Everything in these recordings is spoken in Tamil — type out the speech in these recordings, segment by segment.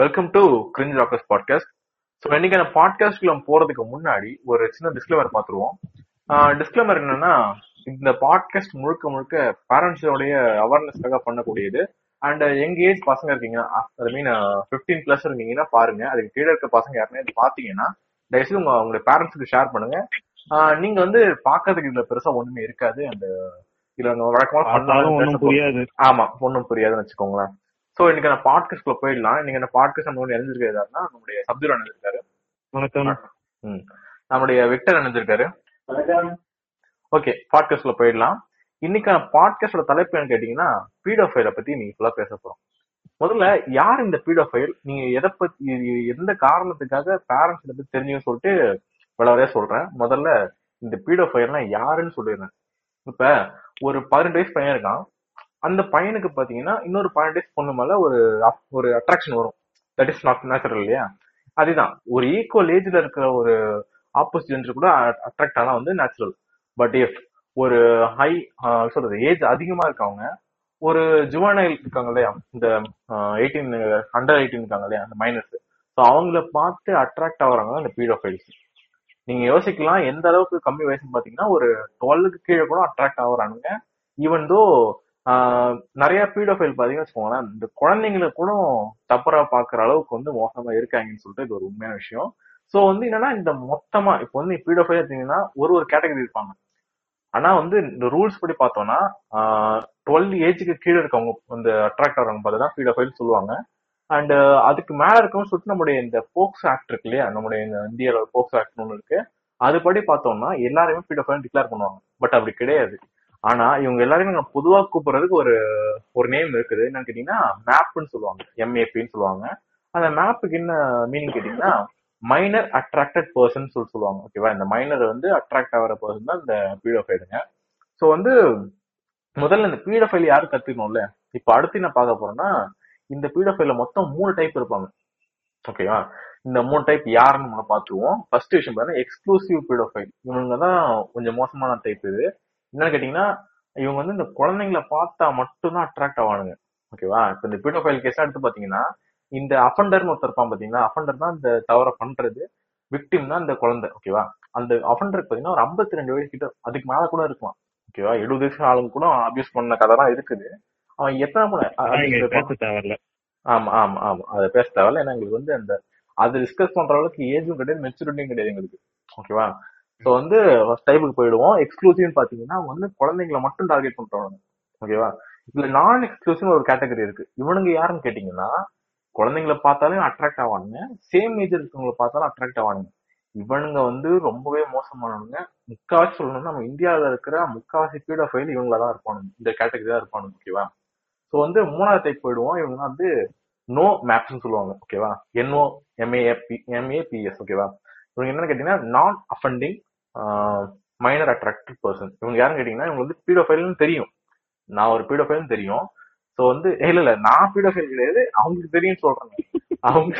Welcome to cringe rockers podcast so இன்னைக்கான பாட்காஸ்ட்குள்ள போறதுக்கு முன்னாடி ஒரு சின்ன டிஸ்க்ளைமர் பார்த்துருவோம். டிஸ்க்ளைமர் என்னன்னா இந்த பாட்காஸ்ட் முழுக்க முழுக்க பேரண்ட்ஸோடைய அவேர்னஸ்க்காக பண்ணக்கூடியது. அண்ட் எங்க ஏஜ் பசங்க இருக்கீங்கன்னா ஐ மீன் ஃபிஃப்டீன் பிளஸ் இருக்கீங்கன்னா பாருங்க. அதுக்கு கீழே இருக்க பசங்க யாருமே இது பாத்தீங்கன்னா தயவுசெய்து உங்க உங்களுடைய பேரண்ட்ஸுக்கு ஷேர் பண்ணுங்க. நீங்க வந்து பாக்குறதுக்கு இதுல பெருசா ஒண்ணுமே இருக்காது. அண்ட் இதுல வழக்கமா பண்ணலாம் புரியாது. ஆமா ஒன்றும் புரியாதுன்னு வச்சுக்கோங்களேன். சோ இன்னைக்கு நான் பாட்காஸ்ட்ல போயிடலாம். இன்னைக்கு அந்த பாட்காஸ்ட் நம்ம வந்து இணைஞ்சிருக்காருன்னா நம்முடைய சப்துர் அணிஞ்சிருக்காரு வணக்கம். ம். நம்முடைய விக்டர் அணிஞ்சிருக்காரு ஓகே பாட்காஸ்ட்ல போயிடலாம். இன்னைக்கான பாட்காஸ்டோட தலைப்பு என்ன கேட்டீங்கன்னா பீடோஃபைல பத்தி நீங்க ஃபுல்லா பேச போறோம். முதல்ல யார் இந்த பீடோஃபைல் நீங்க எதை பத்தி எந்த காரணத்துக்காக பேரண்ட்ஸ் இதை பத்தி தெரிஞ்சுன்னு சொல்லிட்டு விளவரையா சொல்றேன். முதல்ல இந்த பீடோஃபைல்னா யாருன்னு சொல்லிடுறேன். இப்ப ஒரு பதினெட்டு வயசு பையன் இருக்கான். அந்த பையனுக்கு பாத்தீங்கன்னா இன்னொரு பதினெட்டு பொண்ணு மேல ஒரு அப்- ஒரு அட்ராக்ஷன் வரும். தட் இஸ் நாட் நேச்சுரல் இல்லையா? அதுதான். ஒரு ஈக்குவல் ஏஜ்ல இருக்கிற ஒரு ஆப்போசிட் கூட அட்ராக்ட் ஆனா வந்து நேச்சுரல் பட் இஃப் ஒரு ஹை சொல்றது ஏஜ் அதிகமா இருக்கவங்க ஒரு ஜுவனைல் இருக்காங்க இல்லையா? இந்த எயிட்டீன் அண்டர் எயிட்டீன் இருக்காங்க இல்லையா? அந்த மைனஸ் ஸோ அவங்கள பார்த்து அட்ராக்ட் ஆகுறாங்க இந்த பீடோஃபைல்ஸ் நீங்க யோசிக்கலாம் எந்த அளவுக்கு கம்மி வயசுன்னு பாத்தீங்கன்னா ஒரு டுவெல்லுக்கு கீழே கூட அட்ராக்ட் ஆகுறானுங்க. ஈவன் தோ நிறைய பீடோஃபைல் பார்த்தீங்கன்னு வச்சுக்கோங்களேன் இந்த குழந்தைங்களை கூட தப்பரா பாக்குற அளவுக்கு வந்து மோசமா இருக்காங்கன்னு சொல்லிட்டு இது ஒரு உண்மையான விஷயம். சோ வந்து என்னன்னா இந்த மொத்தமா இப்போ வந்து பீடோஃபைல் எடுத்தீங்கன்னா ஒரு ஒரு கேட்டகரி இருப்பாங்க. ஆனா வந்து இந்த ரூல்ஸ் படி பார்த்தோம்னா டுவெல் ஏஜுக்கு கீழே இருக்கவங்க இந்த அட்ராக்ட் ஆகிறவங்க பார்த்து தான் பீடோஃபைல் சொல்லுவாங்க. அண்ட் அதுக்கு மேல இருக்கவங்க சொல்லிட்டு நம்முடைய இந்த போக்ஸ் ஆக்ட் இருக்கு இல்லையா நம்முடைய இந்த இந்தியாவில் போக்ஸ் ஆக்ட் ஒன்று இருக்கு. அதுபடி பார்த்தோம்னா எல்லாருமே பீடோஃபைல் டிக்ளேர் பண்ணுவாங்க. பட் அப்படி கிடையாது. ஆனா இவங்க எல்லாரையும் நம்ம பொதுவா கூப்பிடுறதுக்கு ஒரு ஒரு நேம் இருக்குது. என்னன்னு கேட்டீங்கன்னா மேப்னு சொல்லுவாங்க. எம்ஏபின்னு சொல்லுவாங்க. அந்த மேப்புக்கு என்ன மீனிங் கேட்டீங்கன்னா மைனர் அட்ராக்டட் பர்சன் சொல்லி சொல்லுவாங்க. ஓகேவா இந்த மைனர் வந்து அட்ராக்ட் ஆகிற பர்சன் தான் இந்த பீடோஃபைலுங்க ஸோ வந்து முதல்ல இந்த பீடோஃபைல் யாரும் கத்துக்கணும்ல? இப்போ அடுத்து என்ன பார்க்க போறோம்னா இந்த பீடோஃபைல மொத்தம் மூணு டைப் இருப்பாங்க. ஓகேவா இந்த மூணு டைப் யாருன்னு நம்ம பார்த்துருவோம். ஃபர்ஸ்ட் விஷயம் பார்த்தீங்கன்னா எக்ஸ்க்ளூசிவ் பீடோஃபைல் இவங்க தான் கொஞ்சம் மோசமான டைப் இது. என்னன்னு கேட்டீங்கன்னா இவங்க வந்து இந்த குழந்தைங்களை பார்த்தா மட்டும்தான் அட்ராக்ட் ஆவானுங்க. ஓகேவா இப்போ இந்த பீடோஃபைல் கேஸ் எடுத்து பாத்தீங்கன்னா இந்த அஃபண்டர்னு ஒருத்தர் இருப்பான் பாத்தீங்கன்னா அஃபண்டர் தான் இந்த தவற பண்றது. விக்டிம் தான் இந்த குழந்தை. ஓகேவா அந்த அஃபண்டருக்கு பாத்தீங்கன்னா ஒரு 52 ரெண்டு வயசு கிட்ட அதுக்கு மேல கூட இருக்கலாம். ஓகேவா எழுபது வயசு ஆளுங்க கூட அபியூஸ் பண்ண கதை தான் இருக்குது. அவன் எத்தனை முறை ஆமா ஆமா ஆமா. அதை பேச தேவையில்ல. ஏன்னா எங்களுக்கு வந்து அந்த அது டிஸ்கஸ் பண்ற அளவுக்கு ஏஜும் கிடையாது மெச்சூரிட்டியும் கிடையாது எங்களுக்கு. ஓகேவா ஸோ வந்து ஃபர்ஸ்ட் டைப்புக்கு போயிடுவோம். எக்ஸ்க்ளூசிவ்னு பாத்தீங்கன்னா அவங்க வந்து குழந்தைங்களை மட்டும் டார்கெட் பண்றவங்க ஓகேவா இதுல நான் எக்ஸ்க்ளூசிவ் ஒரு கேட்டகரி இருக்கு. இவனுங்க யாருன்னு கேட்டீங்கன்னா குழந்தைங்களை பார்த்தாலும் அட்ராக்ட் ஆவானுங்க. சேம் ஏஜ் இருக்கவங்களை பார்த்தாலும் அட்ராக்ட் ஆவானுங்க. இவனுங்க வந்து ரொம்பவே மோசமானவங்க முக்காவாசி சொல்லணும்னா நம்ம இந்தியாவில் இருக்கிற முக்காவாசி பீடோ ஃபைல் இவங்கள தான் இருப்பானுங்க. இந்த கேட்டகரி தான் இருப்பானுங்க. ஓகேவா ஸோ வந்து மூணாவது டைப் போயிடுவோம். இவங்க வந்து நோ மேப்ஸ்னு சொல்லுவாங்க. ஓகேவா என்ஓ எம்ஏபி எம்ஏபிஎஸ் ஓகேவா இவங்க என்னன்னு கேட்டீங்கன்னா நான் அஃபண்டிங் மைனர் அட்ராக்டிவ் பர்சன் இவங்க யாருன்னு கேட்டீங்கன்னா இவங்க வந்து பீடோஃபைல்னு தெரியும். நான் ஒரு பீடோஃபைல்னு தெரியும். ஸோ வந்து இல்ல இல்ல நான் பீடோஃபைல் கிடையாது. அவங்களுக்கு தெரியும் சொல்றாங்க அவங்க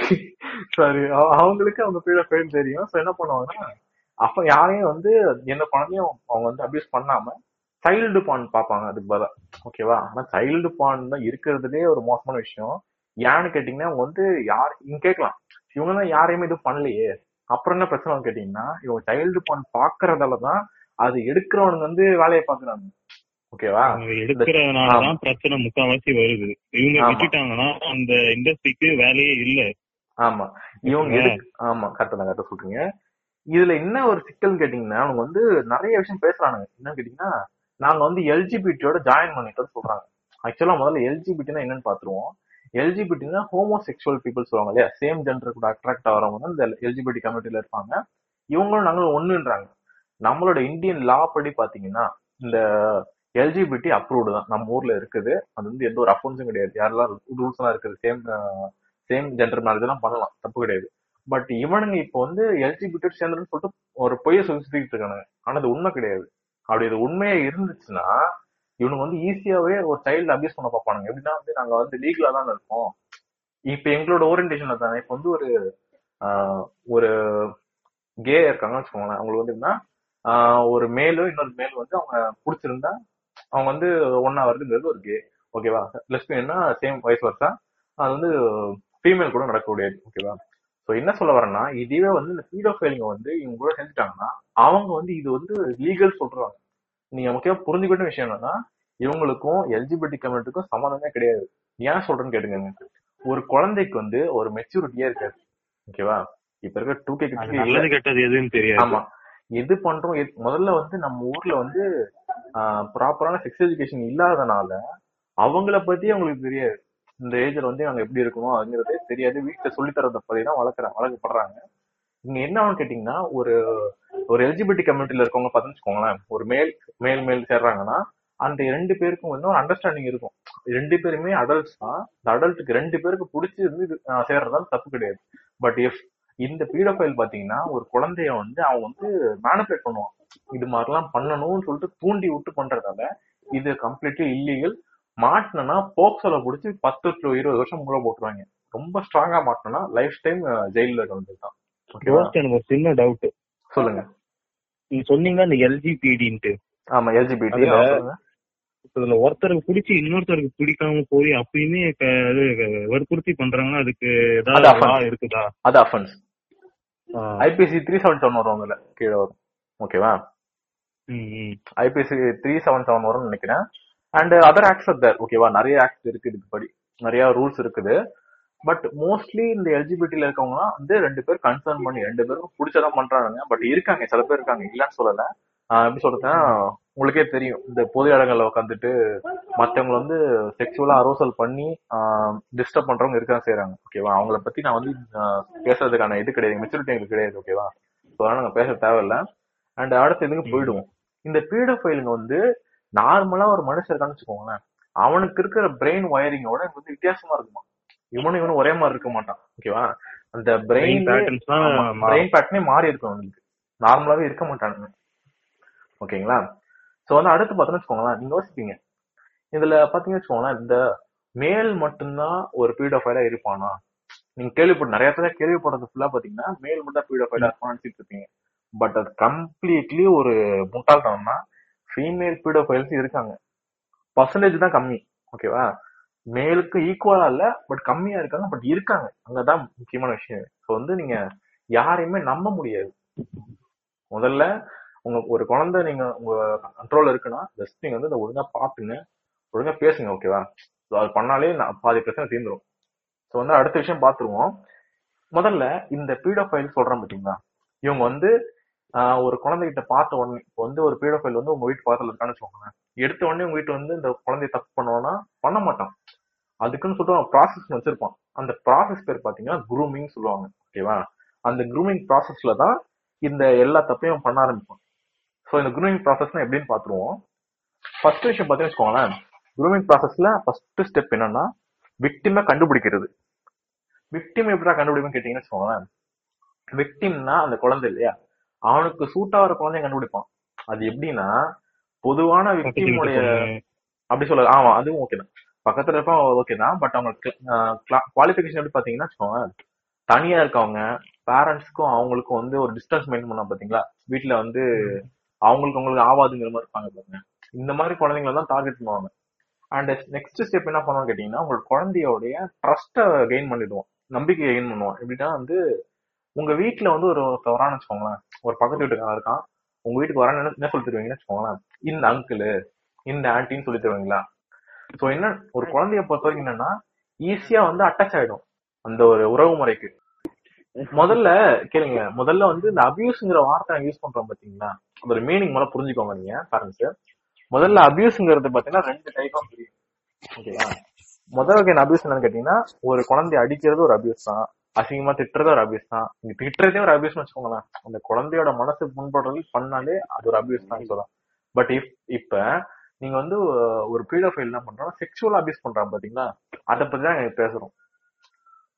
சாரி அவங்களுக்கு அவங்க பீடோஃபைல் தெரியும். ஸோ என்ன பண்ணுவாங்கன்னா அப்ப யாரையும் வந்து எந்த குழந்தையும் அவங்க வந்து அபியூஸ் பண்ணாம சைல்டு பான் பார்ப்பாங்க அதுக்கு பதிலாக ஓகேவா ஆனா சைல்டு பான் தான் இருக்கிறதுலே ஒரு மோசமான விஷயம். ஏன்னு கேட்டீங்கன்னா அவங்க வந்து யார் இங்க கேட்கலாம். இவங்க தான் யாரையுமே இது பண்ணலையே. அப்புறம் என்ன பிரச்சனை கேட்டீங்கன்னா இவங்க சைல்டு பான் பாக்குறதால தான் அது எடுக்கிறவனுங்க வந்து வேலையை பாக்குறாங்க. ஓகேவா எடுக்கிறதுனாலதான் பிரச்சனை முக்காவாசி வருது. இவங்க. விட்டுட்டாங்கன்னா அந்த இண்டஸ்ட்ரிக்கு வேலையே இல்ல. ஆமா. இவங்க ஆமா கரெக்டா தான் கரெக்டா சொல்றீங்க. இதுல என்ன ஒரு சிக்கல்னு கேட்டீங்கன்னா அவங்க வந்து நிறைய விஷயம் பேசுறானுங்க. என்னன்னு கேட்டீங்கன்னா நாங்க வந்து எல்ஜிபிடியோட ஜாயின் பண்ணிட்டோம்னு சொல்றாங்க. ஆக்சுவலா முதல்ல எல்ஜிபிடினா என்னன்னு பாத்துருவோம். எல்ஜிபிடினா ஹோமோசெக்சுவல் பீப்புள் சொல்லுவாங்க இல்லையா? சேம் ஜெண்டர் கூட அட்ராக்ட் ஆகிறவங்க தான் இந்த எல்ஜிபிடி கம்யூனிட்டில இருப்பாங்க. இவங்களும் நாங்களும் ஒண்ணுன்றாங்க. நம்மளோட இந்தியன் லா படி பாத்தீங்கன்னா இந்த எல்ஜிபிடி அப்ரூவ்டு தான். நம்ம ஊர்ல இருக்குது. அது வந்து எந்த ஒரு அஃபென்ஸும் கிடையாது. யாரெல்லாம் ரூல்ஸ் எல்லாம் இருக்குது சேம் சேம் ஜெண்டர் மேரேஜ் எல்லாம் பண்ணலாம். தப்பு கிடையாது. பட் இவனுங்க இப்போ வந்து எல்ஜிபிடி சேர்ந்துன்னு சொல்லிட்டு ஒரு பொய்ய சொல்லி சுத்திட்டு இருக்கானுங்க. ஆனா அது உண்மை கிடையாது. அப்படி இது உண்மையா இருந்துச்சுன்னா இவனுங்க வந்து ஈஸியாவே ஒரு சைல்டு அபியூஸ் பண்ண பார்ப்பானுங்க. எப்படின்னா வந்து நாங்க வந்து லீகலா தான் இருக்கோம். இப்ப எங்களோட ஓரியன்டேஷன்ல தானே இப்ப வந்து ஒரு ஒரு கே இருக்காங்கன்னு வச்சுக்கோங்களேன். அவங்களுக்கு வந்து என்ன ஒரு மேலும் இன்னொரு மேல் வந்து அவங்க பிடிச்சிருந்தா அவங்க வந்து ஒன்னா வருதுங்கிறது ஒரு கே ஓகேவா லெஸ்பியன்னா சேம் வயசு வருஷம் அது வந்து ஃபீமேல் கூட நடக்கக்கூடியது ஓகேவா ஸோ என்ன சொல்ல வரேன்னா இதுவே வந்து இந்த பீடோஃபைலிங்க வந்து இவங்க கூட செஞ்சுட்டாங்கன்னா அவங்க வந்து இது வந்து லீகல் சொல்றாங்க. நீங்க முக்கியமா புரிஞ்சுக்க வேண்டிய விஷயம் என்னன்னா இவங்களுக்கும் எல்ஜிபிடி கம்யூனிட்டிக்கும் சம்மந்தமே கிடையாது. ஏன் சொல்றேன்னு கேட்டுங்க ஒரு குழந்தைக்கு வந்து ஒரு மெச்சூரிட்டியே இருக்காது. ஓகேவா இப்ப இருக்க டூ கே நல்லது கெட்டது எதுன்னு தெரியாது. ஆமா. எது பண்றோம் முதல்ல வந்து நம்ம ஊர்ல வந்து ப்ராப்பரான செக்ஸ் எஜுகேஷன் இல்லாதனால அவங்கள பத்தி அவங்களுக்கு தெரியாது. இந்த ஏஜ்ல வந்து அவங்க எப்படி இருக்கணும் அப்படிங்கறதே தெரியாது. வீட்டுல சொல்லி தரத பத்தி தான் வளர்க்குறாங்க வளர்க்கப்படுறாங்க. இங்க என்ன ஆகும் கேட்டீங்கன்னா ஒரு ஒரு எலிஜிபிலிட்டி கம்யூனிட்டில இருக்கவங்க பார்த்தீங்கன்னு வச்சுக்கோங்களேன் ஒரு மேல் மேல் மேல் சேர்றாங்கன்னா அந்த ரெண்டு பேருக்கும் வந்து ஒரு அண்டர்ஸ்டாண்டிங் இருக்கும். ரெண்டு பேருமே அடல்ட்ஸ் தான். இந்த அடல்ட்டுக்கு ரெண்டு பேருக்கு பிடிச்சி வந்து இது சேர்றதால தப்பு கிடையாது. பட் இஃப் இந்த பீடோஃபைல் பாத்தீங்கன்னா ஒரு குழந்தைய வந்து அவன் வந்து மேனிபுலேட் பண்ணுவான் இது மாதிரிலாம் பண்ணணும்னு சொல்லிட்டு தூண்டி விட்டு பண்றதால இது கம்ப்ளீட்லி இல்லீகல் மாட்டினா போக்சோல பிடிச்சி பத்து to இருபது வருஷம் உள்ள போட்டுருவாங்க. ரொம்ப ஸ்ட்ராங்கா மாட்டினா லைஃப் டைம் ஜெயில இருக்க வேண்டியது எனக்கு ஒரு சின்ன டவுட் சொல்லுங்க. நீங்க சொன்னீங்க அந்த எல்ஜிபிடின்ட்டு ஆமா எல்ஜிபிடி இதுல ஒருத்தருக்கு பிடிச்சி இன்னொருத்தருக்கு பிடிக்காம போய் அப்பயுமே வற்புறுத்தி பண்றாங்கன்னா அதுக்கு அது ஏதாவது இருக்குதா? அது offence. IPC three seven seven வரும் அதுல கீழே வரும். ஓகேவா. ஐபிசி த்ரீ செவன் செவன் வரும்னு நினைக்கிறேன். And other acts are there ஓகேவா நிறைய ஆக்ட் இருக்கு இதுக்கு படி நிறைய ரூல்ஸ் இருக்குது. பட் மோஸ்ட்லி இந்த எல்ஜிபிடில இருக்கவங்களாம் வந்து ரெண்டு பேர் கன்சர்ன் பண்ணி ரெண்டு பேரும் பிடிச்சதான் பண்றாங்க பட் இருக்காங்க சில பேர் இருக்காங்க இல்லைன்னு சொல்லல. எப்படி சொல்றதுன்னா உங்களுக்கே தெரியும். இந்த பொது இடங்கள்ல உட்காந்துட்டு மத்தவங்களை வந்து செக்ஷுவலா அரோசல் பண்ணி டிஸ்டர்ப் பண்றவங்க இருக்க செய்யறாங்க ஓகேவா அவங்கள பத்தி நான் வந்து பேசுறதுக்கான இது கிடையாது. மெச்சூரிட்டி எங்களுக்கு கிடையாது ஓகேவா ஸோ அதனால நாங்க பேச தேவையில்ல. அண்ட் அடுத்த இதுக்கு போயிடுவோம். இந்த பீடோஃபைலுங்க வந்து நார்மலா ஒரு மனுஷன் இருக்கான்னு வச்சுக்கோங்களேன். அவனுக்கு இருக்கிற பிரெயின் ஒயரிங்கோட வந்து வித்தியாசமா இருக்குமா? இவனும் இவனும் ஒரே மாதிரி இருக்க மாட்டான் ஓகேவா அந்த Brain பிரெயின் தான். பிரெயின் பேட்டர்னே மாறி இருக்கும் அவனுக்கு. நார்மலாவே இருக்க மாட்டானுங்க ஓகேங்களா சோ வந்து அடுத்து பார்த்தோம்னு வச்சுக்கோங்களேன் நீங்க யோசிப்பீங்க. இதுல பாத்தீங்கன்னு வச்சுக்கோங்களேன் இந்த மேல் மட்டும்தான் ஒரு பீடோஃபைலா இருப்பானா? நீங்க கேள்விப்பட்ட நிறைய பேர் கேள்விப்படுறது ஃபுல்லா பாத்தீங்கன்னா மேல் மட்டும் தான் பீடோஃபைலா இருப்பான்னு இருப்பீங்க. பட் அது கம்ப்ளீட்லி ஒரு முட்டாள்தனம்னா ஃபீமேல் பீடோஃபைல்ஸ் இருக்காங்க. பர்சன்டேஜ் தான் கம்மி ஓகேவா மேலுக்கு ஈக்குவலா இல்ல பட் கம்மியா இருக்காங்க பட் இருக்காங்க. அங்கதான் முக்கியமான விஷயம். ஸோ வந்து நீங்க யாரையுமே நம்ப முடியாது. முதல்ல உங்க ஒரு குழந்தை நீங்க உங்க கண்ட்ரோல் இருக்குன்னா ஜஸ்ட் நீங்க வந்து ஒழுங்கா பாத்துங்க ஒழுங்கா பேசுங்க ஓகேவா ஸோ அது பண்ணாலே நான் பாதி பிரச்சனை தீர்ந்துரும். ஸோ வந்து அடுத்த விஷயம் பார்த்துருவோம். முதல்ல இந்த பீடோஃபைல் சொல்றேன் பாத்தீங்களா? இவங்க வந்து ஒரு குழந்தைகிட்ட பார்த்த உடனே இப்போ வந்து ஒரு பீடோஃபைல் வந்து உங்க வீட்டு பக்கத்துல இருக்கான்னு வச்சுக்கோங்க எடுத்த உடனே உங்க வீட்டு வந்து இந்த குழந்தைய தப்பு பண்ணுவோம்னா பண்ண மாட்டான். அதுக்குன்னு சொல்லிட்டு அவன் ப்ராசஸ் வச்சிருப்பான். அந்த ப்ராசஸ் பேர் பாத்தீங்கன்னா குரூமிங் சொல்லுவாங்க. ஓகேவா அந்த குரூமிங் ப்ராசஸ்ல தான் இந்த எல்லா தப்பையும் பண்ண ஆரம்பிப்பான். ஸோ இந்த குரூமிங் ப்ராசஸ்னா எப்படின்னு பார்த்துருவோம் ஃபர்ஸ்ட் விஷயம் பார்த்தீங்கன்னு வச்சுக்கோங்களேன். குரூமிங் ப்ராசஸ்ல ஃபர்ஸ்ட் ஸ்டெப் என்னன்னா விக்டிமை கண்டுபிடிக்கிறது. விக்டிம் எப்படா கண்டுபிடிப்புன்னு கேட்டீங்கன்னு வச்சுக்கோங்களேன். விக்டிம்னா அந்த குழந்தை இல்லையா? அவனுக்கு சூட் ஆகிற குழந்தைய கண்டுபிடிப்பான். அது எப்படின்னா பொதுவான விக்டிமுடைய. அப்படி சொல்ல ஆமா அதுவும் ஓகே தான். பக்கத்துல இருப்போம் ஓகே தான். பட் அவங்க குவாலிஃபிகேஷன் எப்படி பாத்தீங்கன்னா வச்சுக்கோங்க. தனியா இருக்கவங்க பேரண்ட்ஸ்க்கும் அவங்களுக்கும் வந்து ஒரு டிஸ்டன்ஸ் மெயின்டைன் பண்ணா பாத்தீங்களா வீட்டுல வந்து அவங்களுக்கு அவங்களுக்கு ஆவாதுங்கிற மாதிரி இருப்பாங்க பாருங்க. இந்த மாதிரி குழந்தைங்கள தான் டார்கெட் பண்ணுவாங்க. அண்ட் நெக்ஸ்ட் ஸ்டெப் என்ன பண்ணுவாங்க கேட்டீங்கன்னா உங்களோட குழந்தையோடைய ட்ரஸ்ட்டை கெயின் பண்ணிடுவோம். நம்பிக்கையை கெயின் பண்ணுவோம். எப்படின்னா வந்து உங்க வீட்டுல வந்து ஒரு ஒருத்தர் வரான்னு வச்சுக்கோங்களேன். ஒரு பக்கத்து வீட்டுக்காரன் இருக்கான். உங்க வீட்டுக்கு வரான்னு என்ன- சொல்லி தருவீங்கன்னு வச்சுக்கோங்களேன். இந்த அங்கிள் இந்த ஆன்ட்டின்னு சொல்லி தருவீங்களா? சோ என்ன ஒரு குழந்தைய பொறுத்த வரைக்கும் என்னன்னா ஈஸியா வந்து அட்டாச் ஆயிடும் அந்த ஒரு உறவு முறைக்கு. முதல்ல கேளுங்க முதல்ல வந்து இந்த அபியூஸ்ங்கிற வார்த்தை யூஸ் பண்றோம் பாத்தீங்களா? அதோட மீனிங் முதல்ல புரிஞ்சுக்கோங்க நீங்க பேரண்ட்ஸ் முதல்ல அபியூஸ்ங்கிறது பாத்தீங்கன்னா ரெண்டு டைப்பா புரியும். ஓகேவா? முதல் வகையான அபியூஸ் என்னன்னு கேட்டீங்கன்னா ஒரு குழந்தைய அடிக்கிறது ஒரு அபியூஸ் தான். அசிங்கமா திட்டுறது ஒரு அபியூஸ் தான். நீங்க திட்டுறதே ஒரு அபியூஸ்னு வச்சுக்கோங்களேன். அந்த குழந்தையோட மனசு புண்படுறது பண்ணாலே அது ஒரு அபியூஸ் தான் சொல்லலாம் பட் இப் இப்ப நீங்க வந்து ஒரு பீடோஃபைல் என்ன பண்றான் செக்ஷுவல் அபியூஸ் பண்றான் பாத்தீங்களா? அதை பத்தி தான் இங்க பேசுறோம்.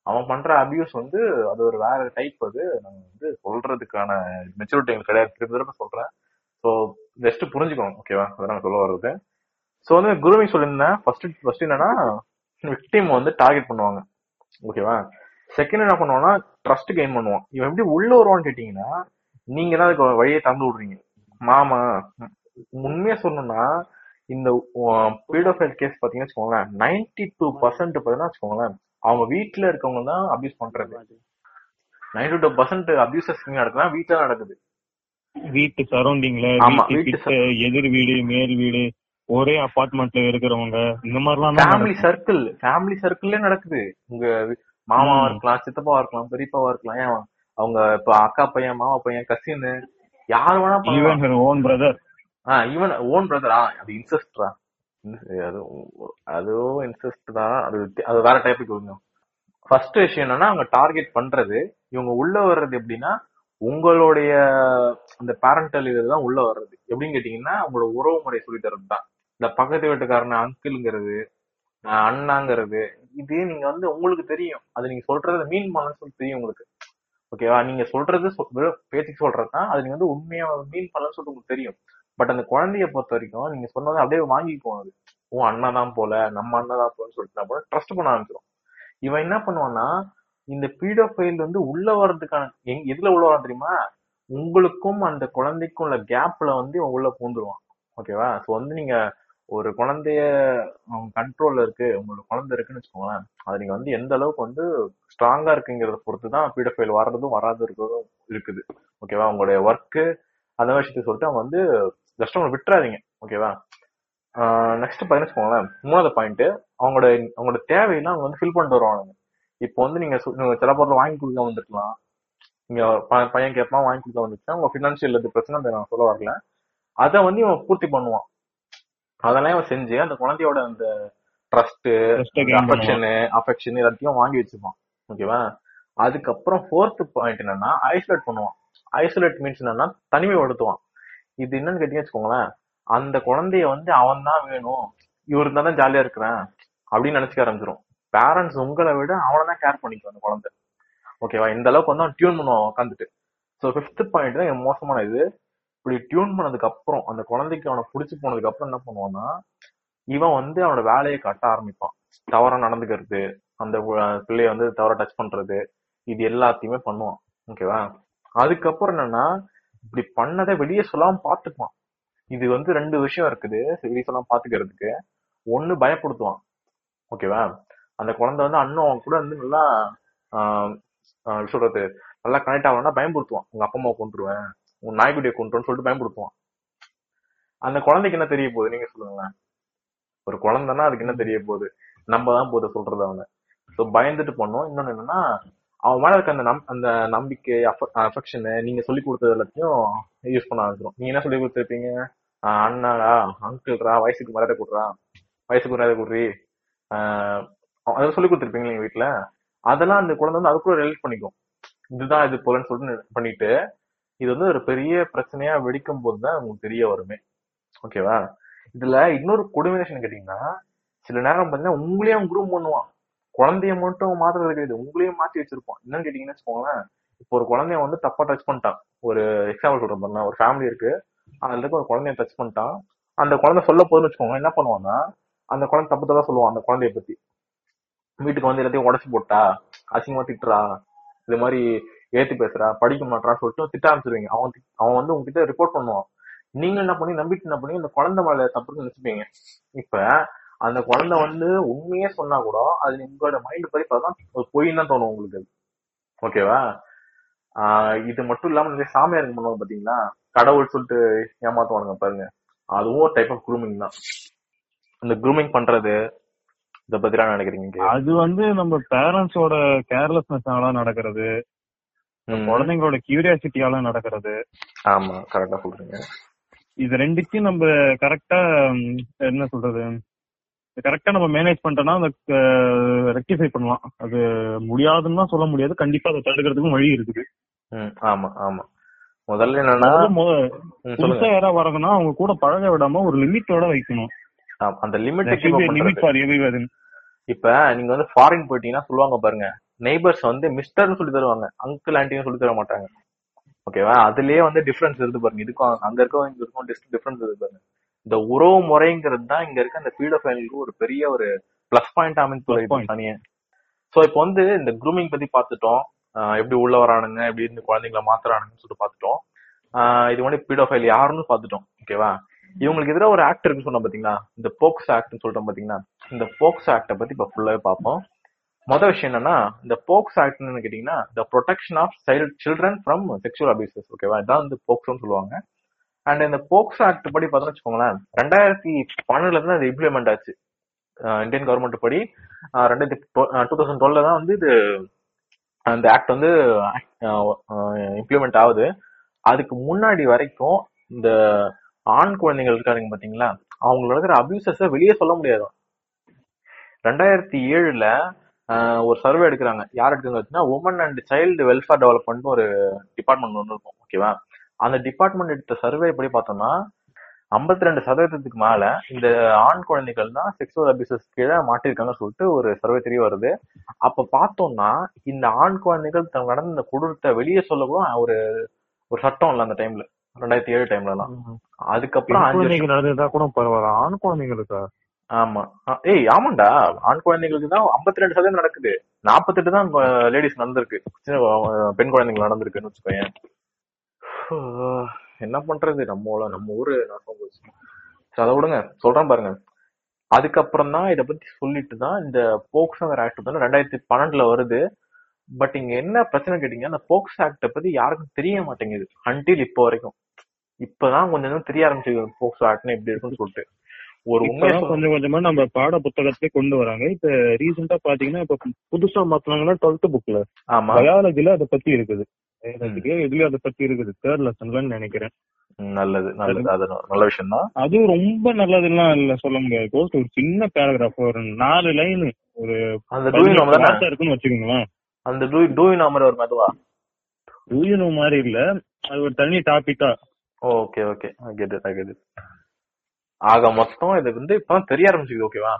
அவன் பண்ற அபியூஸ் வந்து அது ஒரு வேற டைப் அது. நாங்க வந்து சொல்றதுக்கான மெச்சூரிட்டி எங்களுக்கு கிடையாது. திரும்ப திரும்ப சொல்றேன். ஸோ ஜஸ்ட் புரிஞ்சுக்கணும். ஓகேவா அதான் நான் சொல்ல வர்றது. ஸோ வந்து குருமிங் சொல்லியிருந்தேன். ஃபர்ஸ்ட் ஃபர்ஸ்ட் என்னன்னா விக்டிம் வந்து டார்கெட் பண்ணுவாங்க. ஓகேவா செகண்ட் என்ன பண்ணுவான்னா ட்ரஸ்ட் கெயின் பண்ணுவான். இவன் எப்படி உள்ள வருவான்னு கேட்டீங்கன்னா நீங்க தான் அதுக்கு வழியை தந்து விடுறீங்க. மாமா உண்மையா சொல்லணும்னா இந்த பீடோஃபைல் கேஸ் பாத்தீங்கன்னா வச்சுக்கோங்களேன் நைன்டி டூ பர்சன்ட் பாத்தீங்கன்னா வச்சுக்கோங்களேன் அவங்க வீட்டுல இருக்கவங்க தான் அபியூஸ் பண்றது. நைன்டி டூ பர்சன்ட் அபியூசஸ் நடக்குதுன்னா வீட்டுல நடக்குது. வீட்டு சரௌண்டிங்ல எதிர் வீடு மேல் வீடு ஒரே அபார்ட்மெண்ட்ல இருக்கிறவங்க இந்த மாதிரிலாம் ஃபேமிலி. சர்க்கிள் ஃபேமிலி சர்க்கிள்ல நடக்குது. உங்க மாமாவா. இருக்கலாம் சித்தப்பாவா இருக்கலாம் பெரியப்பாவா இருக்கலாம் ஏன் அவங்க இப்ப அக்கா பையன் மாமா பையன் கசின் யார் வேணா even own brother even own பிரதரா அது இன்செஸ்ட்ரா அது அதுவும் இன்செஸ்ட் தான் அது அது வேற டைப்புக்கு கொஞ்சம் ஃபர்ஸ்ட் விஷயம் என்னன்னா அவங்க டார்கெட் பண்றது இவங்க உள்ள வர்றது எப்படின்னா உங்களுடைய அந்த பேரண்டல் இதுதான் உள்ள வர்றது. எப்படின்னு கேட்டீங்கன்னா உங்களோட உறவு முறை சொல்லி தர்றது தான் இந்த பக்கத்து வீட்டுக்காரன அங்கிள்ங்கிறது அண்ணாங்கிறது இது நீங்க வந்து உங்களுக்கு தெரியும். அது நீங்க சொல்றது மீன் பண்ணலன்னு சொல்லி தெரியும் உங்களுக்கு. ஓகேவா நீங்க சொல்றது வெறும் பேச்சுக்கு சொல்றது தான் அது நீங்க வந்து உண்மையா மீன் பண்ணலன்னு சொல்லிட்டு உங்களுக்கு தெரியும். பட் அந்த குழந்தைய பொறுத்த வரைக்கும் நீங்க சொன்னதை அப்படியே வாங்கி அது ஓ அண்ணா தான் போல நம்ம அண்ணா தான் போலன்னு சொல்லிட்டு போல ட்ரஸ்ட் பண்ண ஆரம்பிச்சிடும் இவன் என்ன பண்ணுவான்னா இந்த பீடோஃபைல் வந்து உள்ள வர்றதுக்கான எங் எதுல உள்ள வரான் தெரியுமா? உங்களுக்கும் அந்த குழந்தைக்கும் உள்ள கேப்ல வந்து இவன் உள்ள பூந்துருவான். ஓகேவா ஸோ வந்து நீங்க ஒரு குழந்தைய கண்ட்ரோல்ல இருக்கு உங்களோட குழந்தை இருக்குன்னு வச்சுக்கோங்களேன். அது நீங்க வந்து எந்த அளவுக்கு வந்து ஸ்ட்ராங்கா இருக்குங்கிறத பொறுத்து தான் பீடோஃபைல் வர்றதும் வராது இருக்கிறதும் இருக்குது ஓகேவா உங்களுடைய ஒர்க்கு அந்த விஷயத்த சொல்லிட்டு அவங்க வந்து ஜஸ்ட் அவங்க விட்டுறாதீங்க ஓகேவா நெக்ஸ்ட் பாத்தீங்கன்னா வச்சுக்கோங்களேன். மூணாவது பாயிண்ட் அவங்களோட அவங்களோட தேவையெல்லாம் அவங்க வந்து ஃபில் பண்ணிட்டு வருவாங்க இப்போ வந்து நீங்க சில பொருள் வாங்கி கொடுக்க வந்துருக்கலாம். நீங்க பையன் கேட்பான் வாங்கி கொடுக்க வந்துச்சுன்னா உங்க பினான்சியல் இது பிரச்சனை அதை நான் சொல்ல வரல. அதை வந்து இவன் பூர்த்தி பண்ணுவான். அதெல்லாம் இவன் செஞ்சு அந்த குழந்தையோட அந்த ட்ரஸ்ட். அஃபெக்ஷனு அஃபெக்ஷன் எல்லாத்தையும் வாங்கி வச்சுப்பான் ஓகேவா அதுக்கப்புறம் ஃபோர்த் பாயிண்ட் என்னன்னா ஐசோலேட் பண்ணுவான். ஐசோலேட் மீன்ஸ் என்னன்னா தனிமைப்படுத்துவான். இது என்னன்னு கேட்டிங்க வச்சுக்கோங்களேன். அந்த குழந்தைய வந்து அவன் தான் வேணும். இவர் இருந்தா தான் ஜாலியா இருக்கிறேன். அப்படின்னு நினைச்சுக்க ஆரம்பிச்சிடும் பேரண்ட்ஸ் உங்களை விட அவனை தான் கேர் பண்ணிக்கும் அந்த குழந்தை. ஓகேவா இந்த அளவுக்கு வந்து அவன் டியூன் பண்ணுவான் உட்காந்துட்டு ஸோ ஃபிஃப்த் பாயிண்ட் தான் மோசமான இது. இப்படி டியூன் பண்ணதுக்கு அப்புறம் அந்த குழந்தைக்கு அவனை பிடிச்சி போனதுக்கு அப்புறம் என்ன பண்ணுவான்னா இவன் வந்து அவனோட வேலையை கட்ட ஆரம்பிப்பான். தவறா நடந்துக்கிறது அந்த பிள்ளைய வந்து தவறா டச் பண்றது இது எல்லாத்தையுமே பண்ணுவான். ஓகேவா அதுக்கப்புறம் என்னன்னா இப்படி பண்ணதை வெளியே சொல்லாம பாத்துக்குவான் இது வந்து ரெண்டு விஷயம் இருக்குது. வெளியே சொல்லாம பாத்துக்கிறதுக்கு ஒண்ணு பயப்படுத்துவான். ஓகேவா அந்த குழந்தை வந்து அண்ணன் அவன் கூட வந்து நல்லா ஆஹ் சொல்றது? நல்லா கனெக்ட் ஆகணும்னா பயன்படுத்துவான். உங்க அப்பா அம்மா கொண்டுருவேன் உங்க நாய்க்குட்டியை கொண்டுருன்னு சொல்லிட்டு பயன்படுத்துவான். அந்த குழந்தைக்கு என்ன தெரிய போகுது? நீங்க சொல்லுங்களேன் ஒரு குழந்தைன்னா அதுக்கு என்ன தெரிய போகுது? நம்ம தான் போதை சொல்றது அவங்க. ஸோ பயந்துட்டு பண்ணோம். இன்னொன்னு என்னன்னா அவன் மேல இருக்க அந்த நம் அந்த நம்பிக்கை அஃபெக்ஷனு நீங்க சொல்லி கொடுத்தது எல்லாத்தையும் யூஸ் பண்ண ஆரம்பிச்சிடும் நீங்க என்ன சொல்லி கொடுத்துருப்பீங்க? அண்ணாடா அங்கிள்ரா வயசுக்கு மரியாதை கொடுறா வயசுக்கு மரியாதை கொடுறி. அதெல்லாம் சொல்லி கொடுத்துருப்பீங்க எங்க வீட்டுல அதெல்லாம் அந்த குழந்தை வந்து அதுக்குள்ள ரிலேட் பண்ணிக்கும். இதுதான் இது போலன்னு சொல்லிட்டு பண்ணிட்டு இது வந்து ஒரு பெரிய பிரச்சனையா வெடிக்கும் போது தான் உங்களுக்கு தெரிய வருமே. ஓகேவா இதுல இன்னொரு கொடுமினேஷன் கேட்டீங்கன்னா சில நேரம் பார்த்தீங்கன்னா உங்களையும் அவன் குரூம் பண்ணுவான். குழந்தைய மட்டும் மாத்துறது கிடையாது. உங்களையும் மாத்தி வச்சிருப்போம். என்னன்னு கேட்டீங்கன்னு வச்சுக்கோங்களேன் இப்போ ஒரு குழந்தைய வந்து தப்பா டச் பண்ணிட்டான். ஒரு எக்ஸாம்பிள் சொல்றேன் பாருங்க. ஒரு ஃபேமிலி இருக்கு. அதுல இருக்க ஒரு குழந்தைய டச் பண்ணிட்டான். அந்த குழந்தை சொல்ல போதுன்னு வச்சுக்கோங்க. என்ன பண்ணுவான்னா அந்த குழந்தை தப்பு தான் சொல்லுவான் அந்த குழந்தைய பத்தி. வீட்டுக்கு வந்து எல்லாத்தையும் உடச்சு போட்டா அசிங்கமா திட்டுறா இது மாதிரி ஏத்தி பேசுறா படிக்க மாட்டான்னு சொல்லிட்டு திட்ட ஆரம்பிச்சிருவீங்க. அவன் அவன் வந்து உங்ககிட்ட ரிப்போர்ட் பண்ணுவான். நீங்க என்ன பண்ணி நம்பிட்டு என்ன பண்ணி அந்த குழந்தை மேல தப்புன்னு நினைச்சுப்பீங்க. இப்ப அந்த குழந்தை வந்து உண்மையே சொன்னா கூட அது உங்களோட மைண்ட் படி பார்த்தா ஒரு பொய்ன்னு தான் தோணும் உங்களுக்கு. ஓகேவா ஆஹ் இது மட்டும் இல்லாம நிறைய சாமியாருங்க பண்ணுவாங்க பாத்தீங்களா? கடவுள் சொல்லிட்டு ஏமாத்துவானுங்க பாருங்க. அதுவும் ஒரு டைப் ஆஃப் குரூமிங் தான். இந்த குரூமிங் பண்றது இத பத்தி நினைக்கிறீங்க அது வந்து நம்ம பேரண்ட்ஸோட கேர்லெஸ்னஸ்னால நடக்கிறது. குழந்தைங்களோட கியூரியாசிட்டியால நடக்கிறது. ஆமா கரெக்டா சொல்றீங்க. இது ரெண்டுத்தையும் நம்ம கரெக்டா என்ன சொல்றது? கரெக்டா நம்ம மேனேஜ் பண்ணிட்டோம்னா அதை ரெக்டிஃபை பண்ணலாம். அது முடியாதுன்னு தான் சொல்ல முடியாது. கண்டிப்பா அதை தடுக்கிறதுக்கும் வழி இருக்குது. ஆமா ஆமா. முதல்ல என்னன்னா புதுசா யாராவது வரதுன்னா அவங்க கூட பழக விடாம ஒரு லிமிட்டோட வைக்கணும். அந்த லிமிட் லிமிட் ஃபார் எவ்ரி இப்ப நீங்க வந்து ஃபாரின் போயிட்டீங்கன்னா சொல்லுவாங்க பாருங்க நெய்பர்ஸ் வந்து மிஸ்டர்னு சொல்லி தருவாங்க அங்கிள் ஆண்டின்னு சொல்லி தர மாட்டாங்க. ஓகேவா அதுலயே வந்து டிஃபரன்ஸ் இருக்கு பாருங்க. இதுக்கும் அங்க இருக்கவும் இங்க இருக்கும் டிஃபரன்ஸ் இருக்கு பாருங்க. இந்த உறவு முறைங்கிறது தான் இங்க இருக்க அந்த பீடோஃபைலுக்கு ஒரு பெரிய ஒரு பிளஸ் பாயிண்ட் point. தனியே. சோ இப்போ வந்து இந்த க்ரூமிங் பத்தி பார்த்துட்டோம். ஆஹ் எப்படி உள்ள வரானுங்க எப்படி இருந்து குழந்தைங்களை மாத்துறானுங்கன்னு சொல்லிட்டு பார்த்துட்டோம். ஆஹ் இது மாதிரி பீடோஃபைல் யாருன்னு பார்த்துட்டோம் ஓகேவா இவங்களுக்கு எதிராக ஒரு ஆக்ட் இருக்குன்னு சொன்னோம் பாத்தீங்களா? இந்த போக்ஸ் ஆக்ட்னு சொல்லிட்டோம் பாத்தீங்கன்னா இந்த போக்ஸ் ஆக்ட பத்தி இப்ப ஃபுல்லாவே பார்ப்போம். மொதல் விஷயம் என்னன்னா இந்த போக்ஸ் ஆக்ட்னு கேட்டீங்கன்னா the protection of child children from sexual abuses ஓகேவா இதான் வந்து போக்ஸோன்னு சொல்லுவாங்க. அண்ட் இந்த போக்ஸ் ஆக்ட் படி பார்த்தோம்னு வச்சுக்கோங்களேன் ரெண்டாயிரத்தி பன்னெண்டுல இருந்து அது இம்ப்ளிமெண்ட் ஆச்சு. இந்தியன் கவர்மெண்ட் படி. ரெண்டாயிரத்தி டூ தௌசண்ட் டுவெல்ல தான் வந்து இது அந்த ஆக்ட் வந்து இம்ப்ளிமெண்ட் ஆகுது. அதுக்கு முன்னாடி வரைக்கும் இந்த ஆண் குழந்தைகள் இருக்காருங்க பாத்தீங்களா அவங்களோட இருக்கிற அபியூசஸ வெளியே சொல்ல முடியாது. ரெண்டாயிரத்தி ஏழுல ஒரு சர்வே எடுக்கிறாங்க. யார் எடுக்கிறாங்க வச்சுன்னா woman and child welfare development ஒரு டிபார்ட்மெண்ட் ஒன்று இருக்கும் ஓகேவா அந்த டிபார்ட்மெண்ட் எடுத்த சர்வே படி பார்த்தோம்னா ஐம்பத்தி ரெண்டு சதவீதத்துக்கு மேல இந்த ஆண் குழந்தைகள் தான் செக்ஸுவல் அபியூசஸ் கீழே மாட்டிருக்காங்கன்னு சொல்லிட்டு ஒரு சர்வே தெரிய வருது. அப்ப பார்த்தோம்னா இந்த ஆண் குழந்தைகள் தங்க நடந்த இந்த கொடூரத்தை வெளியே சொல்லக்கூட ஒரு ஒரு சட்டம் இல்லை அந்த டைம்ல ரெண்டாயிரத்தி ஏழு டைம்ல எல்லாம். அதுக்கப்புறம் குழந்தைக்கு நடந்ததா கூட பரவாயில்ல. ஆண் குழந்தைங்களுக்கா ஆமா. ஏய் ஆமாண்டா. ஆண் குழந்தைங்களுக்கு தான் ஐம்பத்தி ரெண்டு சதவீதம் நடக்குது. நாற்பத்தெட்டு தான் லேடிஸ் நடந்திருக்கு. சின்ன, பெண் குழந்தைகள் நடந்திருக்குன்னு வச்சுக்கோயேன். என்ன பண்றது? நம்ம ஊர்ல- நம்ம ஊரு நாசமா போச்சு. அதை விடுங்க. சொல்றேன் பாருங்க. அதுக்கப்புறம் தான் இதை பத்தி சொல்லிட்டு தான் இந்த போக்சோங்கிற ஆக்ட் வந்து ரெண்டாயிரத்தி பன்னெண்டுல வருது. பட் இங்க என்ன பிரச்சனை கேட்டீங்கன்னா அந்த போக்ஸ் ஆக்ட பத்தி யாருக்கும் தெரிய மாட்டேங்குது. அன்டில் இப்போ வரைக்கும். இப்பதான் கொஞ்சம் கொஞ்சம் தெரிய ஆரம்பிச்சிருக்கு போக்சோ ஆக்ட்னு எப்படி இருக்குன்னு சொல்லிட்டு. ஒரு உண்மையை கொஞ்சம் கொஞ்சமா நம்ம பாட புத்தகத்திலே கொண்டு வராங்க. இப்ப ரீசெண்டா பாத்தீங்கன்னா இப்ப புதுசா மாத்தினாங்கன்னா டுவெல்த் புக்ல ஆமா. பயாலஜில அதை பத்தி இருக்குது. எதுலயும் அதை பத்தி இருக்குது. தேர்ட் லெசன்லன்னு நினைக்கிறேன். நல்லது நல்லது. அது நல்ல விஷயம் தான். அதுவும் ரொம்ப நல்லதெல்லாம் இல்ல சொல்ல முடியாது. கோஸ்ட் ஒரு சின்ன பேராகிராஃப் ஒரு நாலு லைன் ஒரு அந்த இருக்குன்னு வச்சுக்கோங்களேன். அந்த டூ டூயின் நாமர் ஒரு மெதுவா? மாதிரி இல்ல. அது ஒரு தனி டாபிக்கா okay okay get it get it ஆக மொத்தம் இது வந்து இப்பதான் தெரிய ஆரம்பிச்சுது ஓகேவா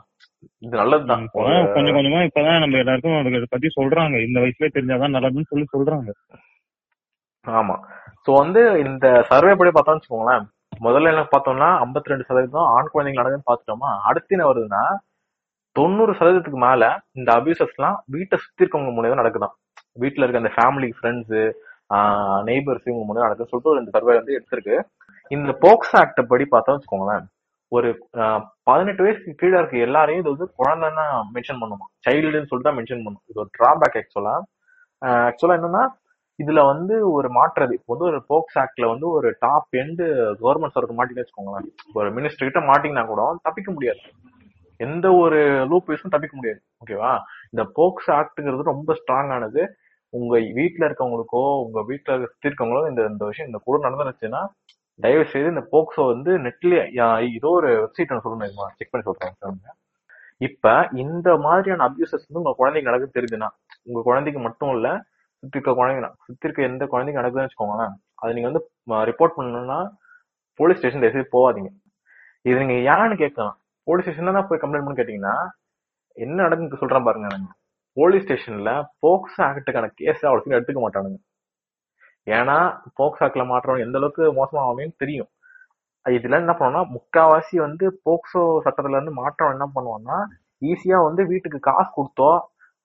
இது நல்லதுதான் கொஞ்சம் கொஞ்சமா இப்பதான் நம்ம எல்லாருக்கும் அதை பத்தி சொல்றாங்க. இந்த வயசுலயே தெரிஞ்சாதான் நல்லதுன்னு சொல்லி சொல்றாங்க. ஆமா. சோ வந்து இந்த சர்வே படி பார்த்தோம்னு வச்சுக்கோங்களேன் முதல்ல என்ன பார்த்தோம்னா 52% ரெண்டு சதவீதம் ஆண் குழந்தைகள் நடக்குதுன்னு பார்த்துட்டோமா? அடுத்து என்ன வருதுன்னா தொண்ணூறு சதவீதத்துக்கு மேல இந்த அபியூசஸ் எல்லாம் வீட்டை சுத்தி இருக்கவங்க மூலியம் நடக்குதான். வீட்டுல இருக்க அந்த ஃபேமிலி ஃப்ரெண்ட்ஸ் நெய்பர்ஸ் இவங்க மூலியம் நடக்குதுன்னு சொல்லிட்டு ஒரு இந்த சர்வே வந்து எடுத்திருக்கு. இந்த போக்ஸ் ஆக்ட படி பார்த்தோம் வச்சுக்கோங்களேன் ஒரு பதினெட்டு வயசுக்கு கீழே இருக்க எல்லாரையும் இது வந்து குழந்தைன்னா மென்ஷன் பண்ணுமா? சைல்டுன்னு சொல்லிட்டு தான் மென்ஷன் பண்ணும். இது ஒரு டிராபேக் ஆக்சுவலா ஆக்சுவலா என்னன்னா இதுல வந்து ஒரு மாற்றுறது இப்போ வந்து ஒரு போக்ஸ் ஆக்ட்ல வந்து ஒரு டாப் எண்டு கவர்மெண்ட் சர்வர் மாட்டின்னு வச்சுக்கோங்களேன். ஒரு மினிஸ்டர் கிட்ட மாட்டிங்கன்னா கூட தப்பிக்க முடியாது. எந்த ஒரு லூப் யூஸும் தப்பிக்க முடியாது. ஓகேவா இந்த போக்ஸ் ஆக்டுங்கிறது ரொம்ப ஸ்ட்ராங் ஆனது. உங்க வீட்டுல இருக்கவங்களுக்கோ உங்க வீட்டுல சுத்தி இருக்கவங்களோ இந்த இந்த விஷயம் இந்த கூட நடந்துருச்சுன்னா தயவு செய்து இந்த போக்ஸோ வந்து நெட்ல ஏதோ ஒரு வெப்சைட் ஒன்று சொல்லணும் செக் பண்ணி சொல்றேன் இப்ப இந்த மாதிரியான அபியூசஸ் வந்து உங்க குழந்தைக்கு நடக்க தெரியுதுன்னா உங்க குழந்தைக்கு மட்டும் இல்ல சுத்தி இருக்க குழந்தைங்க சுத்தி இருக்க எந்த குழந்தைக்கு நடக்குதுன்னு வச்சுக்கோங்களேன் அதை நீங்க வந்து ரிப்போர்ட் பண்ணணும்னா போலீஸ் ஸ்டேஷன் தயவு போகாதீங்க. இது நீங்க யாருன்னு கேட்கலாம். போலீஸ் ஸ்டேஷன் தான் போய் கம்ப்ளைண்ட் பண்ணி கேட்டீங்கன்னா என்ன நடக்குன்னு சொல்றேன் பாருங்க நாங்க போலீஸ் ஸ்டேஷன்ல போக்ஸோ ஆக்டுக்கான கேஸ் அவ்வளோ சீக்கிரம் எடுத்துக்க மாட்டானுங்க. ஏன்னா போக்ஸ் ஆக்ட்ல மாற்றவங்க எந்த அளவுக்கு மோசமாகும்னு தெரியும். இதுல என்ன பண்ணோம்னா முக்காவாசி வந்து போக்சோ சட்டத்துல இருந்து மாற்றம் என்ன பண்ணுவான்னா ஈஸியா வந்து வீட்டுக்கு காசு கொடுத்தோ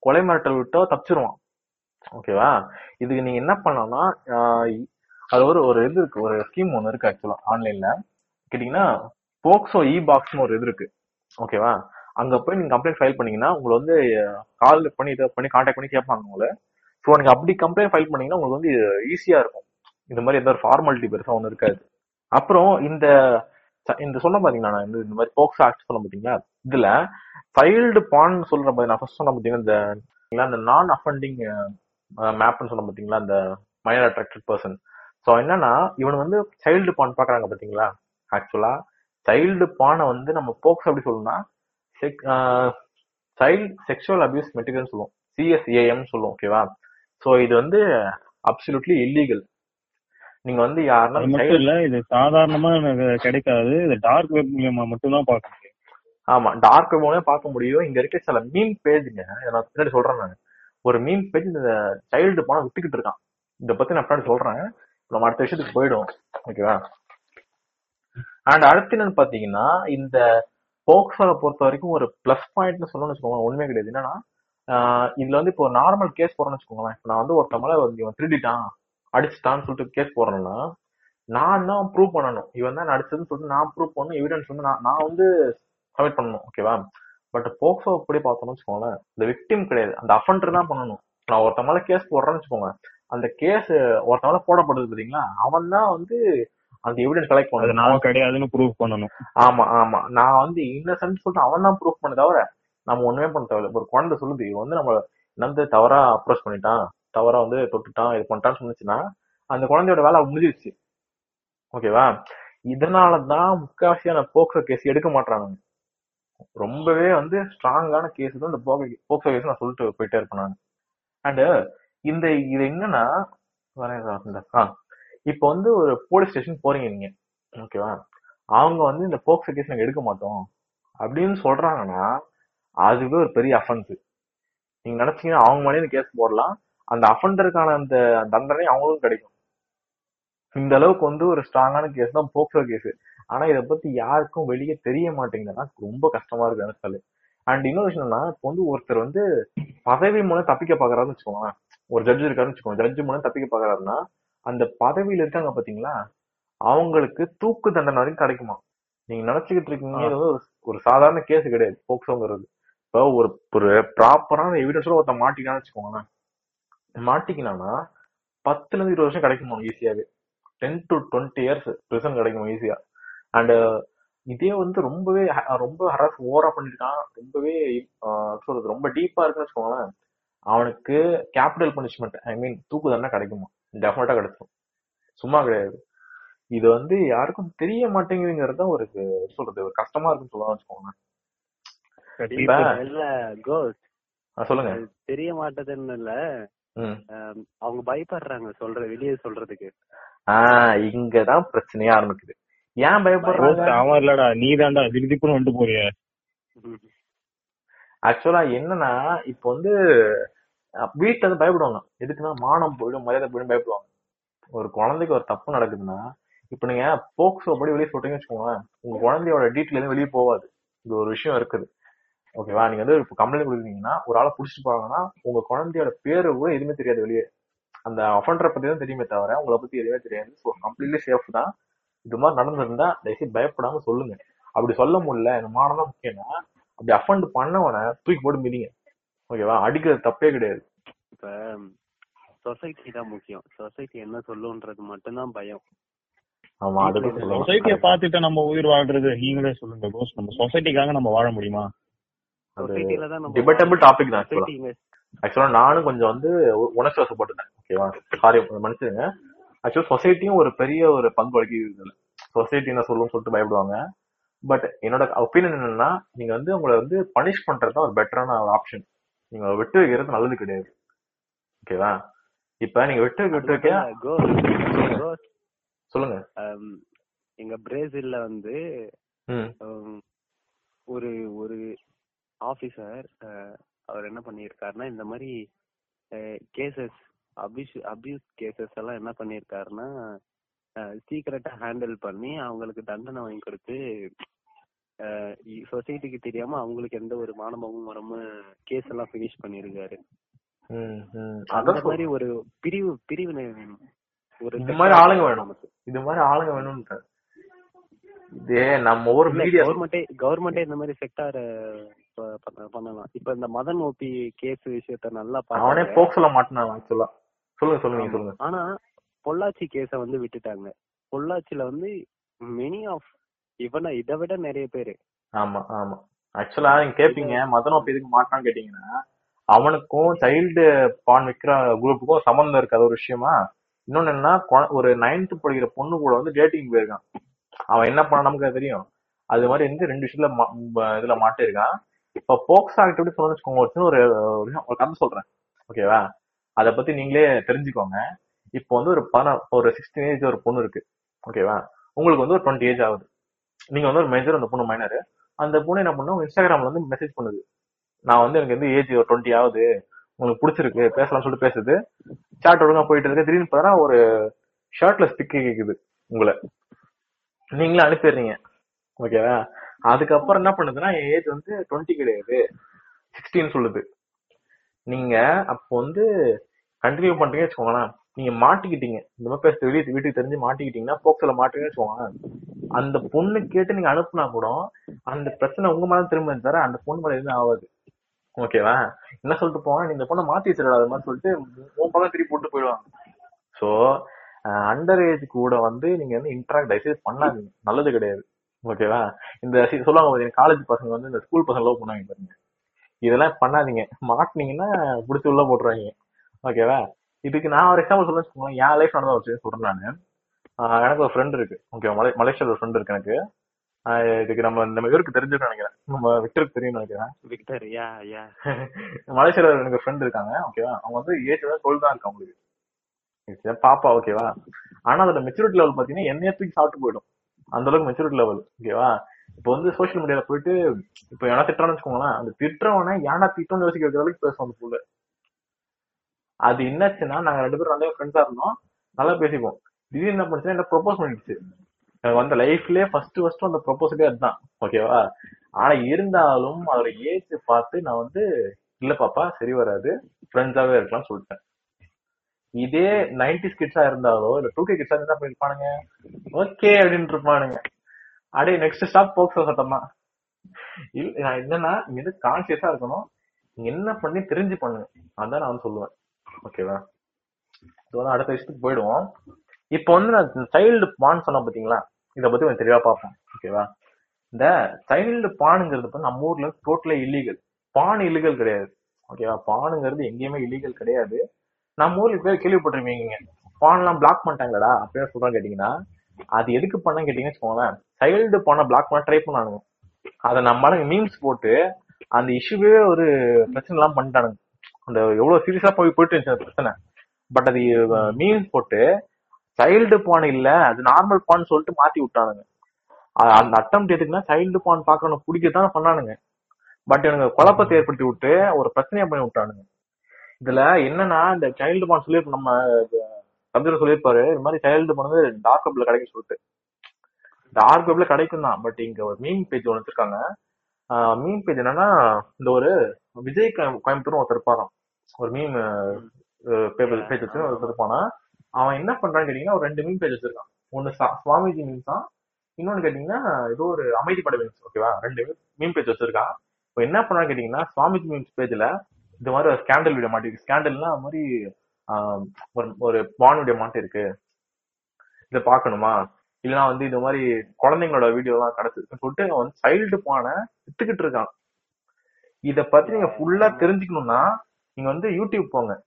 கொலை மிரட்டல் விட்டோ தப்பிச்சிருவான். ஓகேவா இதுக்கு நீங்க என்ன பண்ணலாம்னா அது ஒரு ஒரு இது இருக்கு. ஒரு ஸ்கீம் ஒன்று இருக்கு ஆக்சுவலா ஆன்லைன்ல கேட்டீங்கன்னா போக்சோ இ பாக்ஸ்னு ஒரு இது இருக்கு. ஓகேவா அங்க போய் நீங்க கம்ப்ளைண்ட் ஃபைல் பண்ணீங்கன்னா உங்களை வந்து கால் பண்ணி இதை பண்ணி கான்டாக்ட் பண்ணி கேட்பாங்க உங்களை. ஸோ நீங்க அப்படி கம்ப்ளைண்ட் ஃபைல் பண்ணீங்கன்னா உங்களுக்கு வந்து ஈஸியா இருக்கும். இந்த மாதிரி எந்த ஒரு ஃபார்மாலிட்டி பெருசா ஒன்றும் இருக்காது. அப்புறம் இந்த ச- இந்த சொன்ன பாத்தீங்களா நான் இந்த இந்த மாதிரி போக்ஸ் ஆக்ட் சொல்ல பாத்தீங்களா? இதுல ஃபைல்டு பான் சொல்ற மாதிரி நான் ஃபர்ஸ்ட் சொன்ன பாத்தீங்கன்னா இந்த நான் அஃபண்டிங் மேப்னு சொன்ன பாத்தீங்களா? இந்த மைனர் அட்ராக்டட் பர்சன் ஸோ என்னன்னா இவன் வந்து சைல்டு பான் பாக்குறாங்க பாத்தீங்களா? ஆக்சுவலா சைல்டு பானை வந்து நம்ம போக்ஸ் அப்படி சொல்லணும்னா சைல்டு செக்ஷுவல் அபியூஸ் மெட்டீரியல் சொல்லுவோம். சிஎஸ்ஏஎம் சொல்லுவோம் ஓகேவா ஸோ இது வந்து அப்சல்யூட்லி இல்லீகல் நீங்க வந்து யாருன்னா மட்டும் இல்ல இது சாதாரணமா எனக்கு கிடைக்காது. இது டார்க் வெப் மூலியமா மட்டும் தான் பார்க்க முடியும். ஆமா டார்க் வெப் பார்க்க முடியும். இங்க இருக்க சில மீன் பேஜுங்க நான் பின்னாடி சொல்றேன் நான். ஒரு மீன் பேஜ் இந்த சைல்டு பணம் வித்துக்கிட்டு இருக்கான். இதை பத்தி நான் பின்னாடி சொல்றேன். நம்ம அடுத்த விஷயத்துக்கு போயிடும் ஓகேவா? அண்ட் அடுத்து என்னன்னு பாத்தீங்கன்னா இந்த போக்சோவை பொறுத்த வரைக்கும் ஒரு பிளஸ் பாயிண்ட்னு சொல்லணும்னு வச்சுக்கோங்க உண்மை கிடையாது. என்னன்னா இதுல வந்து இப்போ நார்மல் கேஸ் போறேன்னு வச்சுக்கோங்களேன். இப்ப நான் வந்து ஒருத்த மேல இவன் திருடிட்டான் அடிச்சுட்டான்னு சொல்லிட்டு கேஸ் போடுறேன்னா நான் தான் ப்ரூவ் பண்ணணும். இவன் தான் அடிச்சதுன்னு சொல்லிட்டு நான் ப்ரூவ் பண்ணணும். எவிடன்ஸ் வந்து நான் நான் வந்து சப்மிட் பண்ணணும். ஓகேவா? பட் போக்சோ அப்படி பார்த்தோம்னு வச்சுக்கோங்களேன் இந்த விக்டிம் கிடையாது. அந்த அஃபண்டர் தான் பண்ணணும். நான் ஒருத்தன் மேல கேஸ் போடுறேன்னு வச்சுக்கோங்க. அந்த கேஸ் ஒருத்தன் மேல போடப்படுது பாத்தீங்களா அவன் தான் வந்து அந்த எவிடன்ஸ் கலெக்ட் பண்ணணும். நான் கிடையாதுன்னு ப்ரூவ் பண்ணணும். ஆமா ஆமா. நான் வந்து இன்னசென்ட் சொல்லிட்டு அவன் தான் ப்ரூஃப் பண்ண தவிர நம்ம ஒண்ணுமே பண்ண தேவையில்ல. ஒரு குழந்தை சொல்லுது இவன் வந்து நம்ம வந்து தவறா அப்ரோச் பண்ணிட்டான். தவறா வந்து தொட்டுட்டான் இது பண்ணிட்டான்னு சொன்னுச்சுன்னா அந்த குழந்தையோட வேலை முடிஞ்சிருச்சு. ஓகேவா இதனாலதான் முக்காவாசியான போக்சோ கேஸ் எடுக்க மாட்டாங்க ரொம்பவே வந்து ஸ்ட்ராங்கான கேஸ் தான் இந்த போக்சோ கேஸ் நான் சொல்லிட்டு போயிட்டே இருப்பேன் நான். இந்த இது என்னன்னா ஆ இப்போ வந்து ஒரு போலீஸ் ஸ்டேஷன் போறீங்க நீங்க ஓகேவா அவங்க வந்து இந்த போக்சோ கேஸ் நாங்கள் எடுக்க மாட்டோம். அப்படின்னு சொல்றாங்கன்னா அதுவே ஒரு பெரிய அஃபென்ஸ் நீங்க நினைச்சீங்கன்னா அவங்க மேலே இந்த கேஸ் போடலாம். அந்த அஃபெண்டருக்கான அந்த தண்டனை அவங்களுக்கும் கிடைக்கும். இந்த அளவுக்கு வந்து ஒரு ஸ்ட்ராங்கான கேஸ் தான் போக்சோ கேஸ். ஆனா இதை பத்தி யாருக்கும் வெளியே தெரிய மாட்டேங்குதுன்னா ரொம்ப கஷ்டமா இருக்கு நினைச்சாலே அண்ட் இன்னொரு விஷயம் என்னன்னா இப்போ வந்து ஒருத்தர் வந்து பதவி மூலம் தப்பிக்க பாக்குறாருன்னு வச்சுக்கோங்களேன். ஒரு ஜட்ஜ் இருக்காருன்னு வச்சுக்கோங்க. ஜட்ஜ் மூலம் தப்பிக்க பாக்குறாருன்னா அந்த பதவியில இருக்காங்க பாத்தீங்களா? அவங்களுக்கு தூக்கு தண்டனை வரைக்கும் கிடைக்குமா? நீங்க நினைச்சுக்கிட்டு இருக்கீங்க வந்து ஒரு- ஒரு சாதாரண கேஸ் கிடையாது போக்சோங்கிறது இப்போ ஒரு ஒரு ப்ராப்பரான எவிடன்ஸோட ஒருத்தன் மாட்டிக்கான்னு வச்சுக்கோங்களேன். மாட்டிக்கினானா பத்துல இருந்து இருபது வருஷம் கிடைக்குமா ஈஸியாவே ten to twenty years prison கிடைக்கும் ஈஸியா அண்ட் இதே வந்து ரொம்பவே ரொம்ப ஹராஸ் ஓவரா பண்ணிருக்கான். ரொம்பவே சொல்றது? ரொம்ப டீப்பா இருக்குன்னு வச்சுக்கோங்களேன். அவனுக்கு கேபிட்டல் பனிஷ்மெண்ட் ஐ மீன் தூக்கு தண்டனை கிடைக்குமா டெஃபினட்டா கிடைச்சிடும் சும்மா கிடையாது. இது வந்து யாருக்கும் தெரிய மாட்டேங்குதுங்கிறது தான் ஒரு சொல்றது? ஒரு கஷ்டமா இருக்குன்னு சொல்லலாம் ஆ, சொல்லுங்க. தெரிய மாட்டதுன்னு இல்ல. அவங்க பயப்படுறாங்க சொல்ற வெளியே சொல்றதுக்கு. ஆஹ் இங்கதான் பிரச்சனையா ஆரம்பிக்குது. ஏன் பயப்படுறாங்க? அவன் இல்லடா நீ தான்டா திடீர்னு வந்துட்டு போறிய. ஆக்சுவலா என்னன்னா இப்போ வந்து வீட்ல இருந்து பயப்படுவாங்க. எதுக்குன்னா மானம் போயிடும் மரியாதை போயிடும் பயப்படுவாங்க. ஒரு குழந்தைக்கு ஒரு தப்பு நடக்குதுன்னா இப்ப நீங்க போக்சோ படி வெளியே சொல்றீங்கன்னு வச்சுக்கோங்களேன் உங்க குழந்தையோட டீட்டெயில் எதுவும் வெளியே போகாது. இது ஒரு விஷயம் இருக்குது. ஓகேவா நீங்க வந்து இப்போ கம்ப்ளைண்ட் கொடுக்குறீங்கன்னா ஒரு ஆளை புடிச்சிட்டு போறாங்கன்னா உங்க குழந்தையோட பேரு கூட எதுவுமே தெரியாது வெளியே. அந்த அஃபண்டரை பத்தி தான் தெரியுமே தவிர உங்களை பத்தி எதுவுமே தெரியாது. ஸோ கம்ப்ளீட்லி சேஃப் தான். இது மாதிரி நடந்திருந்தா தயவுசெய்து பயப்படாம சொல்லுங்க. அப்படி சொல்ல முடியல எனக்கு மானம் தான் முக்கியம்னா அப்படி அஃபண்ட் பண்ணவனை தூக்கி போட்டு மிதிங்க. ஓகேவா அடிக்கிறது தப்பே கிடையாது. இப்ப சொசைட்டி தான் முக்கியம். சொசைட்டி என்ன சொல்லுன்றது மட்டும்தான் பயம். ஆமா அதுக்கு சொசைட்டிய பாத்துட்டு நம்ம உயிர் வாழ்றது நீங்களே சொல்லுங்க கோஸ் நம்ம சொசைட்டிக்காக நம்ம வாழ முடியுமா? டிபேட்டபிள் டாபிக் தான் ஆக்சுவலா நானும் கொஞ்சம் வந்து உ- உணர்ச்சி வசப்பட்டுட்டேன். ஓகேவா சாரி மன்னிச்சுங்க ஆக்சுவலா சொசைட்டியும் ஒரு பெரிய ஒரு பங்கு வகிக்குது இதுல சொசைட்டி என்ன சொல்லுன்னு சொல்லிட்டு பயப்படுவாங்க. பட் என்னோட ஒப்பீனியன் என்னன்னா நீங்க வந்து உங்களை வந்து பனிஷ் பண்றது தான் ஒரு பெட்டரான ஒரு ஆப்ஷன் நீங்க விட்டு வைக்கிறது நல்லது கிடையாது. ஓகேவா இப்ப நீங்க விட்டு விட்டு வைக்க சொல்லுங்க. எங்க பிரேசில்ல வந்து ஒரு ஒரு ஆபீசர் அவர் என்ன பண்ணியிருக்காருன்னா இந்த மாதிரி கேசஸ் அபியூஸ் அபியூஸ் கேசஸ் எல்லாம் என்ன பண்ணியிருக்காருன்னா சீக்கிரட்டா ஹேண்டில் பண்ணி அவங்களுக்கு தண்டனை வாங்கி கொடுத்து சொசைட்டிக்கு தெரியாம அவங்களுக்கு எந்த ஒரு மானமும் வராம கேஸ் எல்லாம் ஃபினிஷ் ம், ம். அந்த மாதிரி ஒரு பிரிவு பிரிவினை வேணும். ஒரு இந்த மாதிரி ஆளுங்க வேணும். இது மாதிரி ஆளுங்க வேணும்ன்ற இதே நம்ம ஒரு மீடியா கவர்மெண்டே கவர்மெண்டே இந்த மாதிரி செக்டார் பண்ணலாம். இப்ப இந்த மதன் ஓபி கேஸ் விஷயத்த நல்லா அவனே போக்ஸ்ல மாட்டினான் ஆக்சுவலா சொல்லுங்க சொல்லுங்க சொல்லுங்க. ஆனா பொள்ளாச்சி கேஸ வந்து விட்டுட்டாங்க. பொள்ளாச்சில வந்து மெனி ஆஃப் இவனை இதை விட நிறைய பேரு. ஆமா ஆமா. ஆக்சுவலா நீங்க கேப்பீங்க மதனோப் எதுக்கு மாட்டான்னு கேட்டீங்கன்னா அவனுக்கும் சைல்டு பான் விக்கிற குரூப்புக்கும் சம்மந்தம் இருக்காது ஒரு விஷயமா? இன்னொன்னு என்னன்னா ஒரு நைன்த் படிக்கிற பொண்ணு கூட வந்து டேட்டிங் போயிருக்கான். அவன் என்ன பண்ண நமக்கு அது தெரியும். அது மாதிரி வந்து ரெண்டு விஷயத்துல இதுல மாட்டிருக்கான் இப்ப போக்ஸ் ஆக்டிவிட்டி சொல்லணும்னு வச்சுக்கோங்க ஒரு ஒரு கதை சொல்றேன். ஓகேவா அதை பத்தி நீங்களே தெரிஞ்சுக்கோங்க. இப்போ வந்து ஒரு பணம் ஒரு சிக்ஸ்டீன் ஏஜ் ஒரு பொண்ணு இருக்கு. ஓகேவா உங்களுக்கு வந்து ஒரு டுவெண்ட்டி ஏஜ் ஆகுது. நீங்க வந்து ஒரு மேஜர் அந்த பொண்ணு மைனர் அந்த பொண்ணு என்ன பண்ணா இன்ஸ்டாகிராம்ல வந்து மெசேஜ் பண்ணுது. நான் வந்து எனக்கு வந்து ஏஜ் ஒரு டுவெண்ட்டி ஆகுது. உங்களுக்கு பிடிச்சிருக்கு. பேசலாம்னு சொல்லிட்டு பேசுது. சாட் ஒழுங்கா போயிட்டு இருக்கு. திடீர்னு பார்த்தா ஒரு ஷர்ட்ல ஸ்டிக் கேக்குது உங்களை. நீங்களே அனுப்பிடுறீங்க. ஓகேவா அதுக்கப்புறம் என்ன பண்ணுதுன்னா என் ஏஜ் வந்து டுவெண்ட்டி கிடையாது. சிக்ஸ்டீன் சொல்லுது. நீங்க அப்போ வந்து கண்டினியூ பண்றீங்கன்னு வச்சுக்கோங்களேன். நீங்க மாட்டிக்கிட்டீங்க. இந்த மாதிரி பேச வெளியே வீட்டுக்கு தெரிஞ்சு மாட்டிக்கிட்டீங்கன்னா போக்ஸ்ல மாட்டீங்கன்னு வச்சுக்கோங்களேன். அந்த பொண்ணு கேட்டு நீங்க அனுப்புனா கூட அந்த பிரச்சனை உங்க மேல திரும்ப தர அந்த பொண்ணு மேல எதுவும் ஆகாது. ஓகேவா? என்ன சொல்லிட்டு போவாங்க? நீ இந்த பொண்ணை மாத்தி வச்சிடலாம் அது மாதிரி சொல்லிட்டு உன் பக்கம் திருப்பி போட்டு போயிடுவாங்க. சோ அண்டர் ஏஜ் கூட வந்து நீங்க வந்து இன்டராக்ட் தயவுசெய்து பண்ணாதீங்க. நல்லது கிடையாது. ஓகேவா? இந்த சொல்லுவாங்க பாத்தீங்கன்னா காலேஜ் பசங்க வந்து இந்த ஸ்கூல் பசங்க லவ் பண்ணுவாங்க பாருங்க. இதெல்லாம் பண்ணாதீங்க. மாட்டினீங்கன்னா பிடிச்சி உள்ள போட்டுருவாங்க ஓகேவா இதுக்கு நான் ஒரு எக்ஸாம்பிள் சொல்ல வச்சுக்கோங்களேன். என் லைஃப் நடந்த விஷயம் சொல்றேன் நானு. எனக்கு ஒரு ஃப்ரெண்ட் இருக்கு. ஓகே மலை மலேசியால ஒரு ஃப்ரெண்ட் இருக்கு எனக்கு. இதுக்கு நம்ம நம்ம இவருக்கு தெரிஞ்சுக்கணும் நினைக்கிறேன். நம்ம விக்டருக்கு தெரியும் நினைக்கிறேன். விக்டர் யா யா மலேசியால எனக்கு ஃப்ரெண்ட் இருக்காங்க. ஓகேவா அவங்க வந்து ஏஜ் தான் டுவெல் தான் இருக்கு அவங்களுக்கு. பாப்பா ஓகேவா ஆனா அதோட மெச்சூரிட்டி லெவல் பாத்தீங்கன்னா என்னைய தூக்கி சாப்பிட்டு போயிடும். அந்த அளவுக்கு மெச்சூரிட்டி லெவல் ஓகேவா இப்போ வந்து சோசியல் மீடியால போயிட்டு இப்ப என்ன திட்டான்னு வச்சுக்கோங்களேன் அந்த திட்டுறவனை ஏன்னா திட்டம்னு யோசிக்க வைக்கிற அளவுக்கு பேசுவோம் அந்த புள்ள. அது என்னாச்சுன்னா நாங்க ரெண்டு பேரும் நல்ல ஃப்ரெண்ட்ஸா இருந்தோம். நல்லா பேசிப்போம் திடீர்னு என்ன பண்ணுச்சுன்னா என்ன ப்ரொபோஸ் பண்ணிடுச்சு. வந்த லைஃப்லயே ஃபர்ஸ்ட் ஃபர்ஸ்ட் அந்த ப்ரொபோசலே அதுதான். ஓகேவா ஆனா இருந்தாலும் அதோட ஏஜ் பார்த்து நான் வந்து இல்ல பாப்பா சரி வராது. ஃப்ரெண்ட்ஸாவே இருக்கலாம்னு சொல்லிட்டேன். இதே நைன்டிஸ் கிட்ஸா இருந்தாலோ இல்ல டூ கே கிட்ஸா இருந்தா பண்ணிருப்பானுங்க ஓகே அப்படின்னு இருப்பானுங்க. அடே நெக்ஸ்ட் ஸ்டாப் போக்சோ சட்டமா இல்ல நான் என்னன்னா நீங்க வந்து கான்சியஸா இருக்கணும். நீங்க என்ன பண்ணி தெரிஞ்சு பண்ணுங்க. அதான் நான் வந்து சொல்லுவேன். ஓகேவா ஸோ அடுத்த விஷயத்துக்கு போயிடுவோம். இப்போ வந்து நான் சைல்டு பான் சொன்னேன் பாத்தீங்களா? இதை பத்தி கொஞ்சம் தெளிவா பார்ப்போம். ஓகேவா இந்த சைல்டு பானுங்கிறது வந்து நம்ம ஊர்ல டோட்டலா இல்லீகல் பான் இல்லீகல் கிடையாது. ஓகேவா பானுங்கிறது எங்கேயுமே இல்லீகல் கிடையாது. நம்ம ஊர்ல பேர் கேள்விப்பட்டிருப்பீங்க பான்லாம் பிளாக் பண்ணிட்டாங்கடா அப்படின்னு சொல்றாங்க கேட்டீங்கன்னா அது எதுக்கு பண்ண கேட்டீங்கன்னு வச்சுக்கோங்களேன். சைல்டு பானை பிளாக் பண்ண ட்ரை பண்ணானுங்க. அதை நம்ம மீம்ஸ் போட்டு அந்த இஷ்யூவே ஒரு பிரச்சனை எல்லாம் பண்ணிட்டானுங்க. அந்த எவ்வளவு சீரியஸா போய் போயிட்டு இருந்துச்சு அந்த பிரச்சனை. பட் அது மீம்ஸ் போட்டு சைல்டு பான் இல்ல அது நார்மல் பான் சொல்லிட்டு மாத்தி விட்டானுங்க. அந்த அட்டம் எதுக்குன்னா சைல்டு பான் பாக்கணும் பிடிக்கத்தான் பண்ணானுங்க பட் எனக்கு குழப்பத்தை ஏற்படுத்தி விட்டு ஒரு பிரச்சனையை பண்ணி விட்டானுங்க. இதுல என்னன்னா இந்த சைல்டு பான் சொல்லி நம்ம கம்ப்யூட்டர் சொல்லியிருப்பாரு இது மாதிரி சைல்டு பான் டார்க் வெப்ல கிடைக்கும் சொல்லிட்டு. டார்க் வெப்ல கிடைக்கும் தான் பட் இங்க ஒரு மீன் பேஜ் ஒன்று வச்சிருக்காங்க. மீன் பேஜ் என்னன்னா இந்த ஒரு விஜய் கோயம்புத்தூர் ஒருத்தர் இருப்பாராம். ஒரு மீம் பேஜ் வச்சு ஒருத்தர் இருப்பானா? அவன் என்ன பண்றான்னு கேட்டீங்கன்னா ஒரு ரெண்டு மீன் பேஜ் வச்சிருக்கான். ஒன்னு சா- சுவாமிஜி மீன்ஸ் தான். இன்னொன்னு கேட்டீங்கன்னா ஏதோ ஒரு அமைதிப்படை மீன்ஸ் ஓகேவா ரெண்டு மீன் பேஜ் வச்சிருக்கான். இப்போ என்ன பண்றான்னு கேட்டீங்கன்னா சுவாமிஜி மீன்ஸ் பேஜ்ல இந்த மாதிரி ஒரு ஸ்கேண்டல் வீடியோ மாட்டிருக்கு. ஸ்கேண்டல்னா அது மாதிரி ஒரு ஒரு பான் வீடியோ மாட்டி இருக்கு. இதை பார்க்கணுமா? இல்லைன்னா வந்து இந்த மாதிரி குழந்தைங்களோட வீடியோ எல்லாம் கிடைச்சிருக்குன்னு சொல்லிட்டு அவன் வந்து சைல்டு பானை வித்துக்கிட்டு இருக்கான். இத பத்தி நீங்க ஃபுல்லா தெரிஞ்சுக்கணும்னா நீங்க வந்து யூடியூப் போங்க.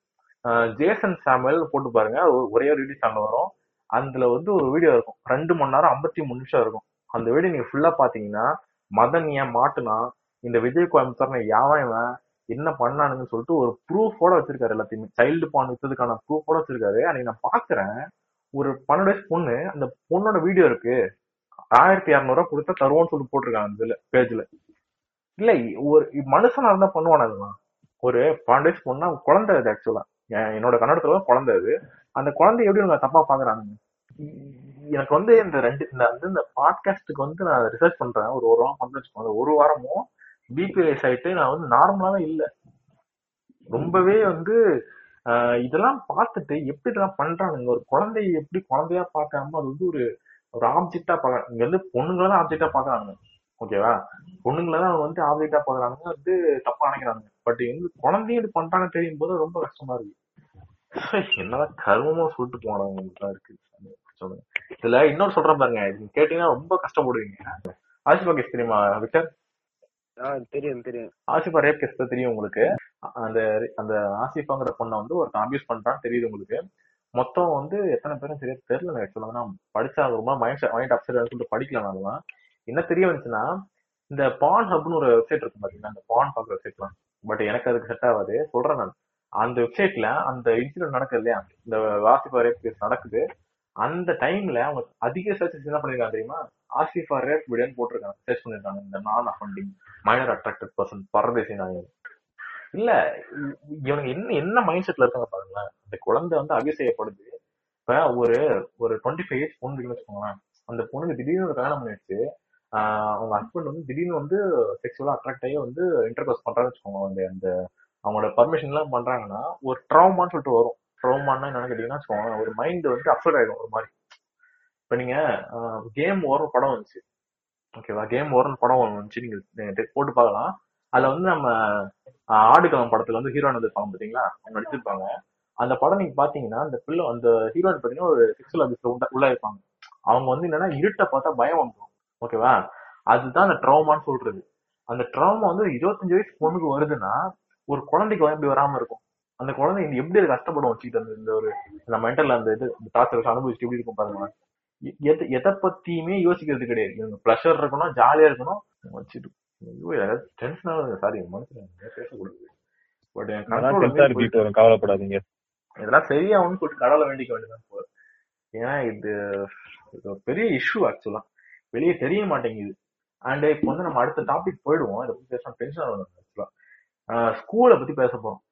ஜேசன் சாமுவேல் போட்டு பாருங்க. ஒரு- ஒரே யூடியூப் சேனல் வரும். அதுல வந்து ஒரு வீடியோ இருக்கும். ரெண்டு மணி நேரம் ஐம்பத்தி மூணு நிமிஷம் இருக்கும். அந்த வீடியோ நீங்க ஃபுல்லா பாத்தீங்கன்னா மதன் ஏன் மாட்டுனா இந்த விஜய் கோயம்புத்தூர் யாவன் என்ன பண்ணானுங்கன்னு சொல்லிட்டு ஒரு ப்ரூஃபோட வச்சிருக்காரு எல்லாத்தையுமே. சைல்டு பான் வித்ததுக்கான ப்ரூஃபோட வச்சிருக்காரு. அன்னைக்கு நான் பாக்குறேன். ஒரு பன்னெண்டு வயசு பொண்ணு அந்த பொண்ணோட வீடியோ இருக்கு. ஆயிரத்தி இரநூறுவா கொடுத்தா தருவோம்னு சொல்லிட்டு போட்டிருக்காங்க இதுல பேஜ்ல இல்ல ஒரு மனுஷனா இருந்தா பண்ணுவானா அதெல்லாம் ஒரு பன்னெண்டு வயசு பொண்ணா குழந்தை அது ஆக்சுவலா என்னோட கன்னடத்துல குழந்தை அது. அந்த குழந்தை எப்படி அவங்க தப்பா பாக்குறாங்க எனக்கு வந்து இந்த ரெண்டு இந்த வந்து இந்த பாட்காஸ்டுக்கு வந்து நான் ரிசர்ச் பண்றேன். ஒரு ஒரு வாரம் பண்ணு ஒரு வாரமும் பிபி ரைஸ் ஆயிட்டு நான் வந்து நார்மலாவே இல்லை. ரொம்பவே வந்து இதெல்லாம் பார்த்துட்டு எப்படி இதெல்லாம் பண்றானுங்க? ஒரு குழந்தைய எப்படி குழந்தையா பார்க்காம அது வந்து ஒரு ஒரு ஆப்ஜெக்டா பாக்குறாங்க இங்க வந்து பொண்ணுங்களை தான் ஆப்ஜெக்டா பாக்குறாங்க ஓகேவா பொண்ணுங்களை தான் வந்து ஆப்ஜெக்டா பாக்குறாங்க வந்து தப்பா நினைக்கிறாங்க பட் வந்து குழந்தையும் இது பண்றாங்க தெரியும் போது ரொம்ப கஷ்டமா இருக்கு. என்னதான் கர்மமா சொல்லிட்டு போனாங்க இருக்கு. சொல்லுங்க. இதுல இன்னொரு சொல்றேன் பாருங்க. கேட்டீங்கன்னா ரொம்ப கஷ்டப்படுவீங்க. ஆசிஃபா தெரியுமா விக்டர். தெரியும் தெரியும். ஆசிஃபா ரேப் கேஸ் தெரியும் உங்களுக்கு. அந்த அந்த ஆசிஃபாங்கிற பொண்ணை வந்து ஒருத்தன் அபியூஸ் பண்றான்னு தெரியுது உங்களுக்கு. மொத்தம் வந்து எத்தனை பேரும் சரியா தெரியல ஆக்சுவலாக நான் படிச்சா ரொம்ப மைண்ட் மைண்ட் அப்செட் சொல்லிட்டு படிக்கலாம் நான் அதெல்லாம் என்ன தெரிய வந்துச்சுன்னா இந்த பான் ஹப்னு ஒரு வெப்சைட் இருக்கும் பாத்தீங்கன்னா அந்த பான் பார்க்குற வெப்சைட்லாம் பட் எனக்கு அதுக்கு செட் ஆகாது. சொல்றேன் நான். அந்த வெப்சைட்ல அந்த இன்சிடென்ட் நடக்குது இல்லையா? இந்த ஆசிஃபா ரேப் கேஸ் நடக்குது. அந்த டைம்ல அவங்க அதிக சர்ச்சஸ் என்ன பண்ணிருக்காங்க தெரியுமா? ஆசிஃபா ரேப் வீடியோன்னு போட்டிருக்காங்க. சர்ச் பண்ணிருக்காங்க. இந்த நான் அஃபண்டிங் மைனர் அட்ராக்டட் பர்சன் பரதேசி நாயகன். இல்ல இ- என்ன என்ன மைண்ட் செட்ல இருக்காங்க பாருங்களேன். அந்த குழந்தை வந்து அபியூஸ் செய்யப்படுது இப்ப ஒரு ஒரு டுவெண்ட்டி ஃபைவ் இயர்ஸ் பொண்ணு இருக்குன்னு வச்சுக்கோங்களேன். அந்த பொண்ணுக்கு திடீர்னு ஒரு கல்யாணம் பண்ணிடுச்சு அவங்க ஹஸ்பண்ட் வந்து திடீர்னு வந்து செக்ஷுவலா அட்ராக்ட் ஆகி வந்து இன்டர்கோர்ஸ் பண்றான்னு வச்சுக்கோங்க அந்த அந்த அவங்களோட பர்மிஷன் எல்லாம் பண்றாங்கன்னா ஒரு ட்ராமான்னு சொல்லிட்டு வரும். ட்ரோமான்னா என்னன்னு கேட்டீங்கன்னா ஒரு மைண்ட் வந்து அப்செட் ஆயிடும் ஒரு மாதிரி. இப்ப நீங்க கேம் ஓரம் படம் வந்துச்சு. ஓகேவா கேம் ஓரம் படம் வந்துச்சு. நீங்க போட்டு பார்க்கலாம். அதுல வந்து நம்ம ஆஹ், ஆடுகளம் படத்துல வந்து ஹீரோயின் இருப்பாங்க பாத்தீங்களா? அவங்க நடிச்சிருப்பாங்க. அந்த படம் நீங்க பாத்தீங்கன்னா அந்த பிள்ளை அந்த ஹீரோயின் பாத்தீங்கன்னா ஒரு செக்ஷுவல் அபியூஸ்ல உள்ள உள்ள இருப்பாங்க அவங்க வந்து என்னன்னா இருட்டை பார்த்தா பயம் வந்துடும் ஓகேவா அதுதான் அந்த ட்ராமான்னு சொல்றது. அந்த ட்ராமா வந்து ஒரு இருபத்தஞ்சு வயசு பொண்ணுக்கு வருதுன்னா ஒரு குழந்தைக்கு வந்து எப்படி வராம இருக்கும். அந்த குழந்தை இந்த எப்படி அது கஷ்டப்படும் வச்சுக்கிட்டு அந்த இந்த ஒரு அந்த மென்டல் அந்த இது டார்ச்சர் அனுபவிச்சுட்டு எப்படி இருக்கும் பாருங்க. எத எதை பத்தியுமே யோசிக்கிறது கிடையாது. இவங்க ப்ளஷர் இருக்கணும் ஜாலியா இருக்கணும் வச்சுட்டு டென்ஷன் ஆகுது சாரி பேசக்கூடாது பட் என் வரும் கவலைப்படாதீங்க. இதெல்லாம் சரியாகும்னு சொல்லிட்டு கடவுளை வேண்டிக்க வேண்டியதான் ஏன்னா இது இது ஒரு பெரிய இஷ்யூ ஆக்சுவலா வெளியே தெரிய மாட்டேங்குது. அண்ட் இப்போ வந்து நம்ம அடுத்த டாபிக் போயிடுவோம். இதை பத்தி பேச டென்ஷன் ஆகுது ஆக்சுவலா ஸ்கூலை பத்தி பேச போறோம்.